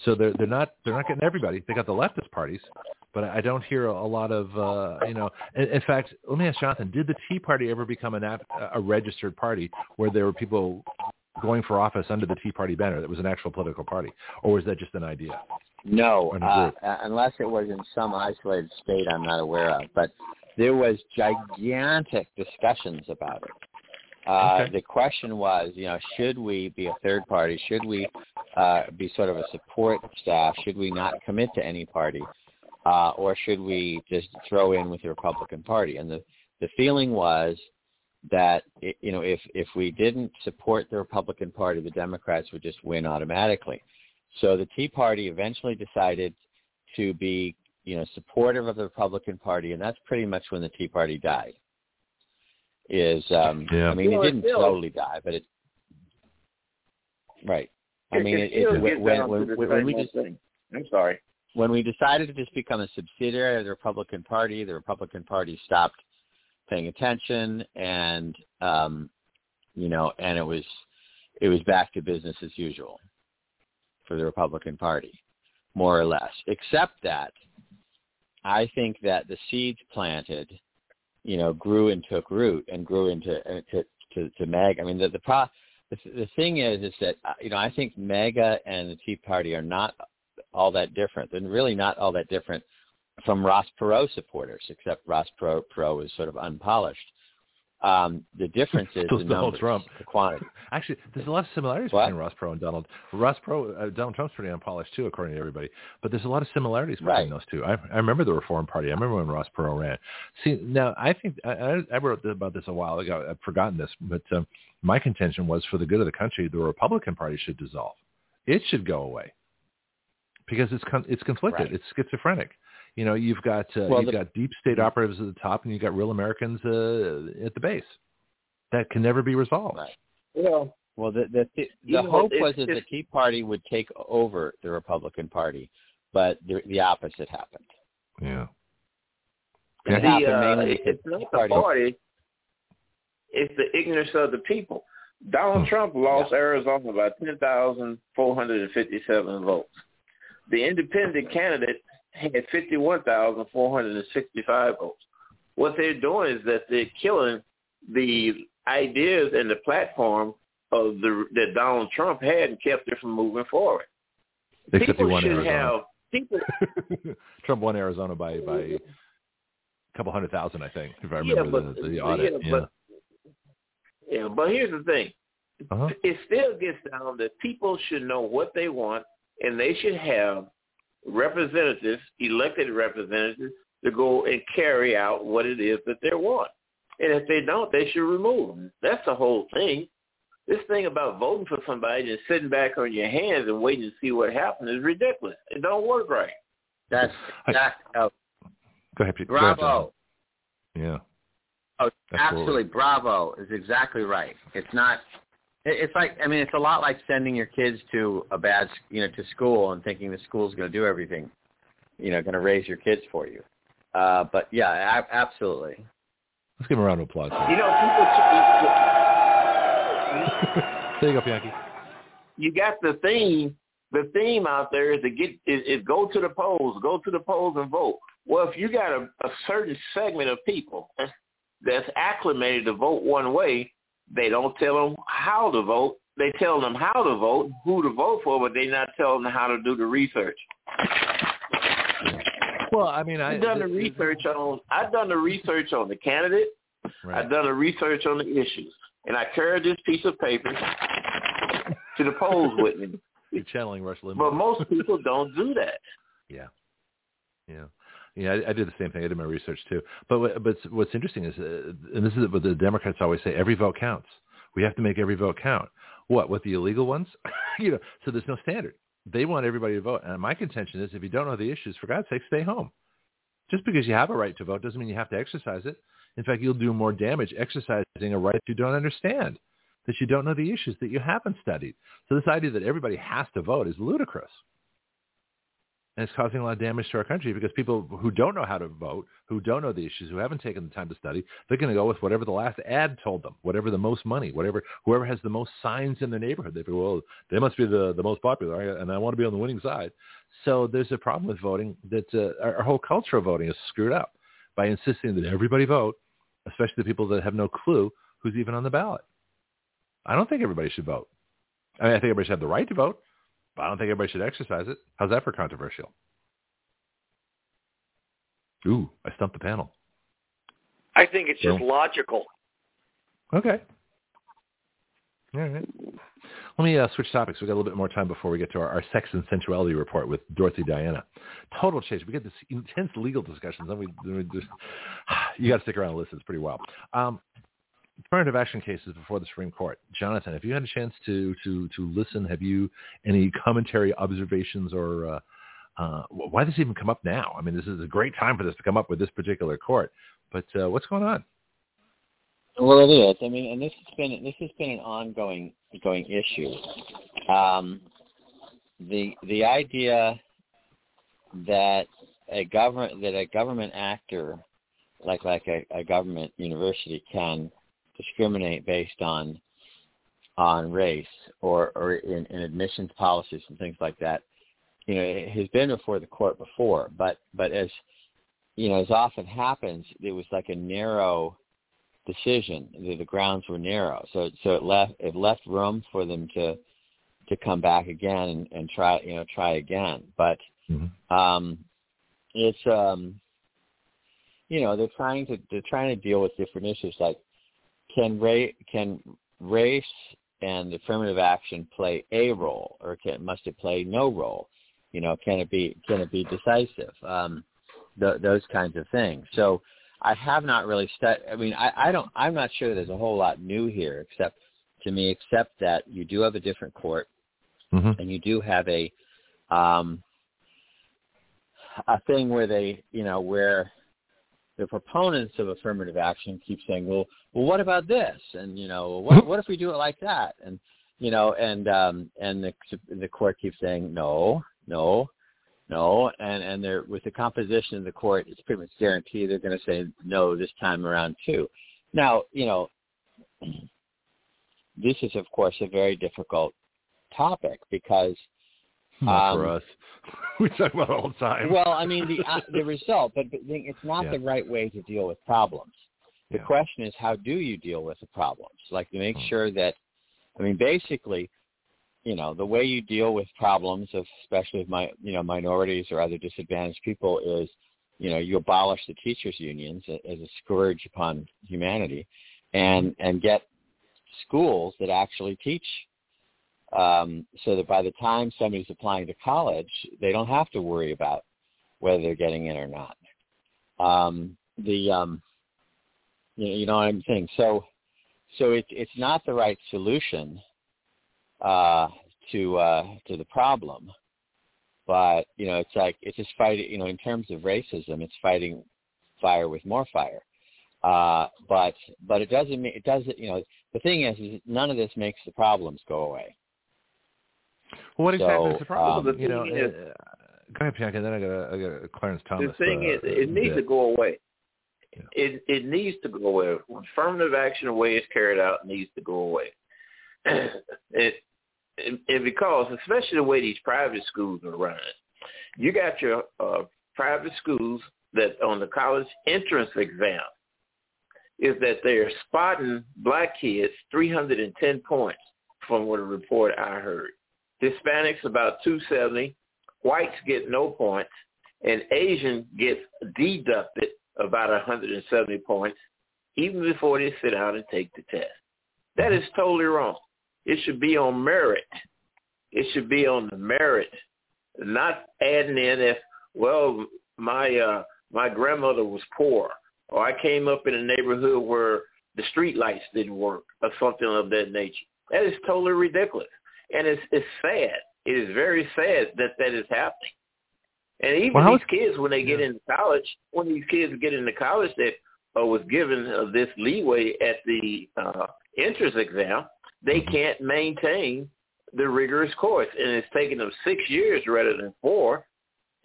So they're they're not they're not getting everybody. They got the leftist parties, but I don't hear a, a lot of uh, you know. In, in fact, let me ask Jonathon: Did the Tea Party ever become an app, a registered party where there were people going for office under the Tea Party banner that was an actual political party, or was that just an idea? No, Or in a uh, uh, unless it was in some isolated state I'm not aware of. But there was gigantic discussions about it. Uh, okay. The question was, you know, should we be a third party? Should we uh, be sort of a support staff? Should we not commit to any party, uh, or should we just throw in with the Republican Party? And the the feeling was that you know if if we didn't support the Republican Party, the Democrats would just win automatically. So the Tea Party eventually decided to be you know supportive of the Republican Party, and that's pretty much when the Tea Party died is um yeah. I mean it didn't still, slowly die, but it right. I mean it, it, when, when, when, when we just thing. I'm sorry. When we decided to just become a subsidiary of the Republican Party, the Republican Party stopped paying attention and um you know, and it was it was back to business as usual for the Republican Party, more or less. Except that I think that the seeds planted you know, grew and took root and grew into uh, to to, to MAGA. I mean, the the, pro, the the thing is, is that uh, you know, I think MAGA and the Tea Party are not all that different. They're really not all that different from Ross Perot supporters, except Ross Perot, Perot is sort of unpolished. Um, the difference is the numbers, Trump. the quantity. Actually, there's a lot of similarities what? between Ross Perot and Donald. Ross Perot, uh, Donald Trump's pretty unpolished too, according to everybody. But there's a lot of similarities between right. those two. I, I remember the Reform Party. I remember when Ross Perot ran. See, now I think I, I wrote about this a while ago. I've forgotten this, but um, my contention was for the good of the country, the Republican Party should dissolve. It should go away because it's con- it's conflicted. Right. It's schizophrenic. You know, you've got uh, well, you've the, got deep state operatives at the top, and you've got real Americans uh, at the base that can never be resolved. Right. Well, well, the the the, the hope was that the Tea Party would take over the Republican Party, but the, the opposite happened. Yeah. It the, uh, it's not the party. party. It's the ignorance of the people. Donald hmm. Trump lost yeah. Arizona by 10,457 votes. The independent candidate had 51,465 votes. What they're doing is that they're killing the ideas and the platform of the that Donald Trump had and kept it from moving forward. Except people should Arizona. have people. Trump won Arizona by by a couple hundred thousand, I think, if I remember yeah, but, the, the audit. Yeah, But, yeah, but here's the thing. Uh-huh. It still gets down that people should know what they want, and they should have representatives, elected representatives, to go and carry out what it is that they want. And if they don't, they should remove them. That's the whole thing. This thing about voting for somebody and sitting back on your hands and waiting to see what happens is ridiculous. It don't work right. That's that. Uh, Go ahead, Pete. Bravo. Go ahead, yeah. Oh, absolutely. Bravo is exactly right. It's not. It's like I mean, it's a lot like sending your kids to a bad, you know, to school and thinking the school's going to do everything, you know, going to raise your kids for you. Uh, but yeah, absolutely. Let's give him a round of applause. You know, people. there you go, Bianchi. You got the theme. The theme out there is to get is, is go to the polls, go to the polls and vote. Well, if you got a, a certain segment of people that's acclimated to vote one way, they don't tell them how to vote. They tell them how to vote, who to vote for, but they not tell them how to do the research. Well, I mean, I've done the research on. I've done the research on the candidate. Right. I've done the research on the issues, and I carried this piece of paper to the polls with me. You're channeling Rush Limbaugh. But most people don't do that. Yeah, yeah. Yeah, I, I did the same thing. I did my research too. But but what's interesting is, uh, and this is what the Democrats always say: every vote counts. We have to make every vote count. What with the illegal ones? you know, so there's no standard they want everybody to vote. And my contention is if you don't know the issues, for God's sake, stay home. Just because you have a right to vote doesn't mean you have to exercise it. In fact, you'll do more damage exercising a right you don't understand, that you don't know the issues, that you haven't studied. So this idea that everybody has to vote is ludicrous and it's causing a lot of damage to our country because people who don't know how to vote, who don't know the issues, who haven't taken the time to study, they're going to go with whatever the last ad told them, whatever the most money, whatever whoever has the most signs in their neighborhood. They go, well, they must be the the most popular, and I want to be on the winning side. So there's a problem with voting that uh, our, our whole culture of voting is screwed up by insisting that everybody vote, especially the people that have no clue who's even on the ballot. I don't think everybody should vote. I mean, I think everybody should have the right to vote, but I don't think everybody should exercise it. How's that for controversial? Ooh, I stumped the panel. I think it's just logical. Okay. All right. Let me uh, switch topics. We've got a little bit more time before we get to our, our sex and sensuality report with Dorothy Diana. Total change. We get this intense legal discussions. Then we, then we just, you got to stick around and listen. It's pretty wild. Um, affirmative action cases before the Supreme Court. Jonathon, have you had a chance to to to listen? Have you any commentary, observations, or uh, uh, why does this even come up now? I mean, this is a great time for this to come up with this particular court. But uh, what's going on? Well, it is. I mean, and this has been this has been an ongoing ongoing issue. Um, the the idea that a government that a government actor like like a, a government university can discriminate based on on race or or in, in admissions policies and things like that, you know, it has been before the court before. But but as you know, as often happens, it was like a narrow decision. The, the grounds were narrow, so so it left it left room for them to to come back again and, and try you know try again. But mm-hmm. um, it's um, you know they're trying to they're trying to deal with different issues like can ra- can race and affirmative action play a role, or can, must it play no role? You know, can it be can it be decisive? Um, th- those kinds of things. So I have not really studied. I mean, I, I don't. I'm not sure there's a whole lot new here, except to me, except that you do have a different court, mm-hmm. and you do have a um, a thing where they, you know, where the proponents of affirmative action keep saying, well, well, what about this? And you know, what what if we do it like that? And you know, and um, and the the court keeps saying, no, no, no, and and they're with the composition of the court, it's pretty much guaranteed they're going to say no this time around too. Now, you know, this is of course a very difficult topic because not um, for us. we talk about it all the time. well, I mean the uh, the result, but, but it's not yeah. the right way to deal with problems. The yeah. question is, how do you deal with the problems? Like to make hmm. sure that, I mean, basically, you know, the way you deal with problems, especially with my, you know, minorities or other disadvantaged people, is, you know, you abolish the teachers' unions as a scourge upon humanity, and and get schools that actually teach um, so that by the time somebody's applying to college, they don't have to worry about whether they're getting in or not. Um, the um, you know, you know what I'm saying. So so it's it's not the right solution uh, to uh, to the problem, but you know it's like it's just fighting. You know, in terms of racism, it's fighting fire with more fire. Uh, but but it doesn't mean it doesn't. You know, the thing is, is none of this makes the problems go away. Well, what exactly so, is the problem? Um, you know, is, uh, go ahead, Bianca. Then I got a, I got a Clarence Thomas. The thing uh, is, it needs bit. to go away. Yeah. It it needs to go away. Affirmative action, the way it's carried out, needs to go away. it, it, it because, especially the way these private schools are run, you got your uh, private schools that on the college entrance exam is that they're spotting black kids 310 points from what a report I heard. Hispanics about 270, whites get no points, and Asian gets deducted about 170 points even before they sit down and take the test. That is totally wrong. It should be on merit. It should be on the merit, not adding in if, well, my uh, my grandmother was poor, or I came up in a neighborhood where the street lights didn't work, or something of that nature. That is totally ridiculous. And it's it's sad. It is very sad that that is happening. And even well, these kids, when they get into college, when these kids get into college that uh, was given uh, this leeway at the uh, entrance exam, they mm-hmm. can't maintain the rigorous course, and it's taking them six years rather than four.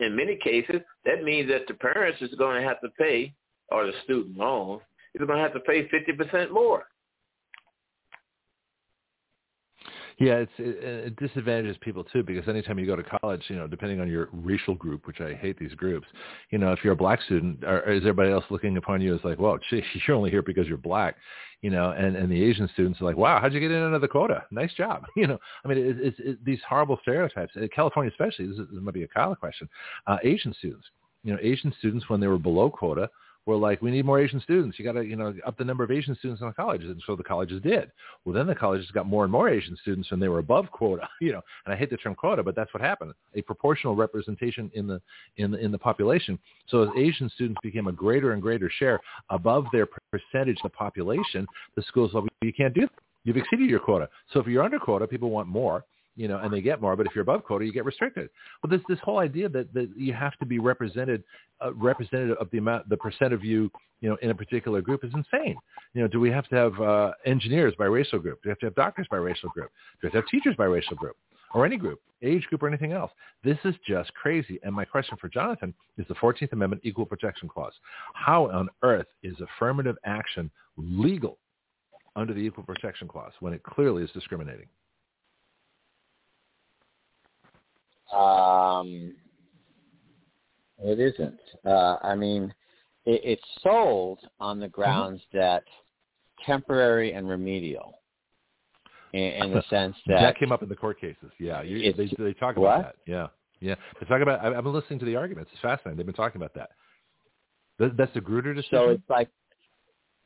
In many cases, that means that the parents is going to have to pay, or the student loan is going to have to pay fifty percent more. Yeah, it's it, it disadvantages people too because anytime you go to college, you know, depending on your racial group, which I hate these groups, you know, if you're a black student, or, is everybody else looking upon you as like, well, gee, you're only here because you're black, you know, and and the Asian students are like, wow, how'd you get in under the quota? Nice job, you know. I mean, it, it's it, these horrible stereotypes. In California, especially, this, is, this might be a Kyle question. Uh, Asian students, you know, Asian students when they were below quota were like, we need more Asian students. You got to, you know, up the number of Asian students in the colleges. And so the colleges did. Well, then the colleges got more and more Asian students and they were above quota, you know, and I hate the term quota, but that's what happened. A proportional representation in the, in the, in the population. So as Asian students became a greater and greater share above their percentage of the population, the schools, well, you can't do that. You've exceeded your quota. So if you're under quota, people want more you know, and they get more. But if you're above quota, you get restricted. Well, this this whole idea that, that you have to be represented, uh, representative of the amount, the percent of you, you know, in a particular group is insane. You know, do we have to have uh, engineers by racial group? Do we have to have doctors by racial group? Do we have to have teachers by racial group? Or any group, age group, or anything else. This is just crazy. And my question for Jonathon is the 14th Amendment Equal Protection Clause. How on earth is affirmative action legal under the Equal Protection Clause when it clearly is discriminating? Um, it isn't. Uh, I mean, it, it's sold on the mm-hmm. grounds mm-hmm. that temporary and remedial, in, in the sense that that came up in the court cases. Yeah, you, they they talk about what? that. Yeah, yeah, they talk about. I've been listening to the arguments. It's fascinating. They've been talking about that. That's the Grutter decision. So it's like,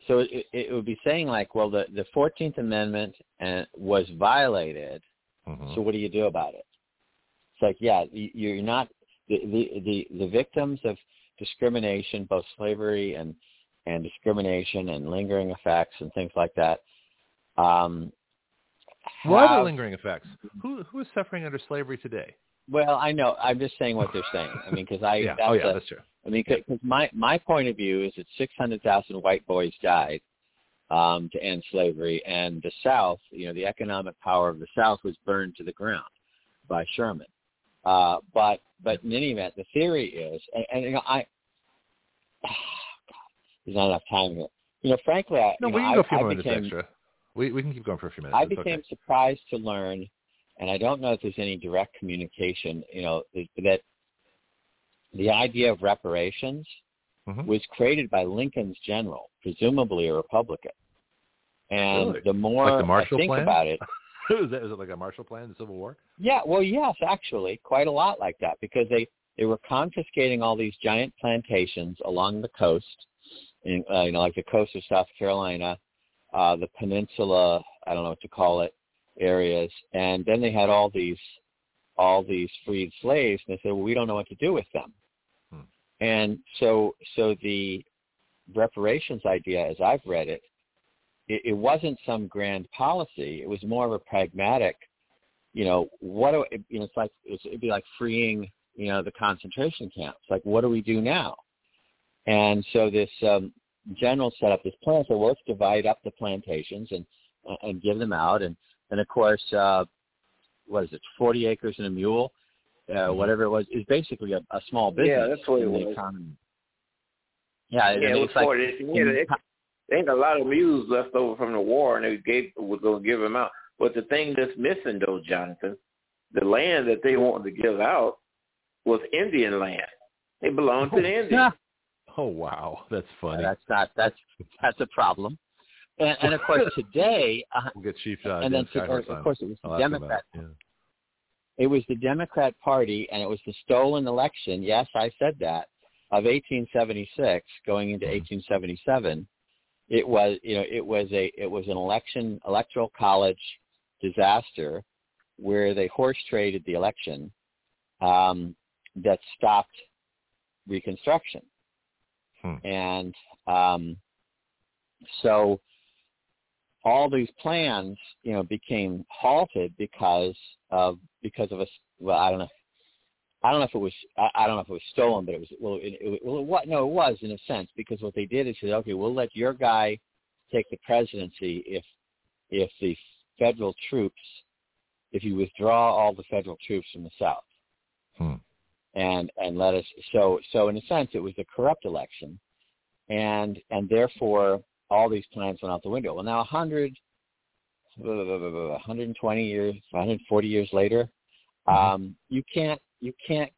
so it, it would be saying like, well, the the Fourteenth Amendment uh, was violated. Mm-hmm. So what do you do about it? It's like, yeah, you're not the the the, the victims of discrimination, both slavery and and discrimination and lingering effects and things like that. Um, what are the lingering effects? Who who is suffering under slavery today? Well, I know. I'm just saying what they're saying. I mean, because I yeah. oh yeah, a, that's true. I mean, because my my point of view is that 600,000 white boys died um, to end slavery, and the South, you know, the economic power of the South was burned to the ground by Sherman. Uh, but but in any event, the theory is, and, and you know, I oh, God, there's not enough time here. You know, frankly, I, no, we know, can go a few I minutes became, extra. We we can keep going for a few minutes. I it's became okay. surprised to learn, and I don't know if there's any direct communication. You know, that the idea of reparations mm-hmm. was created by Lincoln's general, presumably a Republican. And really? the more like I think Plan? about it, is, that, is it like a Marshall Plan, the Civil War? Yeah, well, yes, actually, quite a lot like that because they they were confiscating all these giant plantations along the coast, in, uh, you know, like the coast of South Carolina, uh, the peninsula, I don't know what to call it, areas, and then they had all these all these freed slaves, and they said, well, we don't know what to do with them. Hmm. And so, so the reparations idea, as I've read it, it, it wasn't some grand policy. It was more of a pragmatic, you know, what do you know? It's like it'd be like freeing, you know, the concentration camps. Like, what do we do now? And so this um, general set up this plan. So well, let's divide up the plantations and and give them out. And and of course, uh, what is it? Forty acres and a mule, uh, mm-hmm. whatever it was, is basically a, a small business yeah, that's what in it the was. economy. Yeah, yeah, I mean, it was like, 40. Yeah, it, there ain't a lot of mules left over from the war, and they gave was going to give them out. But the thing that's missing, though, Jonathon, the land that they wanted to give out was Indian land. It belonged to the Indians. Oh wow, that's funny. that's not that's that's a problem. And, and of course today, uh, we'll get Chief. Uh, and then to, of course it was the Democrat. Yeah. It was the Democrat Party, and it was the stolen election. Yes, I said that of 1876 going into 1877 mm-hmm it was you know it was a it was an election electoral college disaster where they horse traded the election um, that stopped Reconstruction, hmm. and um, so all these plans you know became halted because of because of a well I don't know I don't know if it was I, I don't know if it was stolen, but it was well it, it, well it, what no it was in a sense because what they did is said okay we'll let your guy take the presidency if if the federal troops if you withdraw all the federal troops from the south hmm. and and let us so so in a sense it was a corrupt election and and therefore all these plans went out the window well now 100 120 years 140 years later mm-hmm. um you can't you can't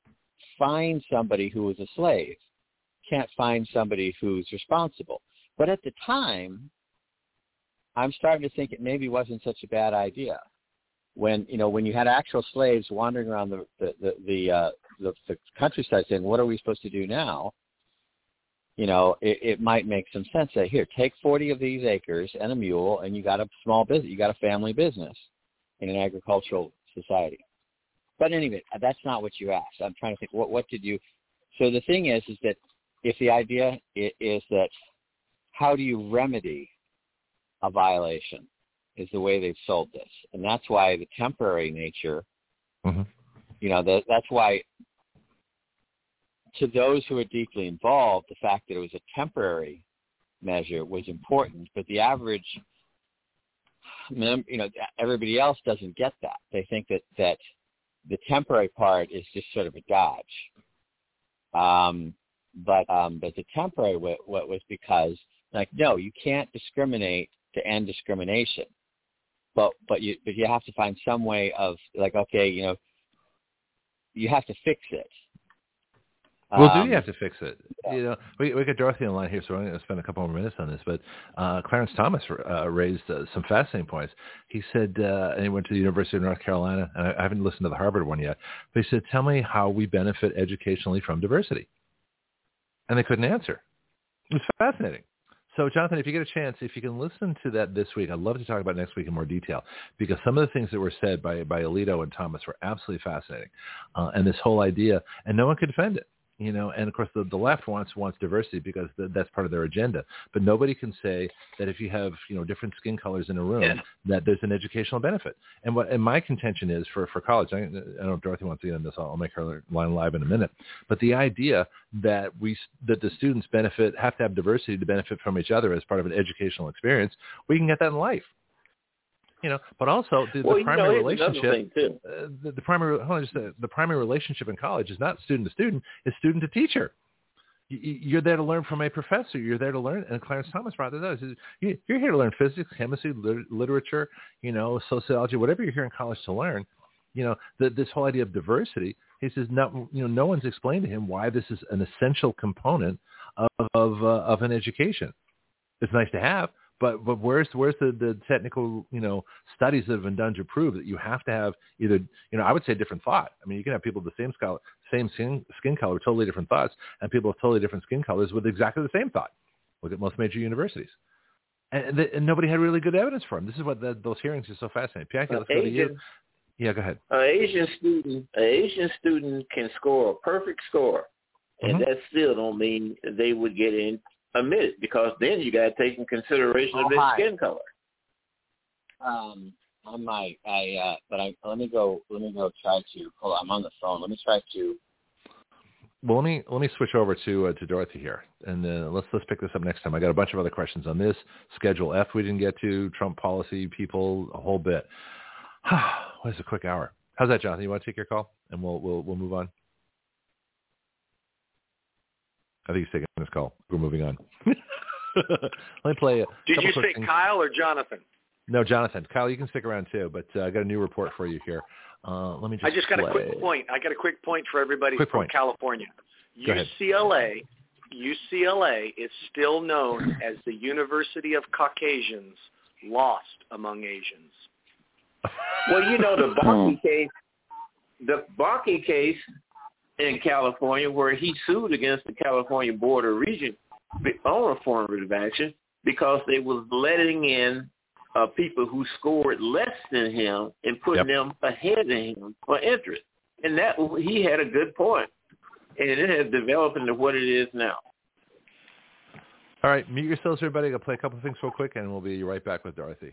find somebody who was a slave. Can't find somebody who's responsible. But at the time, I'm starting to think it maybe wasn't such a bad idea. When you know when you had actual slaves wandering around the the the the, uh, the, the countryside saying, "What are we supposed to do now?" you know, it, it might make some sense that here, take 40 of these acres and a mule, and you got a small business, you got a family business in an agricultural society. But anyway, that's not what you asked. I'm trying to think, what what did you? So the thing is, is that if the idea is that how do you remedy a violation is the way they've sold this, and that's why the temporary nature. Mm-hmm. You know, that that's why to those who are deeply involved, the fact that it was a temporary measure was important, but the average, you know, everybody else doesn't get that. They think that that the temporary part is just sort of a dodge. Um, but um, but the temporary what, what was because like no, you can't discriminate to end discrimination. But but you but you have to find some way of like okay, you know, you have to fix it. Well, um, do you have to fix it? Yeah. You know, we we got Dorothy on line here, so I'm going to spend a couple more minutes on this. But uh, Clarence Thomas uh, raised uh, some fascinating points. He said, uh, and he went to the University of North Carolina, and I, I haven't listened to the Harvard one yet. But he said, "Tell me how we benefit educationally from diversity," and they couldn't answer. It was fascinating. So, Jonathon, if you get a chance, if you can listen to that this week, I'd love to talk about next week in more detail because some of the things that were said by by Alito and Thomas were absolutely fascinating, uh, and this whole idea, and no one could defend it you know, and of course the, the left wants wants diversity because the, that's part of their agenda. But nobody can say that if you have you know different skin colors in a room yeah. that there's an educational benefit. And what and my contention is for for college. I, I don't know if Dorothy wants to get on this. I'll, I'll make her line live in a minute. But the idea that we that the students benefit have to have diversity to benefit from each other as part of an educational experience, we can get that in life you know, but also the, well, the primary know, relationship, uh, the, the, primary, hold on just a, the primary relationship in college is not student to student, it's student to teacher. You, are there to learn from a professor. You're there to learn, and Clarence Thomas brought this up. You're here to learn physics, chemistry, literature, you know, sociology, whatever you're here in college to learn. You know, the, this whole idea of diversity. He says, no, you know, no one's explained to him why this is an essential component of of, uh, of an education. It's nice to have, but but where's where's the, the technical you know studies that have been done to prove that you have to have either you know I would say different thought. I mean you can have people with the same color, same skin, skin color with totally different thoughts, and people with totally different skin colors with exactly the same thought. Look at most major universities. And, and nobody had really good evidence for them. This is what the, those hearings are so fascinating. Let's go to you. Yeah, go ahead. An Asian student, an Asian student can score a perfect score, and mm-hmm. that still don't mean they would get in admitted because then you got to take in consideration oh, of their skin color. Um, I might. I uh, but I let me go. Let me go try to. Hold on, I'm on the phone. Let me try to. Well, let me let me switch over to uh, to Dorothy here, and uh, let's let's pick this up next time. I got a bunch of other questions on this Schedule F we didn't get to, Trump policy, people, a whole bit. what is a quick hour? How's that, Jonathon? You want to take your call, and we'll we'll we'll move on. I think he's taking this call. We're moving on. Let me play. A Did you say things. Kyle or Jonathon? No, Jonathon. Kyle, you can stick around too, but uh, I got a new report for you here. Uh, let me just. I just got play. a quick point. I got a quick point for everybody quick from point. California. Go UCLA, UCLA is still known as the University of Caucasians, lost among Asians. Well, you know the Bakke case. The Bakke case in California where he sued against the California Board of Regents on affirmative action because they was letting in uh, people who scored less than him and putting yep. them ahead of him for interest. And that he had a good point, and it has developed into what it is now. All right, mute yourselves, everybody. I'll play a couple of things real quick, and we'll be right back with Dorothy.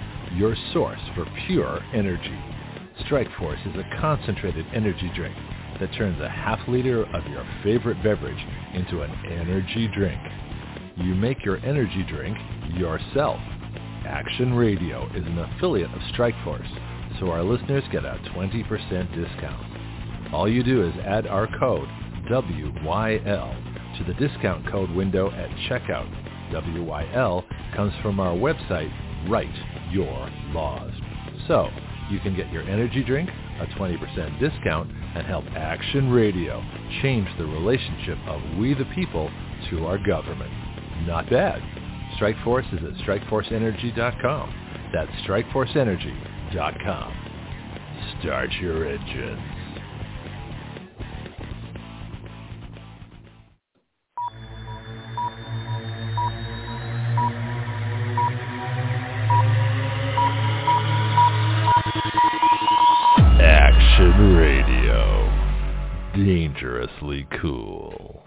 your source for pure energy. Strikeforce is a concentrated energy drink that turns a half liter of your favorite beverage into an energy drink. You make your energy drink yourself. Action Radio is an affiliate of Strikeforce, so our listeners get a 20% discount. All you do is add our code WYL to the discount code window at checkout. WYL comes from our website, Write Your Laws. So you can get your energy drink, a 20% discount, and help Action Radio change the relationship of we the people to our government. Not bad. Strikeforce is at strikeforceenergy.com. That's strikeforceenergy.com. Start your engines. Dangerously cool.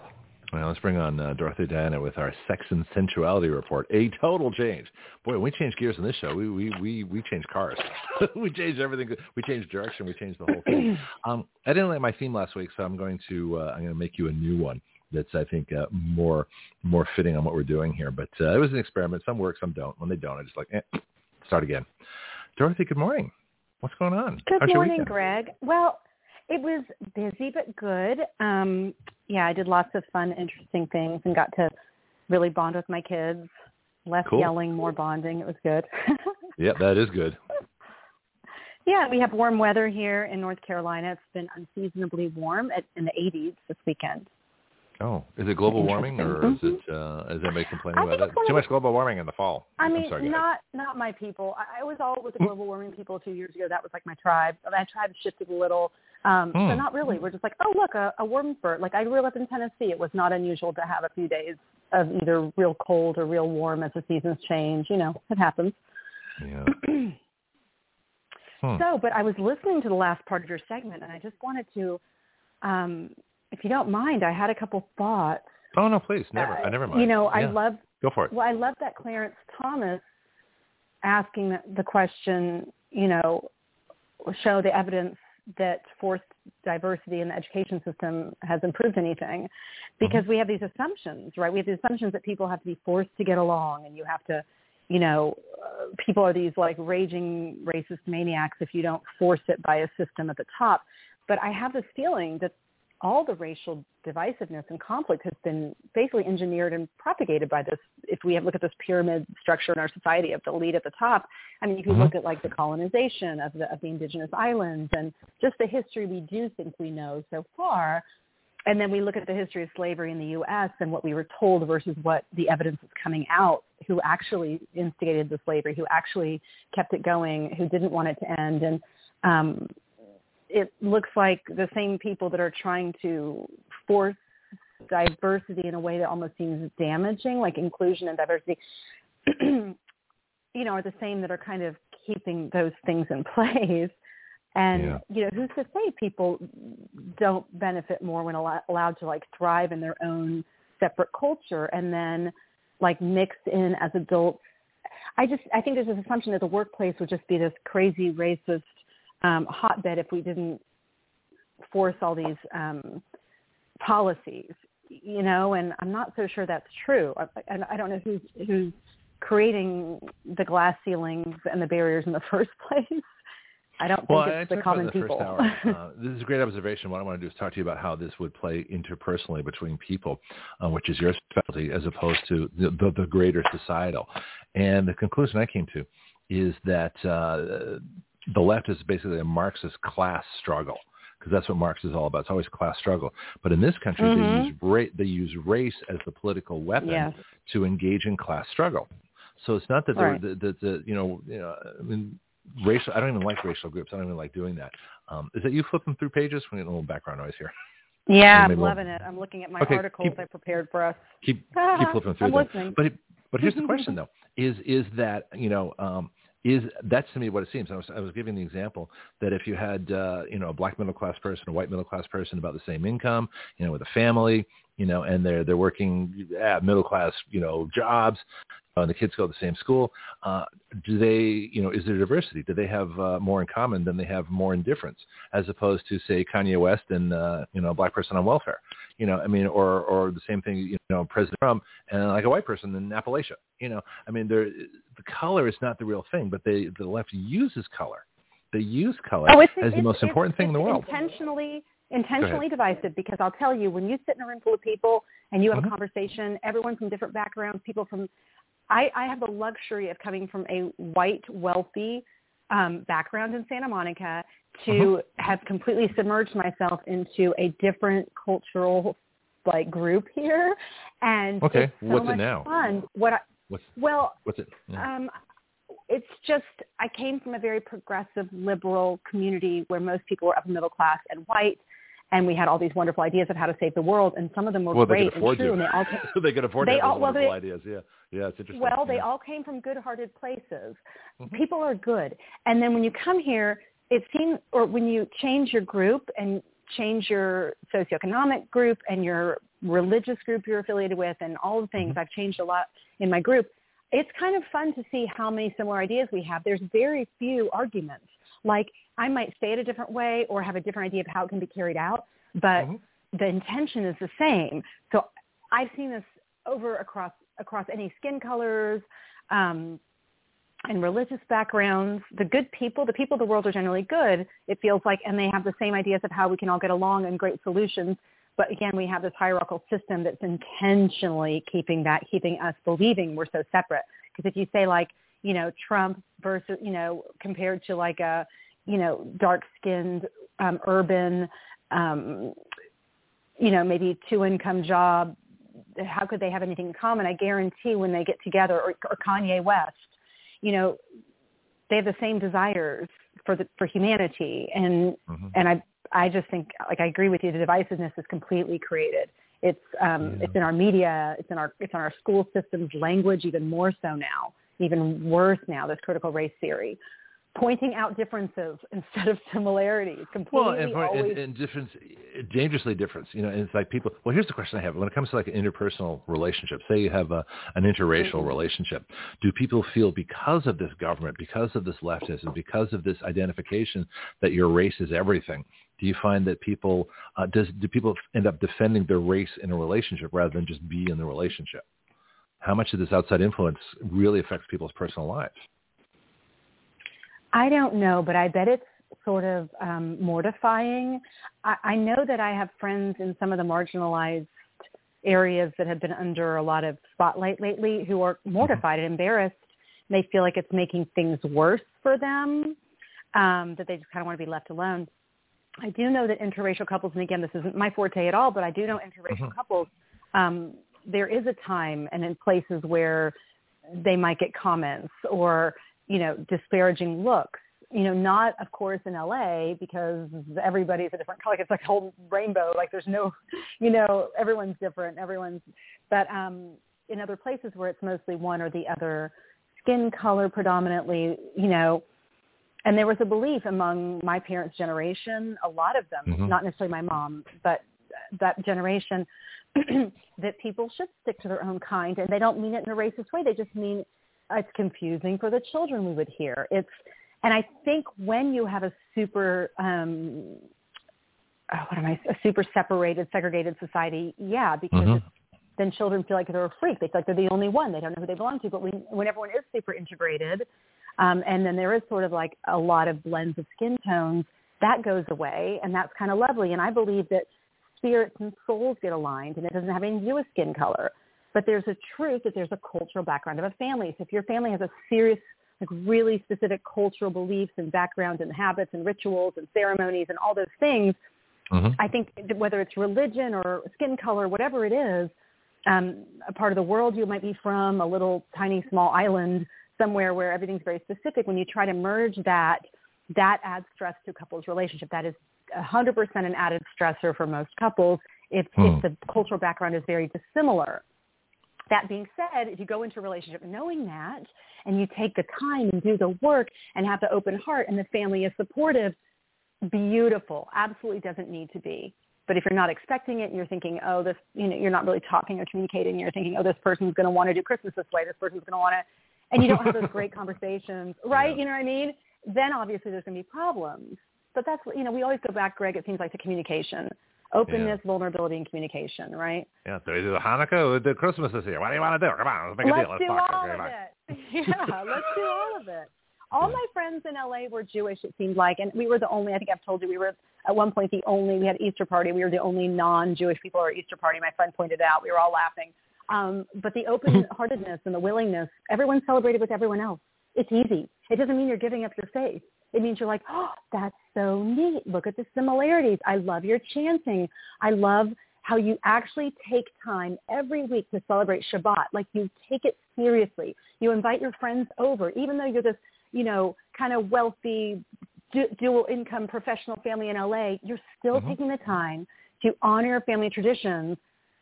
Well, let's bring on uh, Dorothy Diana with our sex and sensuality report. A total change. Boy, when we change gears on this show, we we we we change cars. we change everything. We change direction. We change the whole thing. Um, I didn't like my theme last week, so I'm going to uh, I'm going to make you a new one that's I think uh, more more fitting on what we're doing here. But uh, it was an experiment. Some work, some don't. When they don't, I just like eh, start again. Dorothy, good morning. What's going on? Good How's morning, Greg. Well, it was busy but good. Um, yeah, I did lots of fun, interesting things and got to really bond with my kids. Less cool. yelling, more bonding. It was good. yeah, that is good. Yeah, we have warm weather here in North Carolina. It's been unseasonably warm at, in the 80s this weekend. Oh, is it global warming, or is it? Uh, is anybody complaining I about that? Too much global warming in the fall. I mean, sorry, not not my people. I, I was all with the global warming people two years ago. That was like my tribe. My tribe shifted a little. Um, So Hmm. not really. We're just like, oh look, a, a warm spurt. Like I grew up in Tennessee. It was not unusual to have a few days of either real cold or real warm as the seasons change. You know, it happens. Yeah. Hmm. So, but I was listening to the last part of your segment, and I just wanted to, um, if you don't mind, I had a couple thoughts. Oh no, please, never. Uh, I never mind. You know, I love Go for it. well, I love that Clarence Thomas asking the, the question, you know, show the evidence that forced diversity in the education system has improved anything because Mm-hmm. we have these assumptions, right? We have these assumptions that people have to be forced to get along and you have to, you know, uh, people are these like raging racist maniacs if you don't force it by a system at the top. But I have this feeling that all the racial divisiveness and conflict has been basically engineered and propagated by this. If we have, look at this pyramid structure in our society of the elite at the top, I mean, if you Mhm. look at like the colonization of the of the indigenous islands and just the history we do think we know so far. And then we look at the history of slavery in the U.S. and what we were told versus what the evidence is coming out, who actually instigated the slavery, who actually kept it going, who didn't want it to end. And um, it looks like the same people that are trying to force diversity in a way that almost seems damaging, like inclusion and diversity, you know, are the same that are kind of keeping those things in place. And Yeah. you know, who's to say people don't benefit more when allo- allowed to like thrive in their own separate culture and then like mix in as adults? I just I think there's this assumption that the workplace would just be this crazy racist um, hotbed if we didn't force all these um, policies, you know. And I'm not so sure that's true. I, and I don't know who's who's creating the glass ceilings and the barriers in the first place. I don't Well, think I it's the common the people. Uh, this is a great observation. What I want to do is talk to you about how this would play interpersonally between people, uh, which is your specialty, as opposed to the, the, the greater societal. And the conclusion I came to is that uh, the left is basically a Marxist class struggle because that's what Marx is all about. It's always class struggle. But in this country, Mhm. they use ra- they use race as the political weapon Yes. to engage in class struggle. So it's not that Right. the, the, the you know, you know I mean racial. I don't even like racial groups. I don't even like doing that. Um, is that you flipping through pages? We get a little background noise here. Yeah, I'm we'll- loving it. I'm looking at my Okay, articles keep- I prepared for us. Keep keep flipping through I'm them. listening. But but here's the question though: is is that you know um, is that's to me what it seems. I was I was giving the example that if you had uh, you know a black middle class person, a white middle class person about the same income, you know, with a family, you know, and they're they're working at middle class, you know, jobs. Uh, and the kids go to the same school. Uh, do they, you know, is there diversity? Do they have uh, more in common than they have more in difference, as opposed to say Kanye West and uh, you know a black person on welfare? You know, I mean, or or the same thing, you know, President Trump and like a white person in Appalachia. You know, I mean, there the color is not the real thing, but they the left uses color. They use color oh, as the most important thing in the world. Intentionally intentionally divisive because I'll tell you, when you sit in a room full of people and you have mm-hmm. a conversation, everyone from different backgrounds, people from, I, I have the luxury of coming from a white, wealthy um, background in Santa Monica to mm-hmm. have completely submerged myself into a different cultural like group here, and okay, so what's it now? fun. What I, what's well, what's it? Yeah. Um, it's just I came from a very progressive liberal community where most people were upper middle class and white, and we had all these wonderful ideas of how to save the world, and some of them were well, great and true, to. and they all came, they could afford they all, well, wonderful they, ideas. Yeah, yeah, it's interesting. Well, they all came from good-hearted places. Mm-hmm. People are good, and then when you come here, it seems, or when you change your group and change your socioeconomic group and your religious group you're affiliated with, and all the things. Mm-hmm. I've changed a lot in my group it's kind of fun to see how many similar ideas we have. There's very few arguments. Like I might say it a different way or have a different idea of how it can be carried out, but mm-hmm. the intention is the same. So I've seen this over across across any skin colors um, and religious backgrounds. The good people, the people of the world are generally good. It feels like, and they have the same ideas of how we can all get along and great solutions. But again, we have this hierarchical system that's intentionally keeping that, keeping us believing we're so separate. Because if you say like, you know, Trump versus, you know, compared to like a, you know, dark-skinned, um, urban, um, you know, maybe two-income job, how could they have anything in common? I guarantee when they get together, or, or Kanye West, you know, they have the same desires for the for humanity, and mm-hmm. and I I just think, like I agree with you, the divisiveness is completely created. It's um, yeah. it's in our media, it's in our it's in our school systems, language even more so now, even worse now. This critical race theory, pointing out differences instead of similarities. Completely well, and, always... and, and difference, dangerously difference. You know, it's like people. Well, here's the question I have: when it comes to like an interpersonal relationship, say you have a, an interracial mm-hmm. relationship, do people feel because of this government, because of this leftism, because of this identification that your race is everything? Do you find that people uh, does do people end up defending their race in a relationship rather than just be in the relationship? How much of this outside influence really affects people's personal lives? I don't know, but I bet it's sort of um, mortifying. I, I know that I have friends in some of the marginalized areas that have been under a lot of spotlight lately who are Mm-hmm. mortified and embarrassed. They feel like it's making things worse for them, um, that they just kind of want to be left alone. I do know that interracial couples, and again, this isn't my forte at all, but I do know interracial Mhm. couples, um, there is a time and in places where they might get comments or, you know, disparaging looks. You know, not of course in LA because everybody's a different color. It's like a whole rainbow. Like there's no, you know, everyone's different. Everyone's, but um, in other places where it's mostly one or the other skin color predominantly, you know, and there was a belief among my parents' generation, a lot of them, Mhm. not necessarily my mom, but that generation, that people should stick to their own kind, and they don't mean it in a racist way. They just mean it's confusing for the children we would hear. It's, and I think when you have a super, um, oh, what am I, a super separated, segregated society, yeah, because Mhm. it's, then children feel like they're a freak. They feel like they're the only one. They don't know who they belong to. But when, when everyone is super integrated, um, and then there is sort of like a lot of blends of skin tones, that goes away, and that's kind of lovely. And I believe that spirits and souls get aligned, and it doesn't have anything to do with skin color. But there's a truth that there's a cultural background of a family. So if your family has a serious, like really specific cultural beliefs and backgrounds and habits and rituals and ceremonies and all those things, Mm-hmm. I think whether it's religion or skin color, whatever it is, um, a part of the world you might be from, a little tiny small island somewhere where everything's very specific, when you try to merge that, that adds stress to a couple's relationship. That is 100% an added stressor for most couples if, Hmm. if the cultural background is very dissimilar. That being said, if you go into a relationship knowing that and you take the time and do the work and have the open heart and the family is supportive, beautiful. Absolutely doesn't need to be. But if you're not expecting it and you're thinking, oh, this, you know, you're not really talking or communicating, you're thinking, oh, this person's going to want to do Christmas this way, this person's going to want to, and you don't have those great conversations, right? Yeah. You know what I mean? Then obviously there's going to be problems. But that's, you know, we always go back, Greg, it seems like to communication. Openness, yeah. vulnerability, and communication, right? Yeah, so do Hanukkah, or the Christmas this year. What do you want to do? Come on, let's make let's a deal. Let's do all of it. Yeah, let's do all of it. All my friends in LA were Jewish, it seemed like, and we were the only. I think I've told you we were at one point the only. We had Easter party. We were the only non-Jewish people at our Easter party. My friend pointed out. We were all laughing. Um, but the open-heartedness and the willingness, everyone celebrated with everyone else. It's easy. It doesn't mean you're giving up your faith. It means you're like, oh, that's so neat. Look at the similarities. I love your chanting. I love how you actually take time every week to celebrate Shabbat. Like you take it seriously. You invite your friends over, even though you're this you know, kind of wealthy du- dual income professional family in LA, you're still mm-hmm. taking the time to honor family traditions.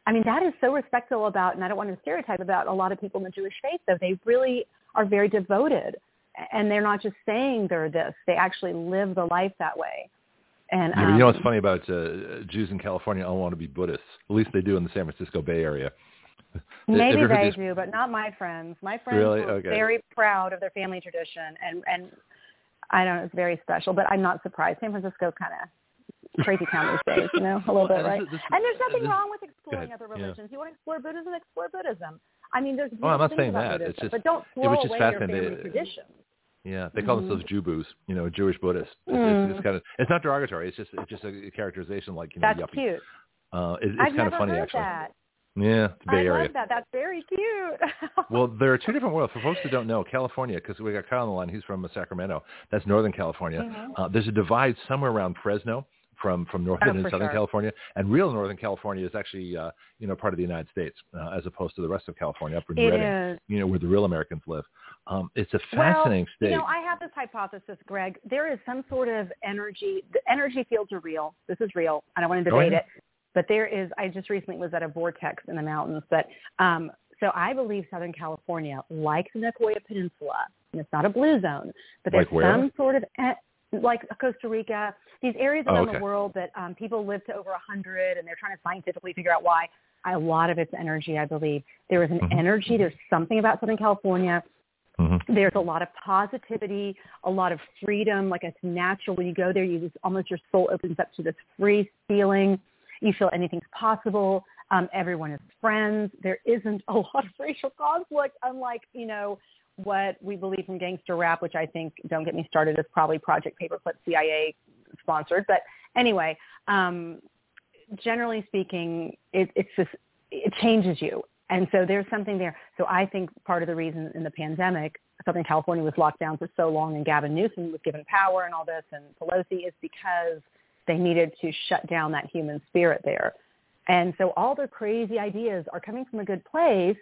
I mean, that is so respectful about, and I don't want to stereotype about a lot of people in the Jewish faith, though. They really are very devoted. And they're not just saying they're this. They actually live the life that way. And yeah, um, you know what's funny about uh, Jews in California don't want to be Buddhists. At least they do in the San Francisco Bay Area. Maybe they do, but not my friends. My friends really? were okay. very proud of their family tradition, and and I don't know, it's very special. But I'm not surprised. San Francisco kind of crazy town these days, you know, a little bit, right? This, and there's nothing this, wrong with exploring other religions. Yeah. You want to explore Buddhism, explore Buddhism. I mean, there's well, I'm not saying that. Buddhism, it's just, but don't throw it was just away fascinating. your family tradition. Yeah, they call mm. themselves Jubus, you know, Jewish Buddhists. It's, mm. it's, it's, kind of it's not derogatory. It's just it's just a characterization like you know That's yuppie. cute. Uh, it, it's I've kind of funny heard actually. That. Yeah, the Bay I Area. love that. That's very cute. well, there are two different worlds. For folks who don't know, California, because we got Kyle on the line. He's from Sacramento. That's Northern California. Mm-hmm. Uh, there's a divide somewhere around Fresno from from northern oh, and southern sure. California, and real Northern California is actually uh, you know part of the United States uh, as opposed to the rest of California up in it Redding, is. you know where the real Americans live. Um, it's a fascinating well, state. You know, I have this hypothesis, Greg. There is some sort of energy. The energy fields are real. This is real. I don't want to debate it. But there is, I just recently was at a vortex in the mountains. But um, so I believe Southern California, like the Nicoya Peninsula, and it's not a blue zone, but there's like some sort of, like Costa Rica, these areas oh, around okay. the world that um, people live to over 100 and they're trying to scientifically figure out why. A lot of it's energy, I believe. There is an mm-hmm. energy. There's something about Southern California Mm-hmm. There's a lot of positivity, a lot of freedom. Like it's natural when you go there, you just almost your soul opens up to this free feeling. You feel anything's possible. Um, everyone is friends. There isn't a lot of racial conflict, unlike you know what we believe from gangster rap, which I think don't get me started is probably Project Paperclip CIA sponsored. But anyway, um, generally speaking, it, it's just it changes you. And so there's something there. So I think part of the reason in the pandemic, Southern California was locked down for so long and Gavin Newsom was given power and all this and Pelosi is because they needed to shut down that human spirit there. And so all their crazy ideas are coming from a good place.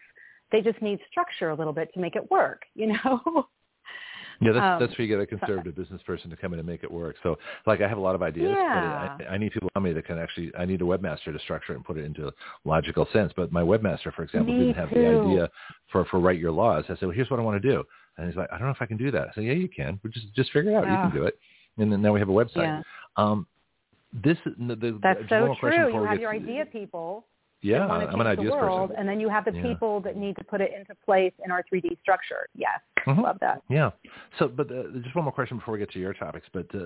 They just need structure a little bit to make it work, you know? Yeah, that's um, that's where you get a conservative business person to come in and make it work. So, like, I have a lot of ideas, yeah. but I, I need people around me that can actually. I need a webmaster to structure it and put it into logical sense. But my webmaster, for example, me didn't have too. the idea for for write your laws. I said, well, here's what I want to do, and he's like, I don't know if I can do that. I said, yeah, you can. Just just figure it out. Yeah. You can do it. And then now we have a website. Yeah. Um, this the, the That's so so true. You have your idea people. Yeah, I'm an ideas world, person. and then you have the Yeah. people that need to put it into place in our 3D structure. Yes, Mhm. love that. Yeah. So, but uh, just one more question before we get to your topics. But uh,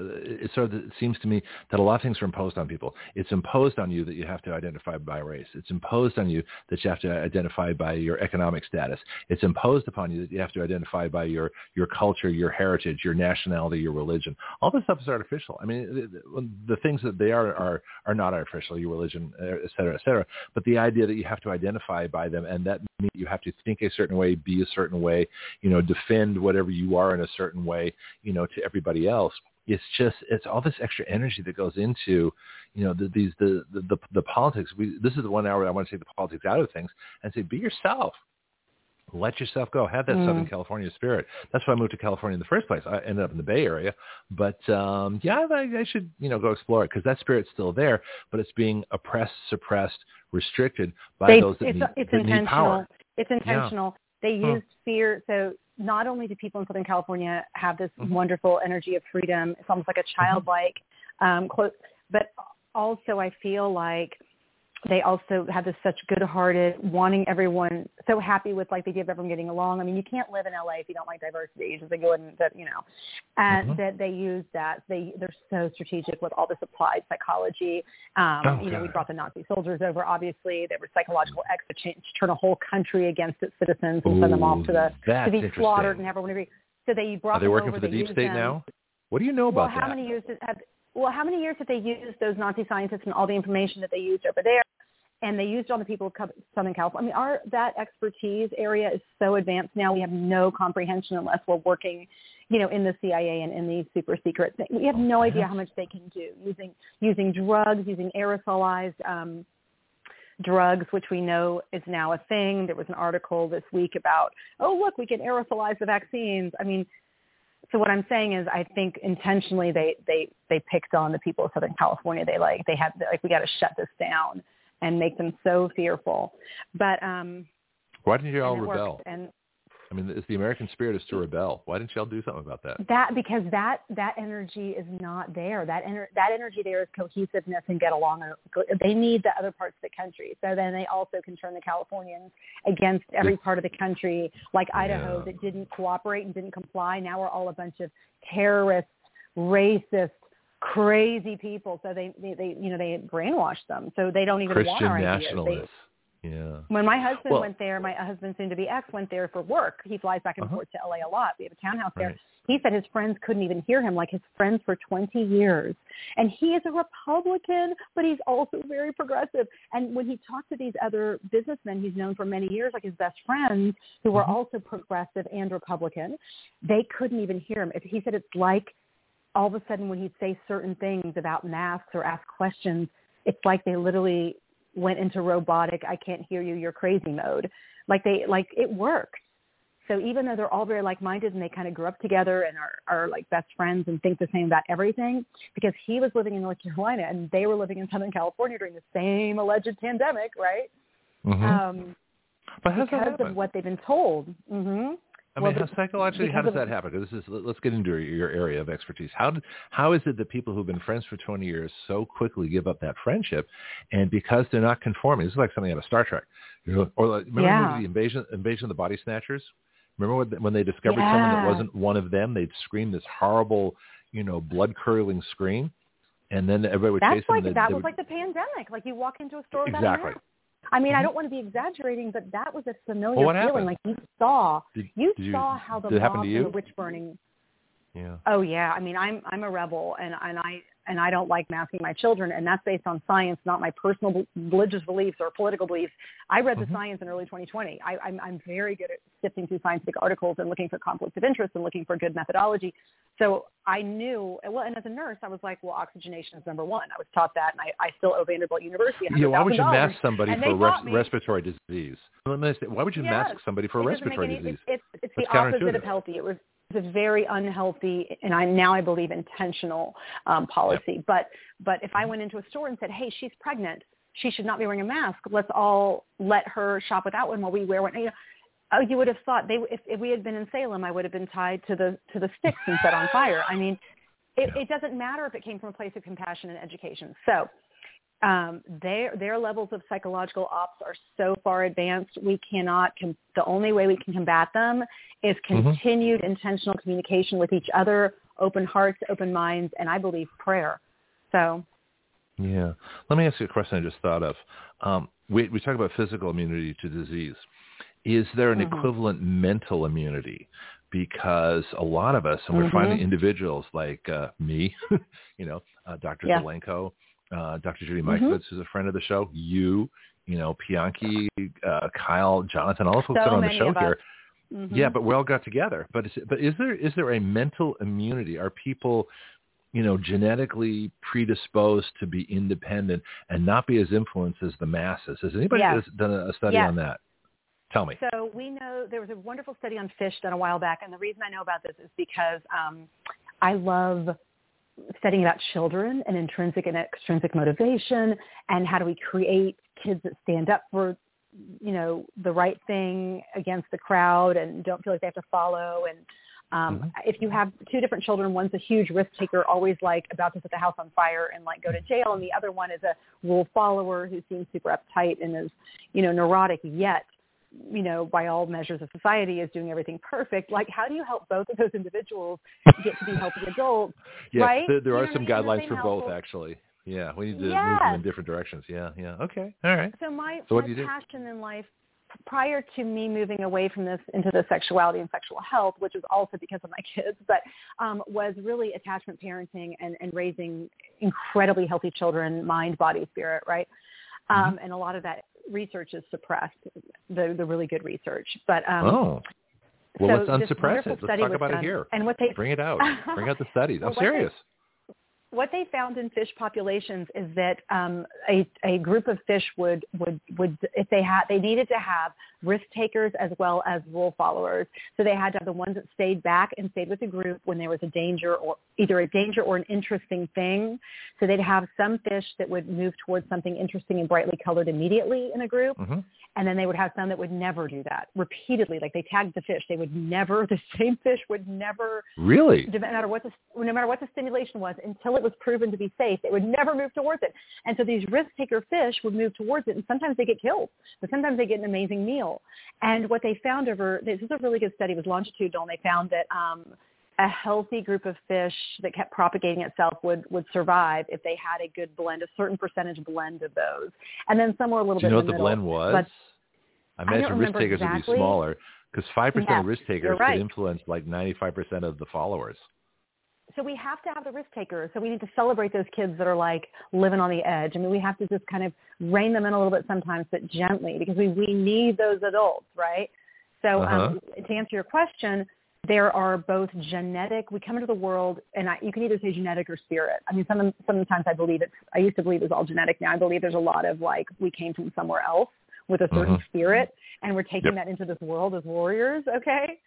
it sort of it seems to me that a lot of things are imposed on people. It's imposed on you that you have to identify by race. It's imposed on you that you have to identify by your economic status. It's imposed upon you that you have to identify by your your culture, your heritage, your nationality, your religion. All this stuff is artificial. I mean, the, the things that they are are are not artificial. Your religion, et cetera, et cetera. But the idea that you have to identify by them and that means you have to think a certain way, be a certain way, you know, defend whatever you are in a certain way, you know, to everybody else. It's just it's all this extra energy that goes into, you know, the, these the, the the the politics. We this is the one hour I want to take the politics out of things and say be yourself. Let yourself go. Have that Mm. Southern California spirit. That's why I moved to California in the first place. I ended up in the Bay Area, but um, yeah, I, I should you know go explore it because that spirit's still there, but it's being oppressed, suppressed, restricted by They, those that it's need, it's that need intentional. power. It's intentional. They Hmm. used fear. So not only do people in Southern California have this Mhm. wonderful energy of freedom, it's almost like a Mm-hmm. childlike um, close, but also I feel like they also have this such good-hearted, wanting everyone so happy with like they give everyone getting along. I mean, you can't live in LA if you don't like diversity. Just they go and that you know, and mm-hmm. that they use that. They they're so strategic with all this applied psychology. Um, oh, you know, we brought the Nazi soldiers over. Obviously, they were psychological exchange, turn a whole country against its citizens and Ooh, send them off to the to be slaughtered and everyone agree. So they brought. Are they working over, for the deep state them. now? What do you know about well, how that? many years have well, how many years have they used those Nazi scientists and all the information that they used over there? And they used on the people of Southern California. I mean, our that expertise area is so advanced now. We have no comprehension unless we're working, you know, in the CIA and in these super secret things. We have no idea how much they can do using using drugs, using aerosolized um, drugs, which we know is now a thing. There was an article this week about, oh look, we can aerosolize the vaccines. I mean, so what I'm saying is, I think intentionally they they they picked on the people of Southern California. They like they had like we got to shut this down and make them so fearful. But um, why didn't you all rebel? And I mean, it's the American spirit is to rebel. Why didn't y'all do something about that? That because that that energy is not there. That ener- that energy there is cohesiveness and get along. Uh, they need the other parts of the country. So then they also can turn the Californians against every part of the country, like Idaho yeah. that didn't cooperate and didn't comply. Now we're all a bunch of terrorists, racist, crazy people. So they they, they you know they brainwash them. So they don't even Christian want our nationalists. ideas. They, yeah. When my husband well, went there, my husband soon to be ex went there for work. He flies back and uh-huh. forth to LA a lot. We have a townhouse there. Right. He said his friends couldn't even hear him, like his friends for 20 years. And he is a Republican, but he's also very progressive. And when he talked to these other businessmen he's known for many years, like his best friends, who were mm-hmm. also progressive and Republican, they couldn't even hear him. He said it's like all of a sudden when he'd say certain things about masks or ask questions, it's like they literally went into robotic I can't hear you, you're crazy mode. Like they like it worked. So even though they're all very like-minded and they kind of grew up together and are, are like best friends and think the same about everything, because he was living in North Carolina and they were living in Southern California during the same alleged pandemic, right? Mm-hmm. Um, but because of what they've been told. Mm-hmm. I well, mean, how psychologically, how does that happen? Because this is let's get into your area of expertise. How did, how is it that people who've been friends for 20 years so quickly give up that friendship, and because they're not conforming? This is like something out of Star Trek, you know, or like, remember yeah. the invasion invasion of the body snatchers? Remember when, when they discovered yeah. someone that wasn't one of them? They'd scream this horrible, you know, blood curdling scream, and then everybody would That's chase like, them. That was would, like the pandemic. Like you walk into a store exactly. I mean, mm-hmm. I don't want to be exaggerating, but that was a familiar well, feeling. Happened? Like you saw, did, you did saw you, how the mob and the witch burning. Yeah. Oh yeah. I mean, I'm I'm a rebel, and and I and I don't like masking my children, and that's based on science, not my personal religious beliefs or political beliefs. I read the mm-hmm. science in early 2020. I, I'm, I'm very good at sifting through scientific articles and looking for conflicts of interest and looking for good methodology. So I knew, well, and as a nurse, I was like, well, oxygenation is number one. I was taught that, and I, I still owe Vanderbilt University. Yeah, why would you mask somebody and for res- respiratory disease? Why would you yes, mask somebody for respiratory any, disease? It's, it's, it's the opposite of healthy. It was it's a very unhealthy and I now I believe intentional um, policy. Yep. But but if I went into a store and said, "Hey, she's pregnant. She should not be wearing a mask. Let's all let her shop without one while we wear one." You know, oh, you would have thought they if, if we had been in Salem, I would have been tied to the to the sticks and set on fire. I mean, it, it doesn't matter if it came from a place of compassion and education. So um, their their levels of psychological ops are so far advanced. We cannot. Com- the only way we can combat them is Mm-hmm. continued mm-hmm. intentional communication with each other, open hearts, open minds, and I believe prayer. So. Yeah. Let me ask you a question I just thought of. Um, we we talk about physical immunity to disease. Is there an mm-hmm. equivalent mental immunity? Because a lot of us, and we're mm-hmm. finding individuals like uh, me, you know, uh, Dr. Yeah. Zelenko, uh, Dr. Judy Mm-hmm. Who's a friend of the show, you, you know, Pianki, uh, Kyle, Jonathon, all the folks so that are on the show here. Mm-hmm. Yeah, but we all got together. But is, but is there is there a mental immunity? Are people, you know, genetically predisposed to be independent and not be as influenced as the masses? Has anybody Yes. done a study Yes. on that? Tell me. So we know there was a wonderful study on fish done a while back, and the reason I know about this is because um, I love studying about children and intrinsic and extrinsic motivation, and how do we create kids that stand up for you know the right thing against the crowd and don't feel like they have to follow and Um, Mm-hmm. If you have two different children, one's a huge risk taker, always like about to set the house on fire and like go to jail, and the other one is a rule follower who seems super uptight and is, you know, neurotic yet you know, by all measures of society is doing everything perfect. Like, how do you help both of those individuals get to be healthy adults? Yes, right? there, there are some what I mean? In the guidelines for household. both, actually. Yeah, we need to move them in different directions. Yeah, yeah. Okay, all right. So my, So my do you do? passion in life prior to me moving away from this into the sexuality and sexual health, which was also because of my kids, but um, was really attachment parenting and, and raising incredibly healthy children, mind, body, spirit, right? Mm-hmm. Um, and a lot of that research is suppressed, the, the really good research. But um, oh, well, so let's unsuppress it. Let's talk about done, it here. And what they Bring it out. Bring out the studies. I'm Well, what they- serious. what they found in fish populations is that um, a, a group of fish would, would, would if they had they needed to have risk takers as well as rule followers. So they had to have the ones that stayed back and stayed with the group when there was a danger or either a danger or an interesting thing. So they'd have some fish that would move towards something interesting and brightly colored immediately in a group. hmm And then they would have some that would never do that repeatedly. Like they tagged the fish. They would never, the same fish would never Really? no matter what the no matter what the stimulation was, until it was proven to be safe, they would never move towards it. And so these risk taker fish would move towards it, and sometimes they get killed, but sometimes they get an amazing meal. And what they found over this is a really good study, it was longitudinal, and they found that um, a healthy group of fish that kept propagating itself would would survive if they had a good blend, a certain percentage blend of those. And then some were a little Do you bit know what the middle, blend was? but I imagine risk takers would be smaller because 5% Yes, of risk takers right. could influence like 95% of the followers. So we have to have the risk takers. So we need to celebrate those kids that are like living on the edge. I mean, we have to just kind of rein them in a little bit sometimes, but gently because we, we need those adults, right? So um, to answer your question, there are both genetic. We come into the world, and I, you can either say genetic or spirit. I mean, some sometimes I believe it's. I used to believe it was all genetic. Now I believe there's a lot of like we came from somewhere else with a certain Mhm. spirit, and we're taking Yep. that into this world as warriors. Okay,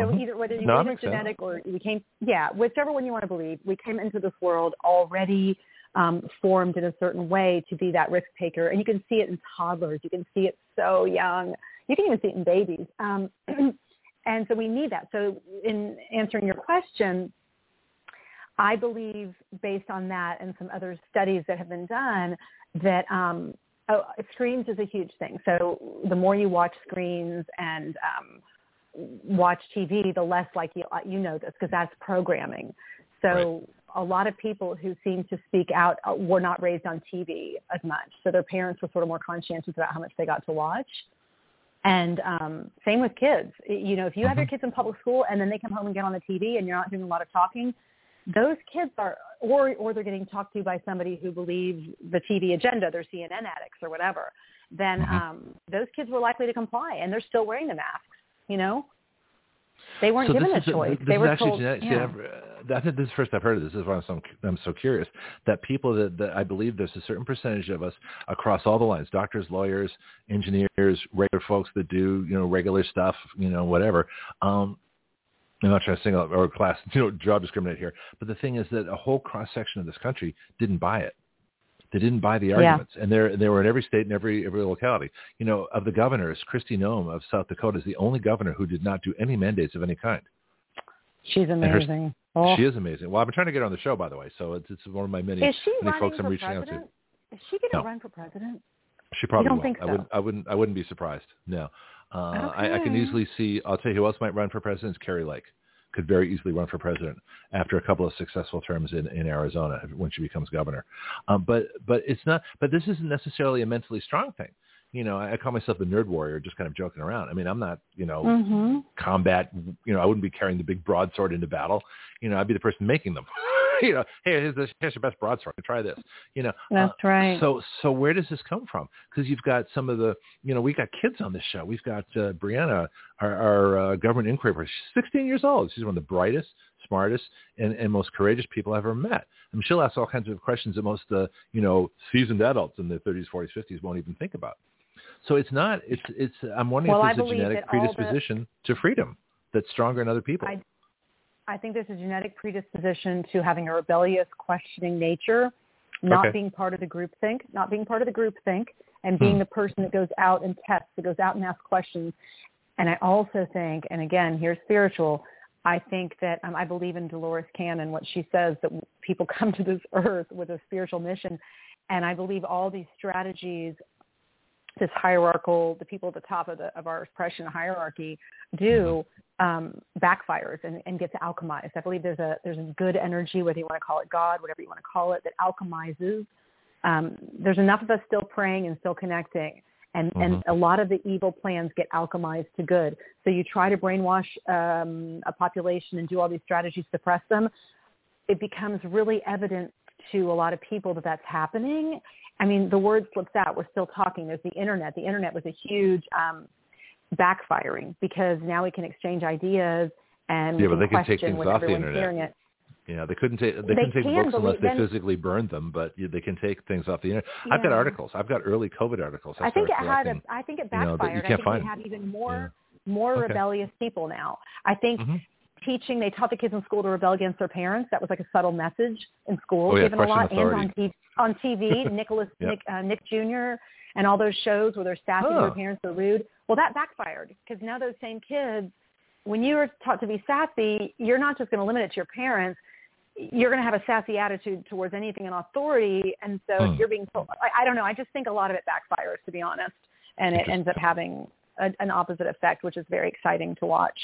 so Mhm. either whether you No, believe it's makes sense. genetic or we came, yeah, whichever one you want to believe, we came into this world already um, formed in a certain way to be that risk taker, and you can see it in toddlers. You can see it so young. You can even see it in babies. Um, and so we need that. So in answering your question, I believe based on that and some other studies that have been done that um, oh, screens is a huge thing. So the more you watch screens and um, watch TV, the less like you, you know this because that's programming. So a lot of people who seem to speak out uh, were not raised on TV as much. So their parents were sort of more conscientious about how much they got to watch. And um, same with kids. You know, if you have your kids in public school and then they come home and get on the TV and you're not doing a lot of talking, those kids are, or or they're getting talked to by somebody who believes the TV agenda, they're CNN addicts or whatever. Then Mhm. um, those kids were likely to comply, and they're still wearing the masks. You know, they weren't so given a choice. This they is were actually told, genetic. yeah. I've, I think this is the first I've heard of this. This is why I'm so, I'm so curious that people that, that I believe there's a certain percentage of us across all the lines, doctors, lawyers, engineers, regular folks that do, you know, regular stuff, you know, whatever. Um, I'm not trying to single out or class, you know, job discriminate here. But the thing is that a whole cross section of this country didn't buy it. They didn't buy the Yeah. arguments, and they're they were in every state and every every locality. You know, of the governors, Kristi Noem of South Dakota is the only governor who did not do any mandates of any kind. She's her- amazing. Oh. She is amazing. Well, I've been trying to get her on the show, by the way, so it's it's one of my many many folks I'm reaching out to. Is she going to No. run for president? She probably don't will. think I so? wouldn't. I wouldn't. I wouldn't be surprised. No. Uh, I, I can easily see. I'll tell you who else might run for president. Is Kari Lake. Could very easily run for president after a couple of successful terms in, in Arizona when she becomes governor. Um, but but it's not. But this isn't necessarily a mentally strong thing. You know, I, I call myself the nerd warrior, just kind of joking around. I mean, I'm not. You know, Mm-hmm. combat. You know, I wouldn't be carrying the big broadsword into battle. You know, I'd be the person making them. you know, hey, here's, this, here's your best broadsword. Try this. You know, That's uh, right. So, so where does this come from? Because you've got some of the, you know, we got kids on this show. We've got uh, Brianna, our, our uh, government inquiry. She's 16 years old. She's one of the brightest, smartest, and, and most courageous people I've ever met. I mean, she'll ask all kinds of questions that most, uh, you know, seasoned adults in their 30s, 40s, 50s won't even think about. So it's not. It's it's. I'm wondering Well, if there's a genetic all the- predisposition to freedom that's stronger in other people. I- I think there's a genetic predisposition to having a rebellious, questioning nature, not Okay. being part of the group think, not being part of the group think, and being Hmm. the person that goes out and tests, that goes out and asks questions. And I also think, and again, here's spiritual, I think that um, I believe in Dolores Cannon, what she says that people come to this earth with a spiritual mission, and I believe all these strategies, this hierarchical, the people at the top of the of our oppression hierarchy do um, backfires and, and gets alchemized. I believe there's a there's a good energy, whether you want to call it God, whatever you want to call it, that alchemizes. Um, there's enough of us still praying and still connecting and mm-hmm. and a lot of the evil plans get alchemized to good. So you try to brainwash um, a population and do all these strategies to suppress them. It becomes really evident to a lot of people that that's happening. I mean, the word slips out. We're still talking. There's the internet. The internet was a huge um, backfiring because now we can exchange ideas and yeah, but they can take things off the internet. Yeah, they couldn't take they, they couldn't take books unless they physically burned them, but they can take things off the internet. Yeah. I've got articles. I've got early COVID articles. I, I think it had a. I think it backfired. You know, you can't I think we have even more yeah. more okay. rebellious people now. I think mm-hmm. Teaching they taught the kids in school to rebel against their parents. That was like a subtle message in school, oh, yeah, given a lot, authority. and on TV. On TV, Nicholas yep. Nick uh, Nick Jr. and all those shows where they're sassy oh. their parents, they're rude. Well, that backfired because now those same kids, when you are taught to be sassy, you're not just going to limit it to your parents you're going to have a sassy attitude towards anything in authority, and so hmm. you're being told. I, I don't know. I just think a lot of it backfires, to be honest, and it ends up having a, an opposite effect, which is very exciting to watch.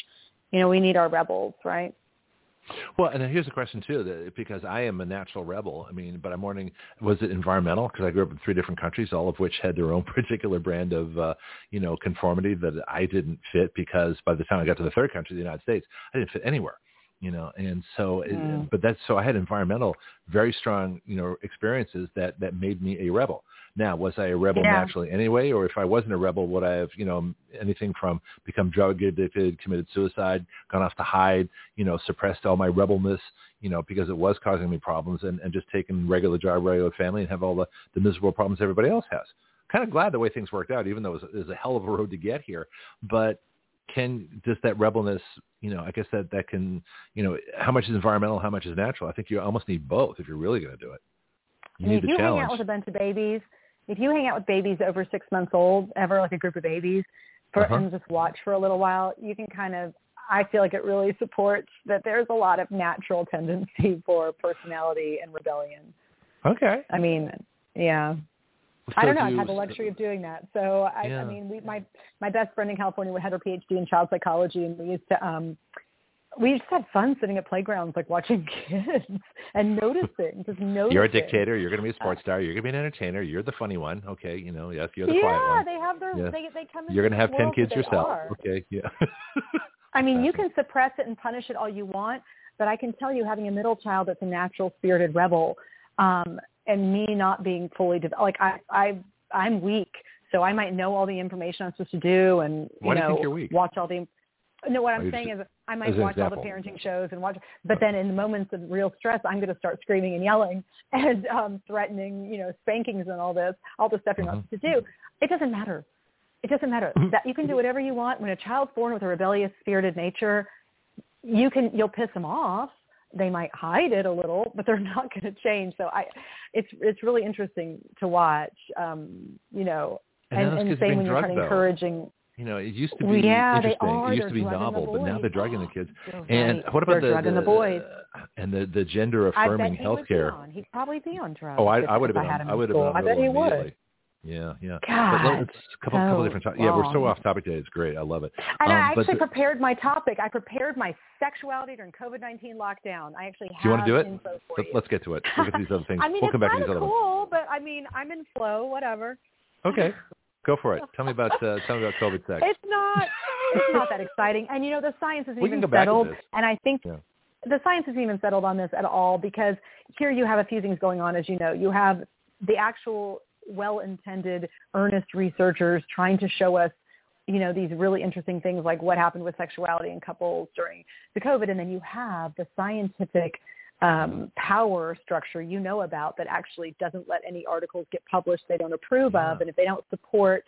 You know, we need our rebels, right? Well, and here's a question too, that, because I am a natural rebel. I mean, but I'm wondering, was it environmental? Because I grew up in three different countries, all of which had their own particular brand of, uh, you know, conformity that I didn't fit. Because by the time I got to the third country, the United States, I didn't fit anywhere you know and so mm. it, but that's so i had environmental very strong you know experiences that that made me a rebel now was i a rebel yeah. naturally anyway? Or if i wasn't a rebel would i have you know anything from become drug addicted committed suicide gone off to hide you know suppressed all my rebelness you know because it was causing me problems and, and just taken regular job regular family and have all the, the miserable problems everybody else has? Kind of glad the way things worked out even though it was, it was a hell of a road to get here. But can does that rebelness you know i guess that that can you know how much is environmental how much is natural? I think you almost need both if you're really going to do it. You need if you challenge. hang out with a bunch of babies if you hang out with babies over six months old ever like a group of babies for uh-huh. and just watch for a little while you can kind of i feel like it really supports that there's a lot of natural tendency for personality and rebellion okay i mean yeah so I don't know. do I've had the luxury of doing that. So I, yeah. I mean, we, my my best friend in California had her PhD in child psychology, and we used to um, we just had fun sitting at playgrounds, like watching kids and noticing, just noticing. You're a dictator. You're going to be a sports star. You're going to be an entertainer. You're the funny one. Okay, you know, yes, you're the yeah, quiet one. Yeah, they have their. Yeah. They they come. You're going to have ten kids yourself. Are. Okay, yeah. I mean, you can suppress it and punish it all you want, but I can tell you, having a middle child that's a natural spirited rebel, um, and me not being fully developed, like I I I'm weak, so I might know all the information I'm supposed to do, and you Why know, do you think you're weak? watch all the. No, what I'm saying is I might watch all the parenting shows and watch, but then in the moments of real stress, I'm going to start screaming and yelling and um, threatening, you know, spankings and all this, all the stuff you're not Mhm. supposed to do. It doesn't matter. It doesn't matter. Mhm. That you can do whatever you want. When a child's born with a rebellious, spirited nature, you can you'll piss them off. They might hide it a little, but they're not going to change. So I, it's it's really interesting to watch. Um, you know, And, and, and same when you're kind of encouraging. You know, it used to be yeah, interesting. It used They're to be novel, but now they're drugging the kids. You're And right. what about They're the, the, the boys? and the the gender affirming he would be healthcare? He'd probably be on drugs. Oh, I, I would have been. On, I would have been on I bet he would. Yeah, yeah. God, but it's a couple, couple different topics. Yeah, we're so off topic today. It's great. I love it. And Um, I actually the- prepared my topic. I prepared my sexuality during COVID-19 lockdown. I actually have Do you want to do it? Let's, let's get to it. We'll get to these other things. I mean, we'll it's come back to these other ones. cool, but I mean, I'm in flow. Whatever. Okay, go for it. Tell me about uh, tell me about COVID sex. It's not. It's not that exciting. And you know, the science isn't even go back to settled. And I think Yeah. the science isn't even settled on this at all because here you have a few things going on. As you know, you have the actual well-intended, earnest researchers trying to show us you know, these really interesting things like what happened with sexuality in couples during the COVID. And then you have the scientific um, power structure you know about that actually doesn't let any articles get published they don't approve Yeah. of. And if they don't support,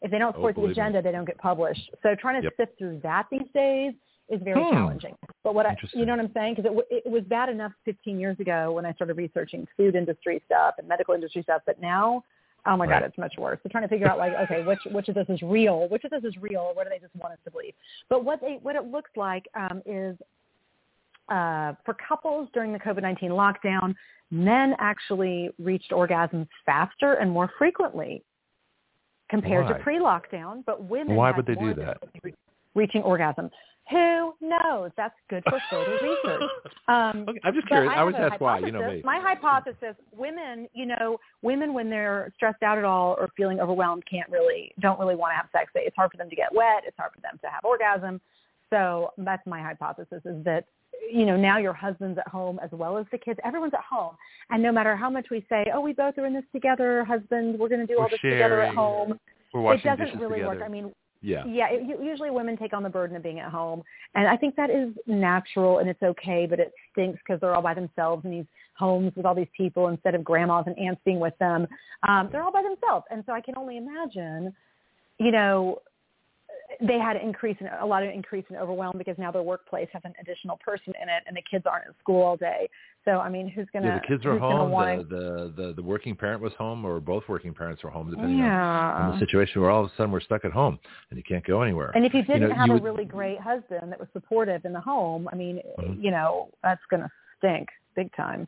if they don't Oh, support the believe me. agenda, they don't get published. So trying to Yep. sift through that these days is very Hmm. challenging. But what I, you know what I'm saying? Because it, w- it was bad enough 15 years ago when I started researching food industry stuff and medical industry stuff, but now, oh my Right. God, it's much worse. So trying to figure out like, okay, which which of this is real? Which of this is real? What do they just want us to believe? But what they what it looks like um, is uh, for couples during the COVID-19 lockdown, men actually reached orgasms faster and more frequently compared Why? to pre-lockdown, but women Why would they do that? Reaching orgasm. Who knows? That's good for further research. Um, Okay, I'm just curious. I, always ask why. You know me. My hypothesis: women, you know, women when they're stressed out at all or feeling overwhelmed can't really, don't really want to have sex. It's hard for them to get wet. It's hard for them to have orgasm. So that's my hypothesis: is that you know now your husband's at home as well as the kids. Everyone's at home, and no matter how much we say, "Oh, we both are in this together, husband, we're going to do We're all this together at home," it doesn't really together. work. I mean, yeah. yeah, it, usually women take on the burden of being at home, and I think that is natural and it's okay. But it stinks because they're all by themselves in these homes with all these people instead of grandmas and aunts being with them. Um, they're all by themselves, and so I can only imagine, you know, they had an increase in a lot of increase in overwhelm because now their workplace has an additional person in it, and the kids aren't at school all day. So I mean, who's gonna? Yeah, the kids are gonna home. want- The, the the the working parent was home, or both working parents were home, depending yeah. on, on the situation. Where all of a sudden we're stuck at home and you can't go anywhere. And if you didn't know, have you a would- really great husband that was supportive in the home, I mean, Mhm. you know, that's going to stink big time.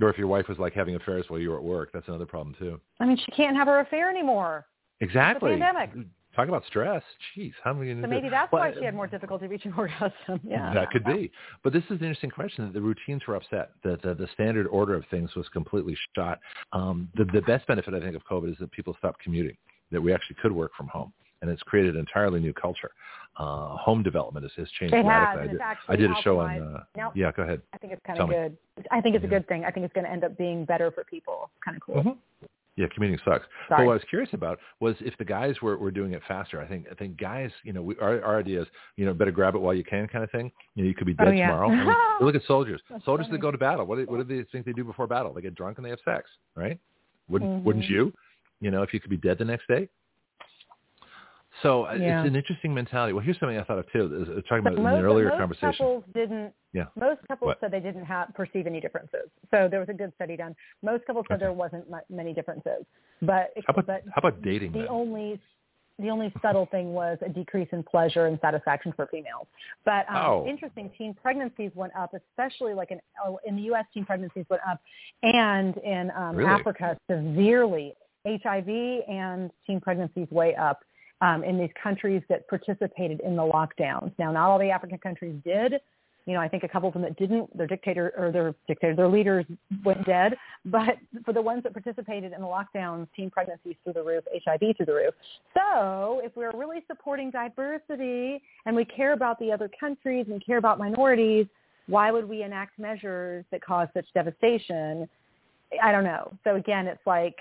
or if your wife was like having affairs while you were at work, that's another problem too. I mean, she can't have her affair anymore. Exactly. pandemic. Talk about stress. Jeez, how many? So maybe that's why she had more difficulty reaching orgasm. Yeah. That could be. But this is an interesting question. That the routines were upset. That the, the standard order of things was completely shot. Um, the, the best benefit, I think, of COVID is that people stopped commuting. That we actually could work from home, and it's created an entirely new culture. Uh, home development has, has changed It has, radically. and I did, I did a show on. Uh, Now- yeah, go ahead. I think it's kind Tell of me. good. I think it's a good thing. I think it's going to end up being better for people. Kind of cool. Mhm. Yeah, commuting sucks. But what I was curious about was if the guys were, were doing it faster. I think I think guys, you know, we, our our idea is, you know, better grab it while you can, kind of thing. You know, you could be Oh, dead yeah. tomorrow. I mean, look at soldiers. That's soldiers funny. that go to battle. What do, what do they think they do before battle? They get drunk and they have sex, right? Wouldn't wouldn't Mhm. you? You know, if you could be dead the next day. So uh, Yeah. it's an interesting mentality. Well, here's something I thought of too. Is, is talking But about in most, the earlier most conversation. couples didn't. Yeah. Most couples What? said they didn't have perceive any differences. So there was a good study done. Most couples said Okay. there wasn't many differences, but How about but how about dating? the then? only the only subtle thing was a decrease in pleasure and satisfaction for females. But um, Oh. interesting, teen pregnancies went up, especially like in oh, in the U.S. teen pregnancies went up, and in um, Really? Africa severely. HIV and teen pregnancies way up um, in these countries that participated in the lockdowns. Now, not all the African countries did. You know, I think a couple of them that didn't, their dictator or their dictator, their leaders went dead. But for the ones that participated in the lockdowns, teen pregnancies through the roof, HIV through the roof. So if we're really supporting diversity and we care about the other countries and care about minorities, why would we enact measures that cause such devastation? I don't know. So again, it's like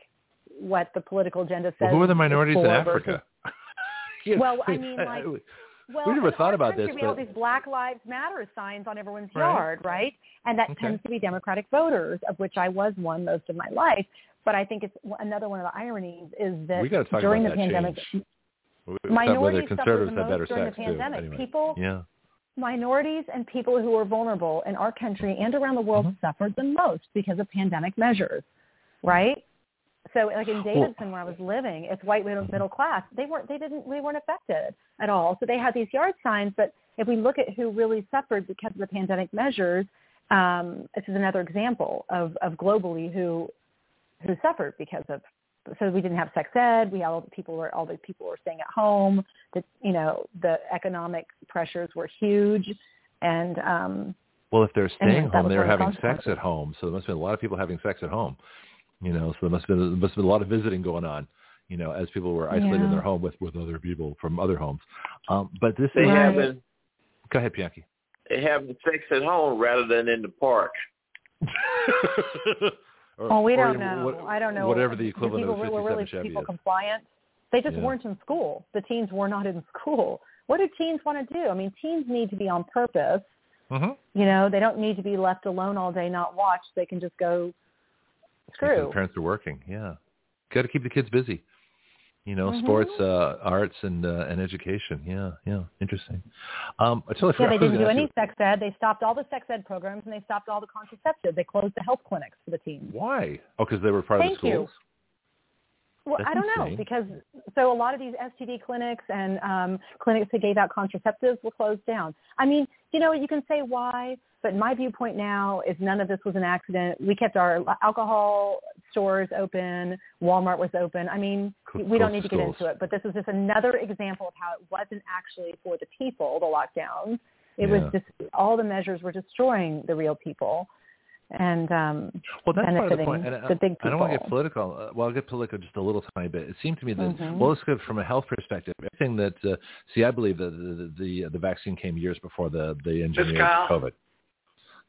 what the political agenda says. Well, who are the minorities in Africa? Well, I mean, like, Well, We never thought about this, We have all these Black Lives Matter signs on everyone's Right. yard, right? And that Okay. tends to be Democratic voters, of which I was one most of my life. But I think it's another one of the ironies is that during the that pandemic, change. Minorities suffered the most during the pandemic. Anyway. People, Yeah. minorities and people who are vulnerable in our country and around the world Mhm. suffered the most because of pandemic measures, right? So, like in Davidson, where I was living, it's white middle, middle class. They weren't, they didn't, they weren't affected at all. So they had these yard signs. But if we look at who really suffered because of the pandemic measures, um, this is another example of, of globally who who suffered because of. So we didn't have sex ed. We had all the people were all the people were staying at home. The you know the economic pressures were huge, and um, Well, if they're staying home, they're one of the having sex at home. So there must have been a lot of people having sex at home. You know, so there must have been, there must have been a lot of visiting going on. You know, as people were isolated in their home with with other people from other homes. Um, but this They is having go ahead, Bianchi. they having sex at home rather than in the park. Or- well, we don't know. what- I don't know. Whatever the equivalent people of were 57 really Chevy people is. compliant. They just Yeah. weren't in school. The teens were not in school. What do teens want to do? I mean, teens need to be on purpose. Mm-hmm. You know, they don't need to be left alone all day, not watched. They can just go Screw. the parents are working. Yeah, got to keep the kids busy. You know, Mhm. sports, uh, arts, and uh, and education. Yeah, yeah, interesting. Um, I totally Yeah, they didn't do any ask sex ed. They stopped all the sex ed programs and they stopped all the contraceptive. They closed the health clinics for the teens. Why? Oh, because they were part of Thank the you. Well, That's I don't insane. know because so a lot of these STD clinics and um, clinics that gave out contraceptives were closed down. I mean, you know, you can say why, but my viewpoint now is none of this was an accident. We kept our alcohol stores open. Walmart was open. I mean, we don't need to get schools. into it, but this is just another example of how it wasn't actually for the people, the lockdowns. It Yeah. was just all the measures were destroying the real people and um, Well, that's part of the benefiting point. And I, the big people. I don't want to get political. Uh, well, I'll get political just a little tiny bit. It seemed to me that, Mhm. well, let's go from a health perspective. Everything that, uh, see, I believe that the, the the the vaccine came years before the the engineering Kyle. COVID.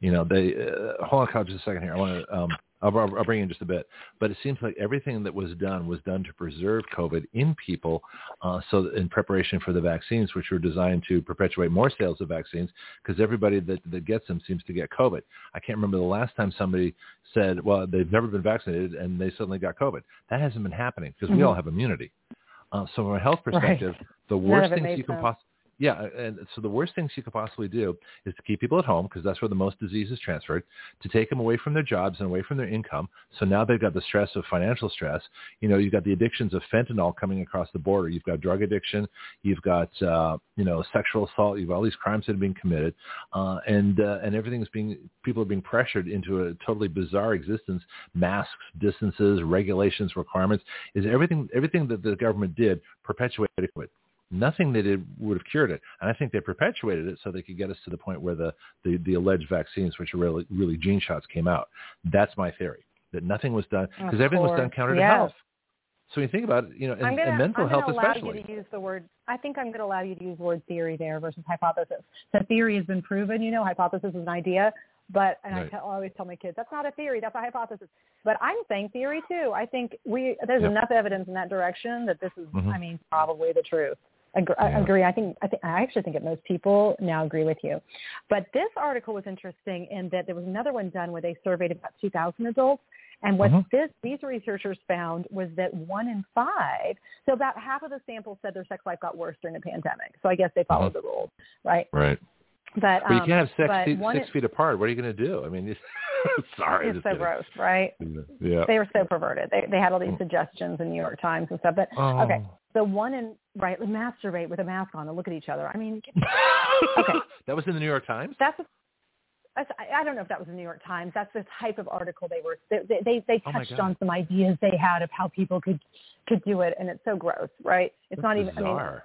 You know, they uh, hold on, Kyle, just a second here. I want to. Um, I'll, I'll bring in just a bit, but it seems like everything that was done was done to preserve COVID in people, uh, so in preparation for the vaccines, which were designed to perpetuate more sales of vaccines, because everybody that that gets them seems to get COVID. I can't remember the last time somebody said, well, they've never been vaccinated and they suddenly got COVID. That hasn't been happening because we Mhm. all have immunity. Uh, so from a health Right. perspective, the worst things you can possibly yeah, and so the worst things you could possibly do is to keep people at home because that's where the most disease is transferred, to take them away from their jobs and away from their income. So now they've got the stress of financial stress. You know, you've got the addictions of fentanyl coming across the border. You've got drug addiction. You've got, uh, you know, sexual assault. You've got all these crimes that are being committed. Uh, and, uh, and everything's being, people are being pressured into a totally bizarre existence. Masks, distances, regulations, requirements. Is everything, everything that the government did perpetuated it nothing they did would have cured it. And I think they perpetuated it so they could get us to the point where the, the, the alleged vaccines, which are really, really gene shots, came out. That's my theory, that nothing was done, because everything was done counter to Yes. health. So when you think about it, you know, and, I'm gonna, and mental I'm health allow especially. you to use the word. I think I'm going to allow you to use the word theory there versus hypothesis. So theory has been proven. You know, hypothesis is an idea. But and I, tell, I always tell my kids that's not a theory, that's a hypothesis. But I'm saying theory too. I think we there's Yep. enough evidence in that direction that this is, Mhm. I mean, probably the truth. Agre- I Yeah. agree. I think I think I actually think that most people now agree with you. But this article was interesting in that there was another one done where they surveyed about 2,000 adults, and what Mhm. this these researchers found was that one in five, so about half of the sample said their sex life got worse during the pandemic. So I guess they followed the rules, right? Right. But But you um, can't have six, feet, one six feet apart. What are you going to do? I mean, sorry. it's so kidding. gross, right? Yeah. They were so perverted. They they had all these Mm. suggestions in New York Times and stuff. But Oh. okay, so one and right, masturbate with a mask on and look at each other. I mean, Okay. that was in the New York Times? that's. A, that's I I don't know if that was the New York Times. That's the type of article they were. They they they, Oh touched on some ideas they had of how people could could do it, and it's so gross, right? It's That's not even. bizarre.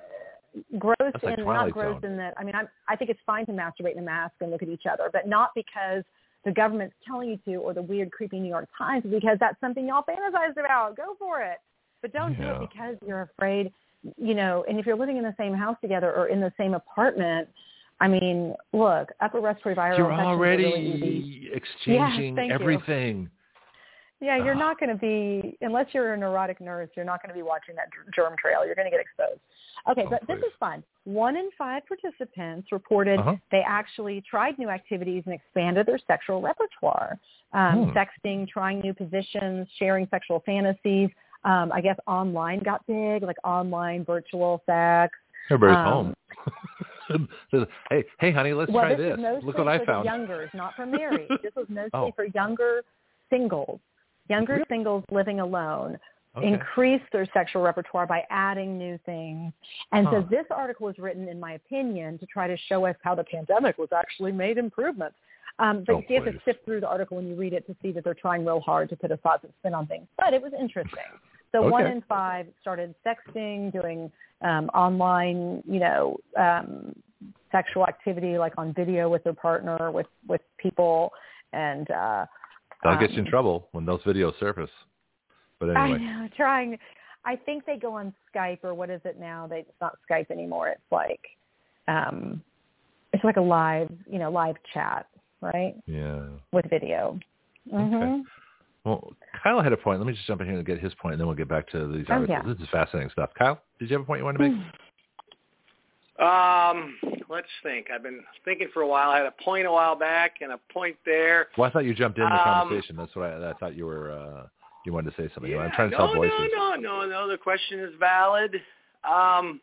I mean, gross That's like in Twilight not gross Zone. in that. I mean, I'm, I think it's fine to masturbate in a mask and look at each other, but not because the government's telling you to, or the weird, creepy New York Times, because that's something y'all fantasized about. Go for it, but don't do it because you're afraid. You know, and if you're living in the same house together or in the same apartment, I mean, look, upper respiratory viral You're already really exchanging you. everything. Yeah, you're Ugh. not going to be unless you're a neurotic nurse. You're not going to be watching that germ trail. You're going to get exposed. Okay, Oh, but this is fun. One in five participants reported Uh-huh. they actually tried new activities and expanded their sexual repertoire. Um, Hmm. Sexting, trying new positions, sharing sexual fantasies. Um, I guess online got big, like online virtual sex. Everybody's Um, home. hey, hey, honey, let's well, try this this. Look what I for found. the youngers, not for married. this was mostly Oh. for younger singles, younger Really? singles living alone. Okay. Increase their sexual repertoire by adding new things. And so this article was written, in my opinion, to try to show us how the pandemic was actually made improvements. Um, but Oh, you have to sift through the article when you read it to see that they're trying real hard to put a positive spin on things. But it was interesting. So one in five started sexting, doing um, online, you know, um, sexual activity like on video with their partner, with with people, and uh, That'll get you in um, trouble when those videos surface. But anyway, I know, trying. I think they go on Skype or what is it now? They, it's not Skype anymore. It's like, um, it's like a live, you know, live chat, right, yeah. with video. hmm Well, Kyle had a point. Let me just jump in here and get his point, and then we'll get back to these Oh, articles. yeah. This is fascinating stuff. Kyle, did you have a point you wanted to make? Um, let's think. I've been thinking for a while. I had a point a while back and a point there. Well, I thought you jumped in the Um, conversation. That's what I, I thought you were. Uh, you wanted to say something. Yeah, I'm trying to no, tell voices. no, no, no, no. The question is valid. Um,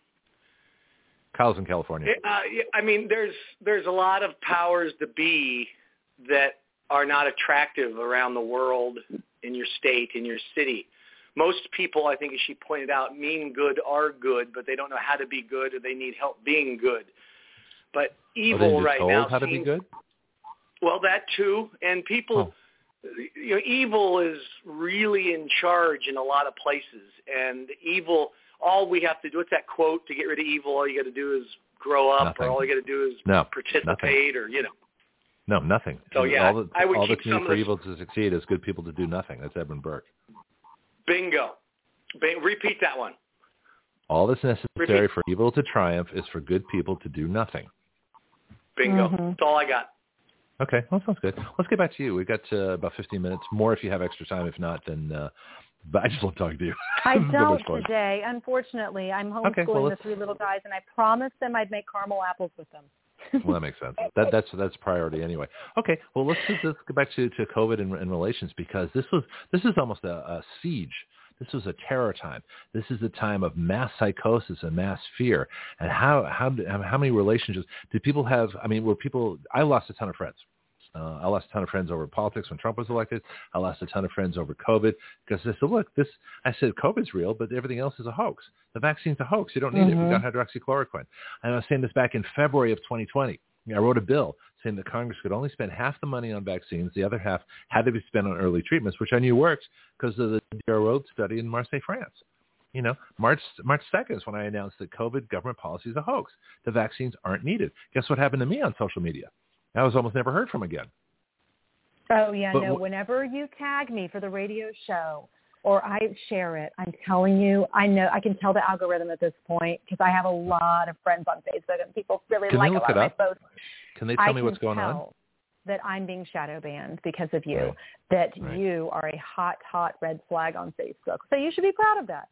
Kyle's in California. it- uh, I mean, there's there's a lot of powers to be that are not attractive around the world, in your state, in your city. most people, I think, as she pointed out, mean good are good, but they don't know how to be good, or they need help being good. But evil right now how seems, to be good. Well, that too, and people. Oh. You know, evil is really in charge in a lot of places, and evil. All we have to do. What's that quote? To get rid of evil, all you got to do is grow up, Nothing. or all you got to do is No, participate, or you know. No, nothing. So, yeah, all, the, I would all keep that's needed some for this- evil to succeed is good people to do nothing. That's Edmund Burke. Bingo. Bing, repeat that one. All that's necessary Repeat. for evil to triumph is for good people to do nothing. Bingo. Mhm. That's all I got. Okay, well, sounds good. Let's get back to you. We've got uh, about 15 minutes more if you have extra time. If not, then uh, but I just love talking to you. I This is so don't much today, unfortunately. I'm homeschooling Okay, well, the three little guys, and I promised them I'd make caramel apples with them. Well, that makes sense. That, that's that's priority anyway. Okay, well let's just, let's go back to, to COVID and, and relations because this was this is almost a, a siege. This was a terror time. This is a time of mass psychosis and mass fear. And how how how many relationships did people have? I mean, were people? I lost a ton of friends. Uh, I lost a ton of friends over politics when Trump was elected. I lost a ton of friends over COVID because I said, look, this, I said, COVID's real, but everything else is a hoax. The vaccine's a hoax. You don't need it. We got hydroxychloroquine. And I was saying this back in February of 2020. I wrote a bill saying that Congress could only spend half the money on vaccines. The other half had to be spent on early treatments, which I knew worked because of the DRO study in Marseille, France. You know, March March 2nd is when I announced that COVID government policy is a hoax. The vaccines aren't needed. Guess what happened to me on social media? I was almost never heard from again. Oh yeah, But no. wh- Whenever you tag me for the radio show or I share it, I'm telling you, I know I can tell the algorithm at this point because I have a lot of friends on Facebook and people really Can like look a lot it of my posts. Can they tell I me what's going on? That I'm being shadow banned because of you. Right. That Right. you are a hot, hot red flag on Facebook. So you should be proud of that.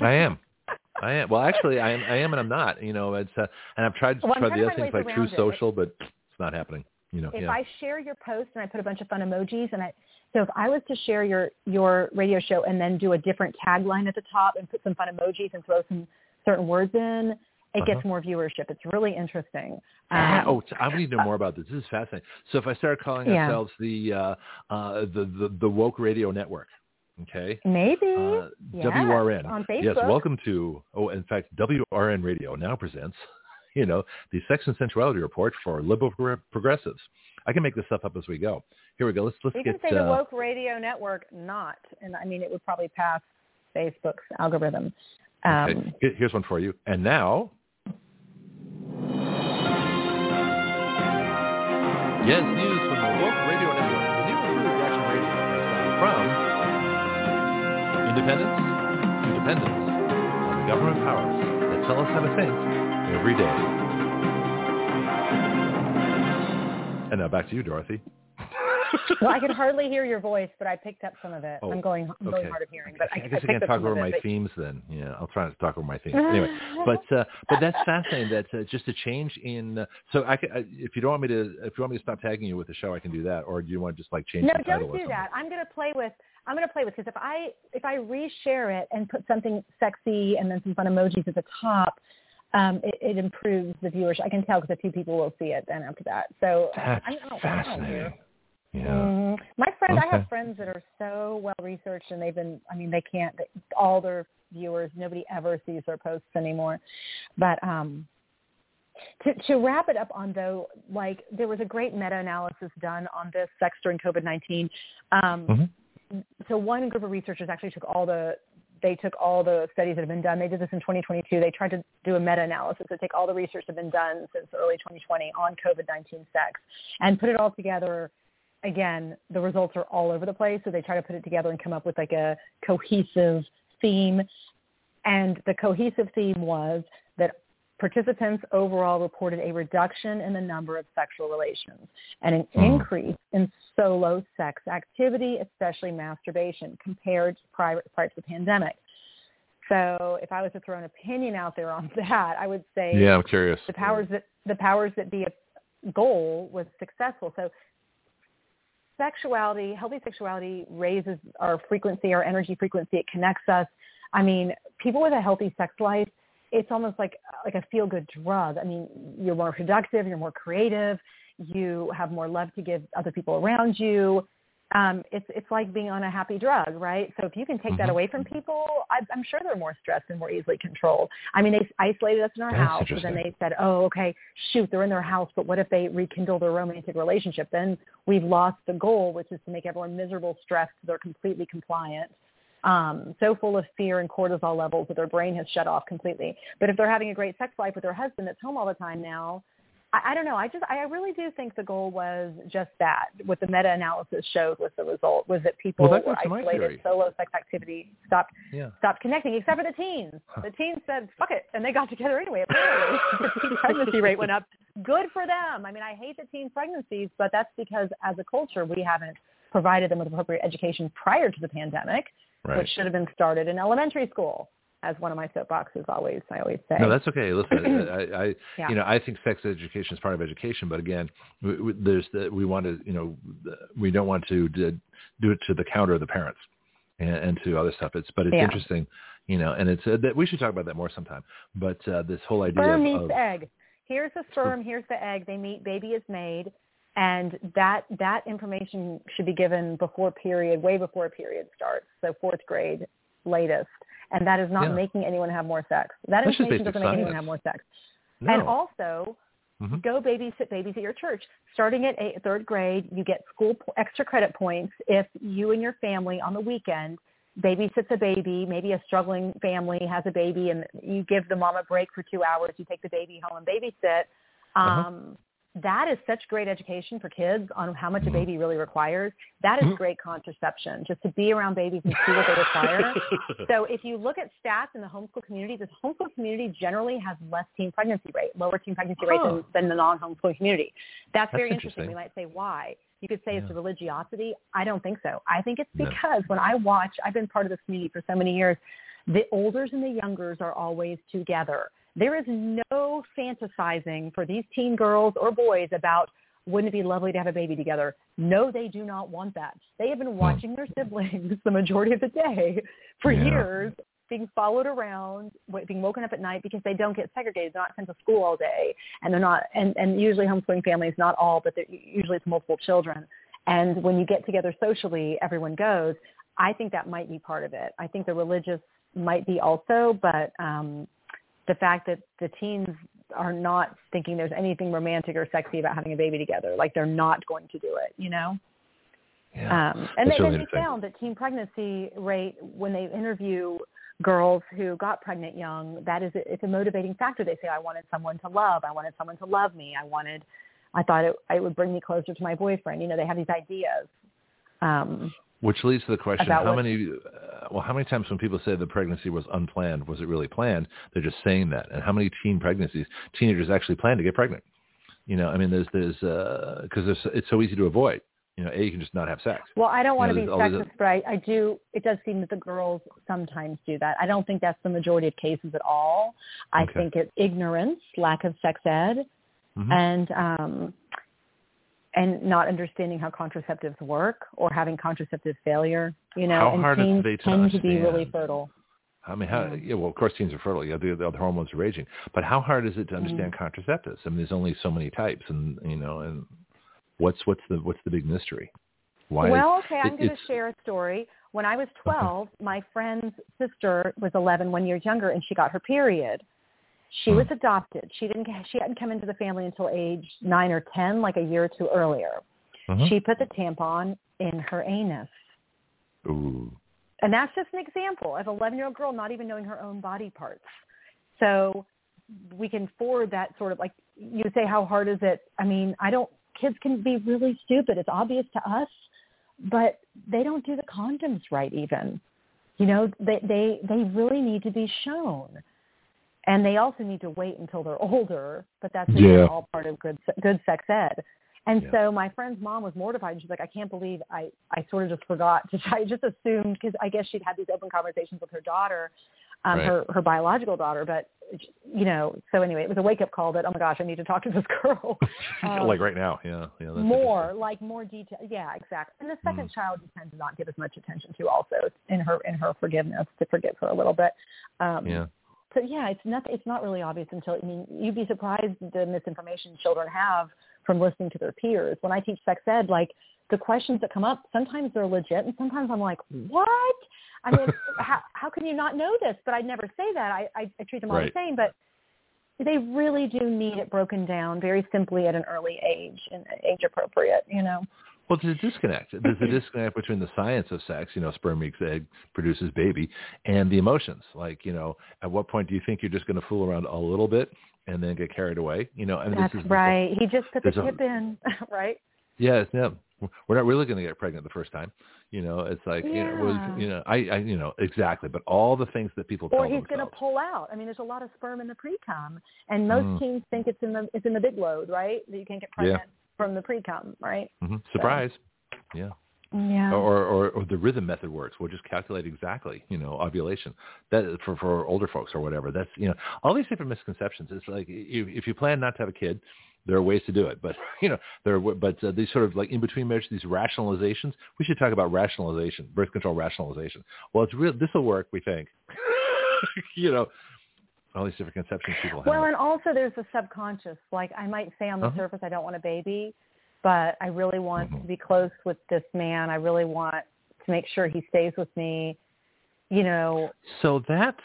I am. I am. Well, actually, I am. I am, and I'm not. You know, it's uh, and I've tried to Well, try the other things like True it. Social, but it's not happening. You know. if yeah. I share your post and I put a bunch of fun emojis and I so if I was to share your your radio show and then do a different tagline at the top and put some fun emojis and throw some certain words in, it gets Uh-huh. more viewership. It's really interesting. Ah, Um, oh, I need to know more about this. This is fascinating. So if I start calling Yeah. ourselves the uh, uh, the, the the woke radio network, okay, maybe uh, Yes, WRN. on Facebook. Yes, welcome to. Oh, in fact, WRN Radio now presents, you know, the Sex and Sensuality Report for liberal progressives. I can make this stuff up as we go. Here we go. Let's let's You get. can say the uh, woke radio network not, and I mean it would probably pass Facebook's algorithm. Um, okay. Here's one for you. And now. Yes, news from the Woke Radio Network. The new True Reaction Radio has from independence to dependence on government powers that tell us how to think every day. And now back to you, Dorothy. well, I could hardly hear your voice, but I picked up some of it. Oh, I'm going, I'm going hard of hearing, but I, I guess I, can't talk over my it, but- themes then. Yeah, I'll try not to talk over my themes. Anyway, but uh, but that's fascinating. That uh, just a change in. Uh, so I, can, I, if you don't want me to, if you want me to stop tagging you with the show, I can do that. Or do you want to just like change No, don't do that. I'm going to play with. I'm going to play with because if I if I reshare it and put something sexy and then some fun emojis at the top, um, it, it improves the viewership. I can tell because a few people will see it then after that. So That's I, I don't fascinating. Yeah. Mhm. My friend, I have friends that are so well researched, and they've been. I mean, they can't. They, all their viewers, nobody ever sees their posts anymore. But um, to to wrap it up on though, like there was a great meta-analysis done on this sex during COVID nineteen. Um, Mhm. So one group of researchers actually took all the they took all the studies that have been done. They did this in 2022. They tried to do a meta-analysis to take all the research that had been done since early 2020 on COVID-19 sex and put it all together again, the results are all over the place. So they try to put it together and come up with like a cohesive theme. And the cohesive theme was that participants overall reported a reduction in the number of sexual relations and an Hmm. increase in solo sex activity, especially masturbation, compared to prior, prior to the pandemic. So if I was to throw an opinion out there on that, I would say Yeah, I'm curious. the powers that the powers that be a goal was successful. So sexuality, healthy sexuality raises our frequency, our energy frequency. It connects us. I mean, people with a healthy sex life, it's almost like like a feel good drug. I mean, you're more productive, you're more creative, you have more love to give other people around you. um, it's it's like being on a happy drug, right? So if you can take mm-hmm. that away from people, I, I'm sure they're more stressed and more easily controlled. I mean, they isolated us in our That's house, and then they said, oh, okay, shoot, they're in their house, but what if they rekindle their romantic relationship? Then we've lost the goal, which is to make everyone miserable, stressed, so they're completely compliant. Um, so full of fear and cortisol levels that their brain has shut off completely. But if they're having a great sex life with their husband that's home all the time now, I, I don't know. I just, I really do think the goal was just that. What the meta-analysis showed was the result was that people well, were isolated, solo sex activity, stopped, yeah. stopped connecting, except for the teens. The teens said, "Fuck it," and they got together anyway. Apparently, the pregnancy rate went up. Good for them. I mean, I hate the teen pregnancies, but that's because as a culture we haven't provided them with appropriate education prior to the pandemic, right. which should have been started in elementary school as one of my soapboxes always I always say. No, that's okay. Listen, I, I yeah. you know I think sex education is part of education, but again, we, we, there's the, we want to you know we don't want to do it to the counter of the parents and, and to other stuff. It's but it's yeah. interesting, you know, and it's uh, that we should talk about that more sometime. But uh, this whole idea sperm of, meets of, egg. Here's the sperm. Here's the egg. They meet. Baby is made. And that that information should be given before period, way before period starts. So fourth grade latest and that is not yeah. making anyone have more sex. That information doesn't science. make anyone have more sex. No. And also, mm-hmm. go babysit babies at your church. Starting at eight, third grade, you get school extra credit points if you and your family on the weekend babysits a baby. Maybe a struggling family has a baby, and you give the mom a break for two hours. You take the baby home and babysit. Uh-huh. Um, uh-huh that is such great education for kids on how much a mm-hmm. baby really requires. That is mm-hmm. great contraception, just to be around babies and see what they require. so if you look at stats in the homeschool community, the homeschool community generally has less teen pregnancy rate, lower teen pregnancy rate than, than the non-homeschool community. That's, That's very interesting. interesting. We might say why. You could say yeah. it's a religiosity. I don't think so. I think it's No. because when I watch, I've been part of this community for so many years, the olders and the youngers are always together. There is no fantasizing for these teen girls or boys about wouldn't it be lovely to have a baby together? No, they do not want that. They have been watching their siblings the majority of the day for Yeah. years, being followed around, being woken up at night because they don't get segregated. They're not sent to school all day, and they're not. And, and usually homeschooling families, not all, but they're- usually it's multiple children. And when you get together socially, everyone goes. I think that might be part of it. I think the religious might be also, but um, the fact that the teens are not thinking there's anything romantic or sexy about having a baby together. Like they're not going to do it, you know? Yeah. Um, and That's they, really they found that teen pregnancy rate when they interview girls who got pregnant young, that is it's a motivating factor. They say, I wanted someone to love. I wanted someone to love me. I wanted, I thought it, it would bring me closer to my boyfriend. You know, they have these ideas. Um, Which leads to the question: About How what- many? Uh, well, how many times when people say the pregnancy was unplanned, was it really planned? They're just saying that. And how many teen pregnancies teenagers actually plan to get pregnant? You know, I mean, there's there's because uh, it's so easy to avoid. You know, a you can just not have sex. Well, I don't want You to know, be there's all these- sexist, but I, I do. It does seem that the girls sometimes do that. I don't think that's the majority of cases at all. I Okay. think it's ignorance, lack of sex ed, Mhm. and um, and not understanding how contraceptives work or having contraceptive failure. You know, How and hard teens tend to be really fertile. I mean, how, Yeah. well, of course, teens are fertile. Yeah, the, the other hormones are raging. But how hard is it to Mm-hmm. understand contraceptives? I mean, there's only so many types, and you know, and what's what's the what's the big mystery? Why? Well, okay, I'm it- going to share a story. When I was 12, my friend's sister was 11, one year younger, and she got her period. She Hmm. was adopted. She didn't. She hadn't come into the family until age nine or 10, like a year or two earlier. Mhm. She put the tampon in her anus. Ooh. And that's just an example of an 11-year-old girl not even knowing her own body parts. So we can forward that sort of like you say, how hard is it? I mean, I don't. Kids can be really stupid. It's obvious to us, but they don't do the condoms right. Even, you know, they they they really need to be shown, and they also need to wait until they're older. But that's Yeah. all part of good good sex ed. And Yeah. so my friend's mom was mortified. And she's like, I can't believe I, I sort of just forgot to, I just assumed because I guess she'd had these open conversations with her daughter, um, Right. her, her biological daughter. But, you know, so anyway, it was a wake up call that, oh my gosh, I need to talk to this girl. Um, like right now, yeah, yeah. That's more, like more detail. Yeah, exactly. And the second Mm. child you tend to not give as much attention to also in her, in her forgiveness to forgive her a little bit. Um. Yeah. So yeah, it's not it's not really obvious until I mean you'd be surprised the misinformation children have from listening to their peers. When I teach sex ed, like the questions that come up, sometimes they're legit, and sometimes I'm like, hmm. what? I mean, how how can you not know this? But I never say that. I I, I treat them all right. the same, but they really do need it broken down very simply at an early age and age appropriate. You know. Well, there's a disconnect. There's a disconnect between the science of sex, you know, sperm meets egg, produces baby, and the emotions. Like, you know, at what point do you think you're just going to fool around a little bit and then get carried away? You know, I mean, that's this is, right. he just put the there's a- tip in, right? Yeah, yeah. We're not really going to get pregnant the first time. You know, it's like you know, Yeah. well, you know, I, I, you know, exactly. But all the things that people Or he's going to pull out. I mean, there's a lot of sperm in the pre-cum, and most Mm. teens think it's in the it's in the big load, right? That you can't get Yeah. Pregnant from the pre-cum, right? hmm Surprise. Yeah. Yeah. Or, or or the rhythm method works. We'll just calculate exactly, you know, ovulation. That for for older folks or whatever. That's you know all these different misconceptions. It's like if, if you plan not to have a kid, there are ways to do it. But you know there are but uh, these sort of like in between measures, these rationalizations. We should talk about rationalization, birth control rationalization. Well, it's real. This will work, we think. you know, all these different conceptions people Well, have. Well, and also there's the subconscious. Like I might say on the Uh-huh. surface, I don't want a baby, but I really want Mhm. to be close with this man. I really want to make sure he stays with me. You know, So that's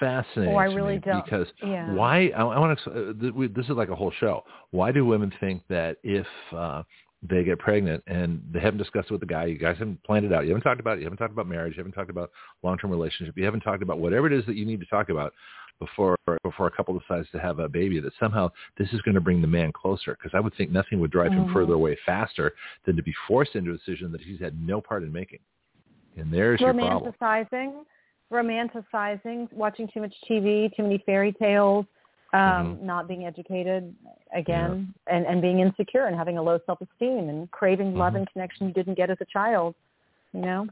fascinating Or I really don't- because yeah. why? I, I want to. Uh, this is like a whole show. Why do women think that if uh, they get pregnant and they haven't discussed it with the guy, you guys haven't planned it out, you haven't talked about it, you haven't talked about marriage, you haven't talked about long-term relationship, you haven't talked about whatever it is that you need to talk about before before a couple decides to have a baby, that somehow this is going to bring the man closer. Because I would think nothing would drive him Mhm. further away faster than to be forced into a decision that he's had no part in making. And there's your problem. romanticizing, romanticizing, watching too much TV, too many fairy tales, um, Mhm. not being educated again, and and being insecure and having a low self-esteem and craving love Mhm. and connection you didn't get as a child. You know.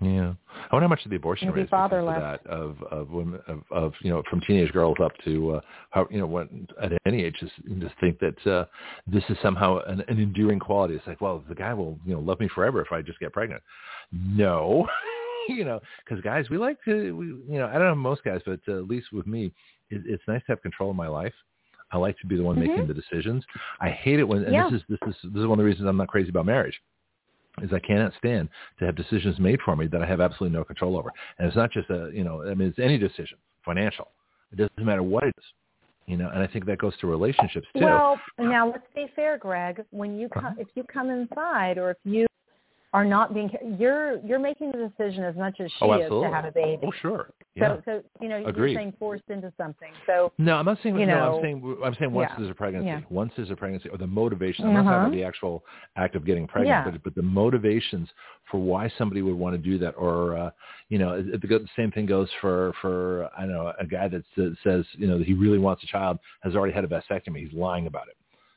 Yeah, I wonder how much of the abortion Maybe rate is of that of of women of, of you know from teenage girls up to uh, how you know what at any age just just think that uh, this is somehow an, an endearing quality. It's like, well, the guy will you know love me forever if I just get pregnant. No, you know, because guys, we like to we you know I don't know most guys, but uh, at least with me, it, it's nice to have control of my life. I like to be the one Mhm. making the decisions. I hate it when and Yeah. this is this is this is one of the reasons I'm not crazy about marriage is I cannot stand to have decisions made for me that I have absolutely no control over. And it's not just a, you know, I mean, it's any decision, financial. It doesn't matter what it is, you know, and I think that goes to relationships too. Well, now let's be fair, Greg. When you come, Uh-huh. if you come inside, or if you are not being, you're you're making the decision as much as she oh, is to have a baby. Oh, sure. Yeah. So, so you know, Agreed. you're saying forced into something. So no, I'm not saying you no. I'm saying I'm saying once yeah, there's a pregnancy, yeah. once there's a pregnancy, or the motivation. I'm not talking Uh-huh. about the actual act of getting pregnant, Yeah. but but the motivations for why somebody would want to do that, or uh, you know, it, it, the same thing goes for for I don't know a guy that says you know that he really wants a child has already had a vasectomy. He's lying about it.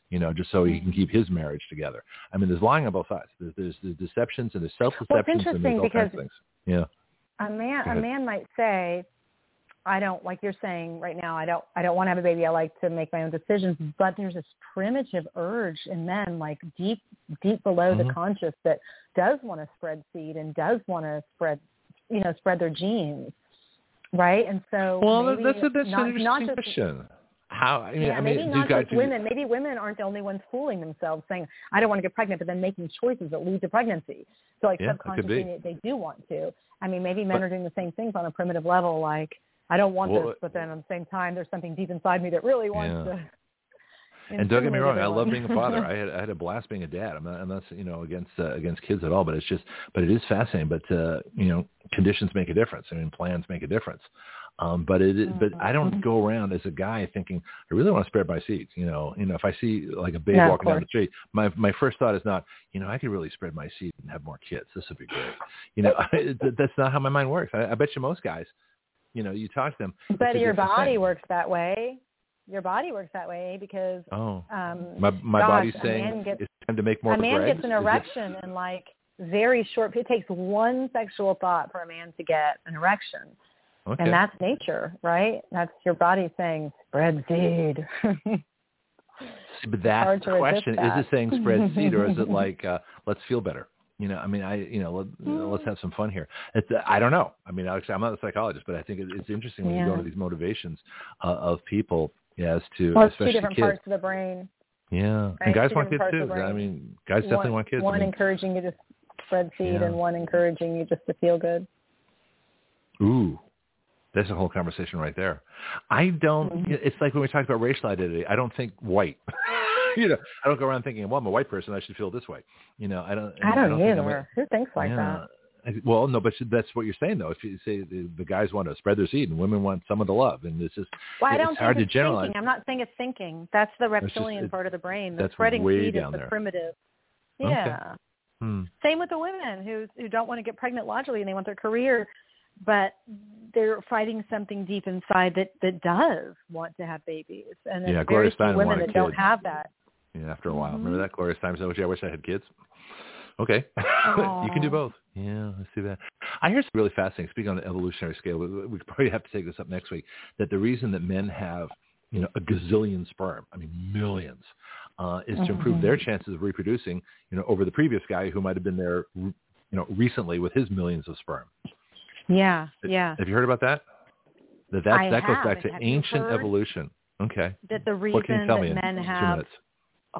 You know, just so he can keep his marriage together. I mean, there's lying on both sides. There's, there's, there's deceptions and there's self-deceptions and there's all kinds of things. Yeah. a man a man might say i don't like you're saying right now i don't i don't want to have a baby i like to make my own decisions but there's this primitive urge in men like deep deep below the Mhm. conscious that does want to spread seed and does want to spread you know spread their genes right and so Well, that's a, that's not, an interesting just question. How? I mean, yeah, I mean, maybe not guys just women. Maybe women aren't the only ones fooling themselves, saying, "I don't want to get pregnant," but then making choices that lead to pregnancy. So, like Yeah, that could be. subconsciously, they do want to. I mean, maybe men But- are doing the same things on a primitive level, like, "I don't want Well, this," but then at the same time, there's something deep inside me that really wants Yeah. to. And don't get me wrong, I love being a father. I had I had a blast being a dad. I'm not, I'm not you know against uh, against kids at all, but it's just but it is fascinating. But uh, you know, conditions make a difference. I mean, plans make a difference. Um, but it but I don't Mhm. go around as a guy thinking I really want to spread my seeds. You know, you know, if I see like a babe of walking down the street, my my first thought is not you know I could really spread my seed and have more kids. This would be great. You know, that's not how my mind works. I, I bet you most guys, you know, you talk to them. but your body thing. works that way. Your body works that way because Oh, um, my my gosh, body's saying gets- it's time to make more a man Gregs? gets an erection in like very short. It takes one sexual thought for a man to get an erection. Okay. And that's nature, right? That's your body saying, spread seed. But that's the question: is it saying spread seed, or is it like uh, let's feel better? You know, I mean, I you know, let, let's Hmm. have some fun here. It's, I don't know. I mean, Alex, I'm not a psychologist, but I think it, it's interesting when you go Yeah. into these motivations uh, of people as to well, it's two especially different kids. parts of the brain. Yeah, Right? and guys Two want kids too. parts of the I mean, guys definitely one, want kids. I One mean, encouraging you to spread seed, Yeah. and one encouraging you just to feel good. Ooh, that's a whole conversation right there. I don't. Mhm. It's like when we talked about racial identity. I don't think white. you know, I don't go around thinking, well, I'm a white person. I should feel this way. You know, I don't. I don't, think I'm a- either. Who thinks like yeah. that? Well, no, but that's what you're saying, though. If you say the, the guys want to spread their seed and women want someone to love, and it's just Well, I don't hard think to it's generalize. thinking. I'm not saying it's thinking. That's the just- reptilian it- part of the brain. The that's spreading way seed is the there. primitive. Okay. Yeah. Hmm. Same with the women who who don't want to get pregnant logically and they want their career, but they're fighting something deep inside that that does want to have babies. And Yeah, Gloria Steinem women that don't have that. Yeah, after a while. Mhm. Remember that Gloria Steinem said, "Oh, I wish I had kids." Okay, you can do both. Yeah, let's do that. I hear something really fascinating. Speaking on the evolutionary scale, we, we probably have to take this up next week. That the reason that men have, you know, a gazillion sperm, I mean millions, uh, is to improve their chances of reproducing, you know, over the previous guy who might have been there, you know, recently with his millions of sperm. Yeah, yeah. Have you heard about that? That that, I that goes back to Have ancient evolution. Okay. That the What can you reason tell that men have minutes?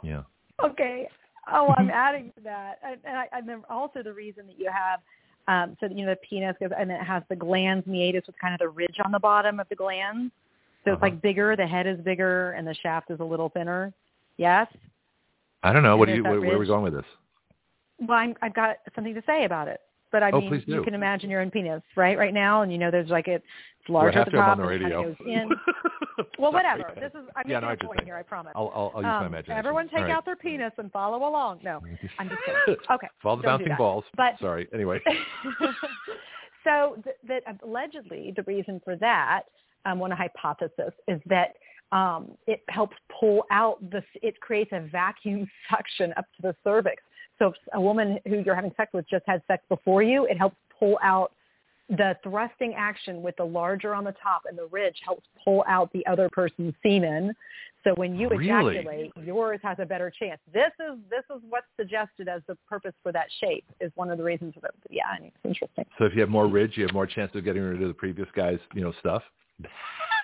Yeah. Okay. Oh, I'm adding to that, and, and I, and then also the reason that you have, um, so that, you know the penis goes, and it has the glans meatus with kind of the ridge on the bottom of the glans. So it's Uh-huh. like bigger, the head is bigger, and the shaft is a little thinner. Yes. I don't know. What do you? Where, where are we going with this? Well, I'm, I've got something to say about it. But I Oh, mean, you can imagine your own penis, right? Right now, and you know, there's like it, it's larger at the top on the it radio. goes in. Well, whatever. This is I'm Yeah, no, a just point here. I promise. I'll, I'll, I'll use my Um, imagination. Everyone take right. out their penis and follow along. No, I'm just kidding. Okay. Follow the bouncing balls. But- Sorry. Anyway. so th- that allegedly the reason for that, um, one hypothesis is that um, it helps pull out the, it creates a vacuum suction up to the cervix. So if a woman who you're having sex with just had sex before you, it helps pull out the thrusting action with the larger on the top and the ridge helps pull out the other person's semen. So when you Really? ejaculate, yours has a better chance. This is this is what's suggested as the purpose for that shape is one of the reasons for it. Yeah, it's interesting. so if you have more ridge, you have more chance of getting rid of the previous guy's, you know, stuff.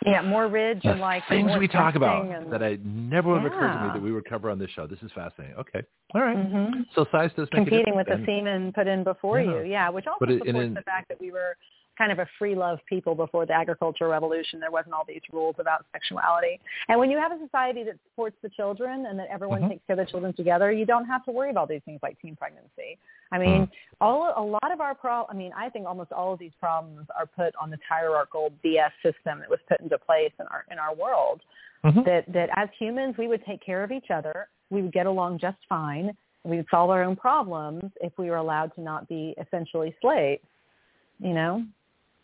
Yeah, more ridge and like things we talk about and, that I never would have occurred to me that we would cover on this show. This is fascinating. Okay. All right. Mhm. So size does make a competing with the And- semen put in before Yeah. you. Yeah, which also But it- supports the fact that we were kind of a free love people before the agricultural revolution. There wasn't all these rules about sexuality. And when you have a society that supports the children and that everyone Mhm. takes care of the children together, you don't have to worry about these things like teen pregnancy. I mean, all a lot of our pro I mean, I think almost all of these problems are put on this hierarchical BS system that was put into place in our in our world. Mhm. that that as humans we would take care of each other. We would get along just fine. We would solve our own problems if we were allowed to not be essentially slaves you know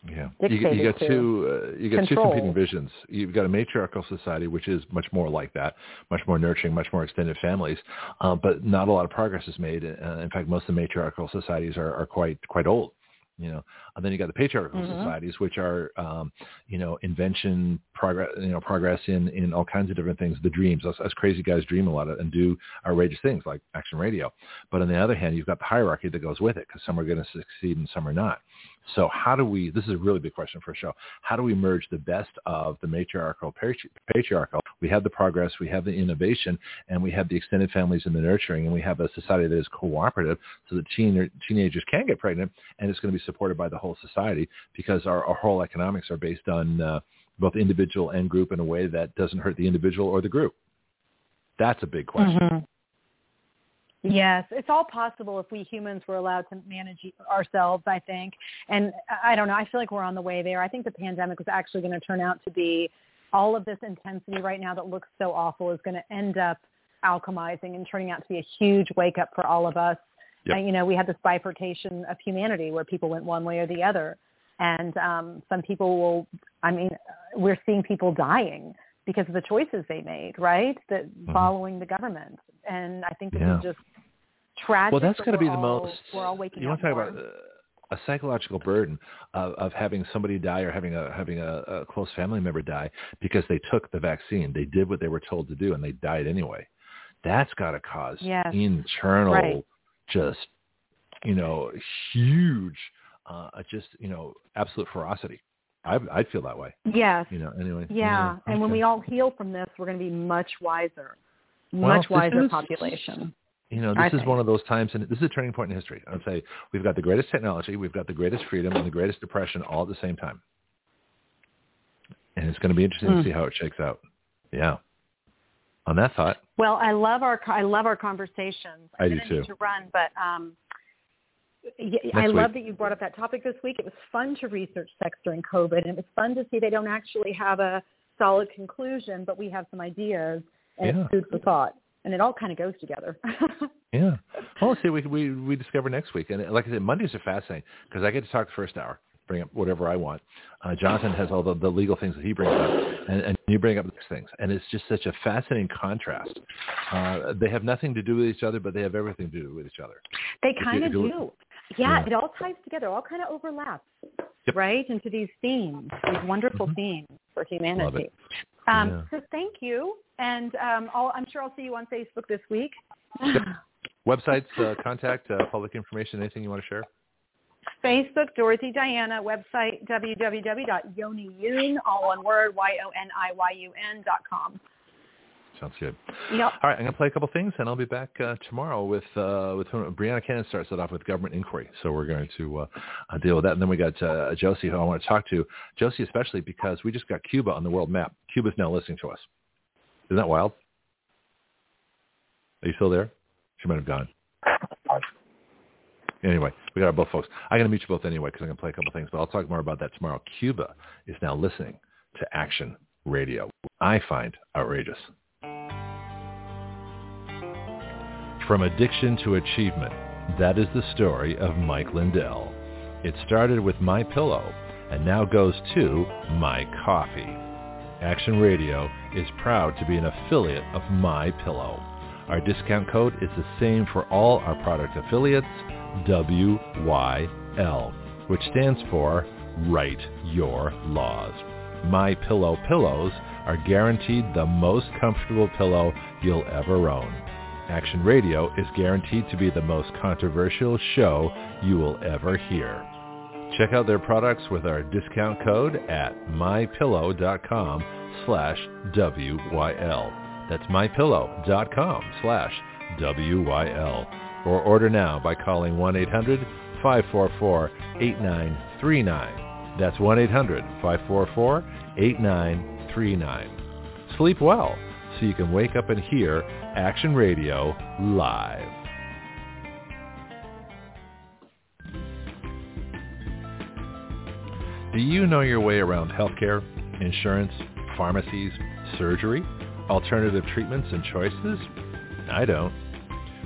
Yeah, you, you got two. Uh, you got two competing visions. You've got a matriarchal society, which is much more like that, much more nurturing, much more extended families, uh, but not a lot of progress is made. Uh, in fact, most of the matriarchal societies are, are quite quite old. You know, and then you got the patriarchal Mhm. societies, which are, um, you know, invention, progress, you know, progress in in all kinds of different things. The dreams, us, us crazy guys dream a lot of, and do outrageous things like action radio. But on the other hand, you've got the hierarchy that goes with it, because some are going to succeed and some are not. So how do we, this is a really big question for a show, how do we merge the best of the matriarchal, patri- patriarchal? We have the progress, we have the innovation, and we have the extended families and the nurturing, and we have a society that is cooperative so that teen, teenagers can get pregnant, and it's going to be supported by the whole society because our, our whole economics are based on uh, both individual and group in a way that doesn't hurt the individual or the group. That's a big question. Mhm. Yes, it's all possible if we humans were allowed to manage ourselves, I think. And I don't know, I feel like we're on the way there. I think the pandemic was actually going to turn out to be all of this intensity right now that looks so awful is going to end up alchemizing and turning out to be a huge wake up for all of us. Yep. And, you know, we had this bifurcation of humanity where people went one way or the other. And um, some people will, I mean, we're seeing people dying because of the choices they made, right? That following the government. And I think this Mm-hmm. Yeah. is just tragic. Well, that's got to be the all- most. We're all waking you want to talk about uh, a psychological burden of, of having somebody die or having a having a, a close family member die because they took the vaccine. They did what they were told to do, and they died anyway. That's got to cause Yes. internal, Right. Just you know, huge, uh, just you know, absolute ferocity. I, I'd feel that way. Yes. You know. Anyway. Yeah. And when we all heal from this, we're going to be much wiser. well, much wiser is, population. You know, this is one of those times, and this is a turning point in history. I'd say we've got the greatest technology, we've got the greatest freedom, and the greatest depression all at the same time. And it's going to be interesting mm. to hmm. see how it shakes out. Yeah. On that thought. Well, I love our I love our conversations. I, I do too. to run, but um, I love that you brought up that topic this week. It was fun to research sex during COVID, and it was fun to see they don't actually have a solid conclusion, but we have some ideas and yeah. food for thought, and it all kind of goes together. yeah. Well, let's see. We we we discover next week, and like I said, Mondays are fascinating because I get to talk the first hour, bring up whatever I want. Uh, Jonathon has all the, the legal things that he brings up, and, and you bring up these things, and it's just such a fascinating contrast. Uh, they have nothing to do with each other, but they have everything to do with each other. They kind of do. Yeah, yeah, it all ties together, all kind of overlaps, yep. right, into these themes, these wonderful mm-hmm. themes for humanity. Um, yeah. So thank you, and um, I'm sure I'll see you on Facebook this week. Yep. Websites, uh, contact, uh, public information, anything you want to share? Facebook, Dorothy Diana, website, www.yoniyun, all one word, Y-O-N-I-Y-U-N dot com. Sounds good. Yep. All right, I'm going to play a couple things, and I'll be back uh, tomorrow with uh, with Brianna Cannon starts it off with government inquiry. So we're going to uh, uh, deal with that, and then we got uh, Josie, who I want to talk to. Josie, especially because we just got Cuba on the world map. Cuba's now listening to us. Isn't that wild? Are you still there? She might have gone. Anyway, we got our both folks. I'm going to meet you both anyway because I'm going to play a couple things, but I'll talk more about that tomorrow. Cuba is now listening to Action Radio. I find outrageous. From addiction to achievement, that is the story of Mike Lindell. It started with My Pillow and now goes to My Coffee. Action Radio is proud to be an affiliate of My Pillow. Our discount code is the same for all our product affiliates, WYL, which stands for Write Your Laws. My Pillow pillows are guaranteed the most comfortable pillow you'll ever own. Action Radio is guaranteed to be the most controversial show you will ever hear. Check out their products with our discount code at mypillow.com slash WYL. That's mypillow.com slash WYL. Or order now by calling 1-800-544-8939. That's 1-800-544-8939. Sleep well so you can wake up and hear Action Radio live. Do you know your way around healthcare, insurance, pharmacies, surgery, alternative treatments and choices? I don't.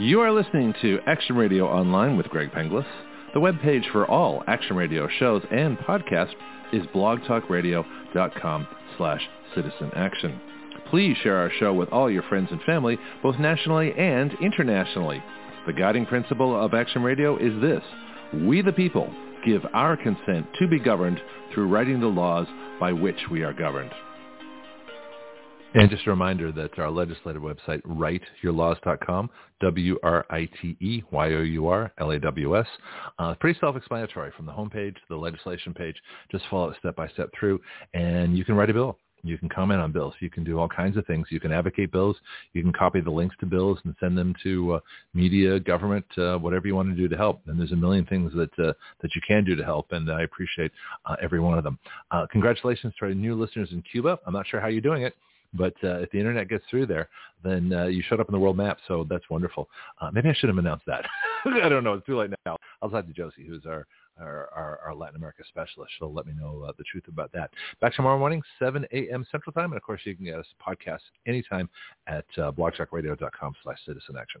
You are listening to Action Radio Online with Greg Penglis. The webpage for all Action Radio shows and podcasts is blogtalkradio.com slash citizen action. Please share our show with all your friends and family, both nationally and internationally. The guiding principle of Action Radio is this. We the people give our consent to be governed through writing the laws by which we are governed. And just a reminder that our legislative website, writeyourlaws.com, W-R-I-T-E-Y-O-U-R-L-A-W-S. Uh, pretty self-explanatory from the homepage to the legislation page. Just follow it step by step through, and you can write a bill. You can comment on bills. You can do all kinds of things. You can advocate bills. You can copy the links to bills and send them to uh, media, government, uh, whatever you want to do to help. And there's a million things that uh, that you can do to help, and I appreciate uh, every one of them. Uh, congratulations to our new listeners in Cuba. I'm not sure how you're doing it. But uh, if the internet gets through there, then uh, you showed up in the world map. So that's wonderful. Uh, maybe I should have announced that. I don't know. It's too late now. I'll talk to Josie, who's our our, our, our, Latin America specialist. She'll let me know uh, the truth about that. Back tomorrow morning, 7 a.m. Central Time. And, of course, you can get us podcast anytime at uh, blogtalkradio.com slash citizen action.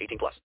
18 plus.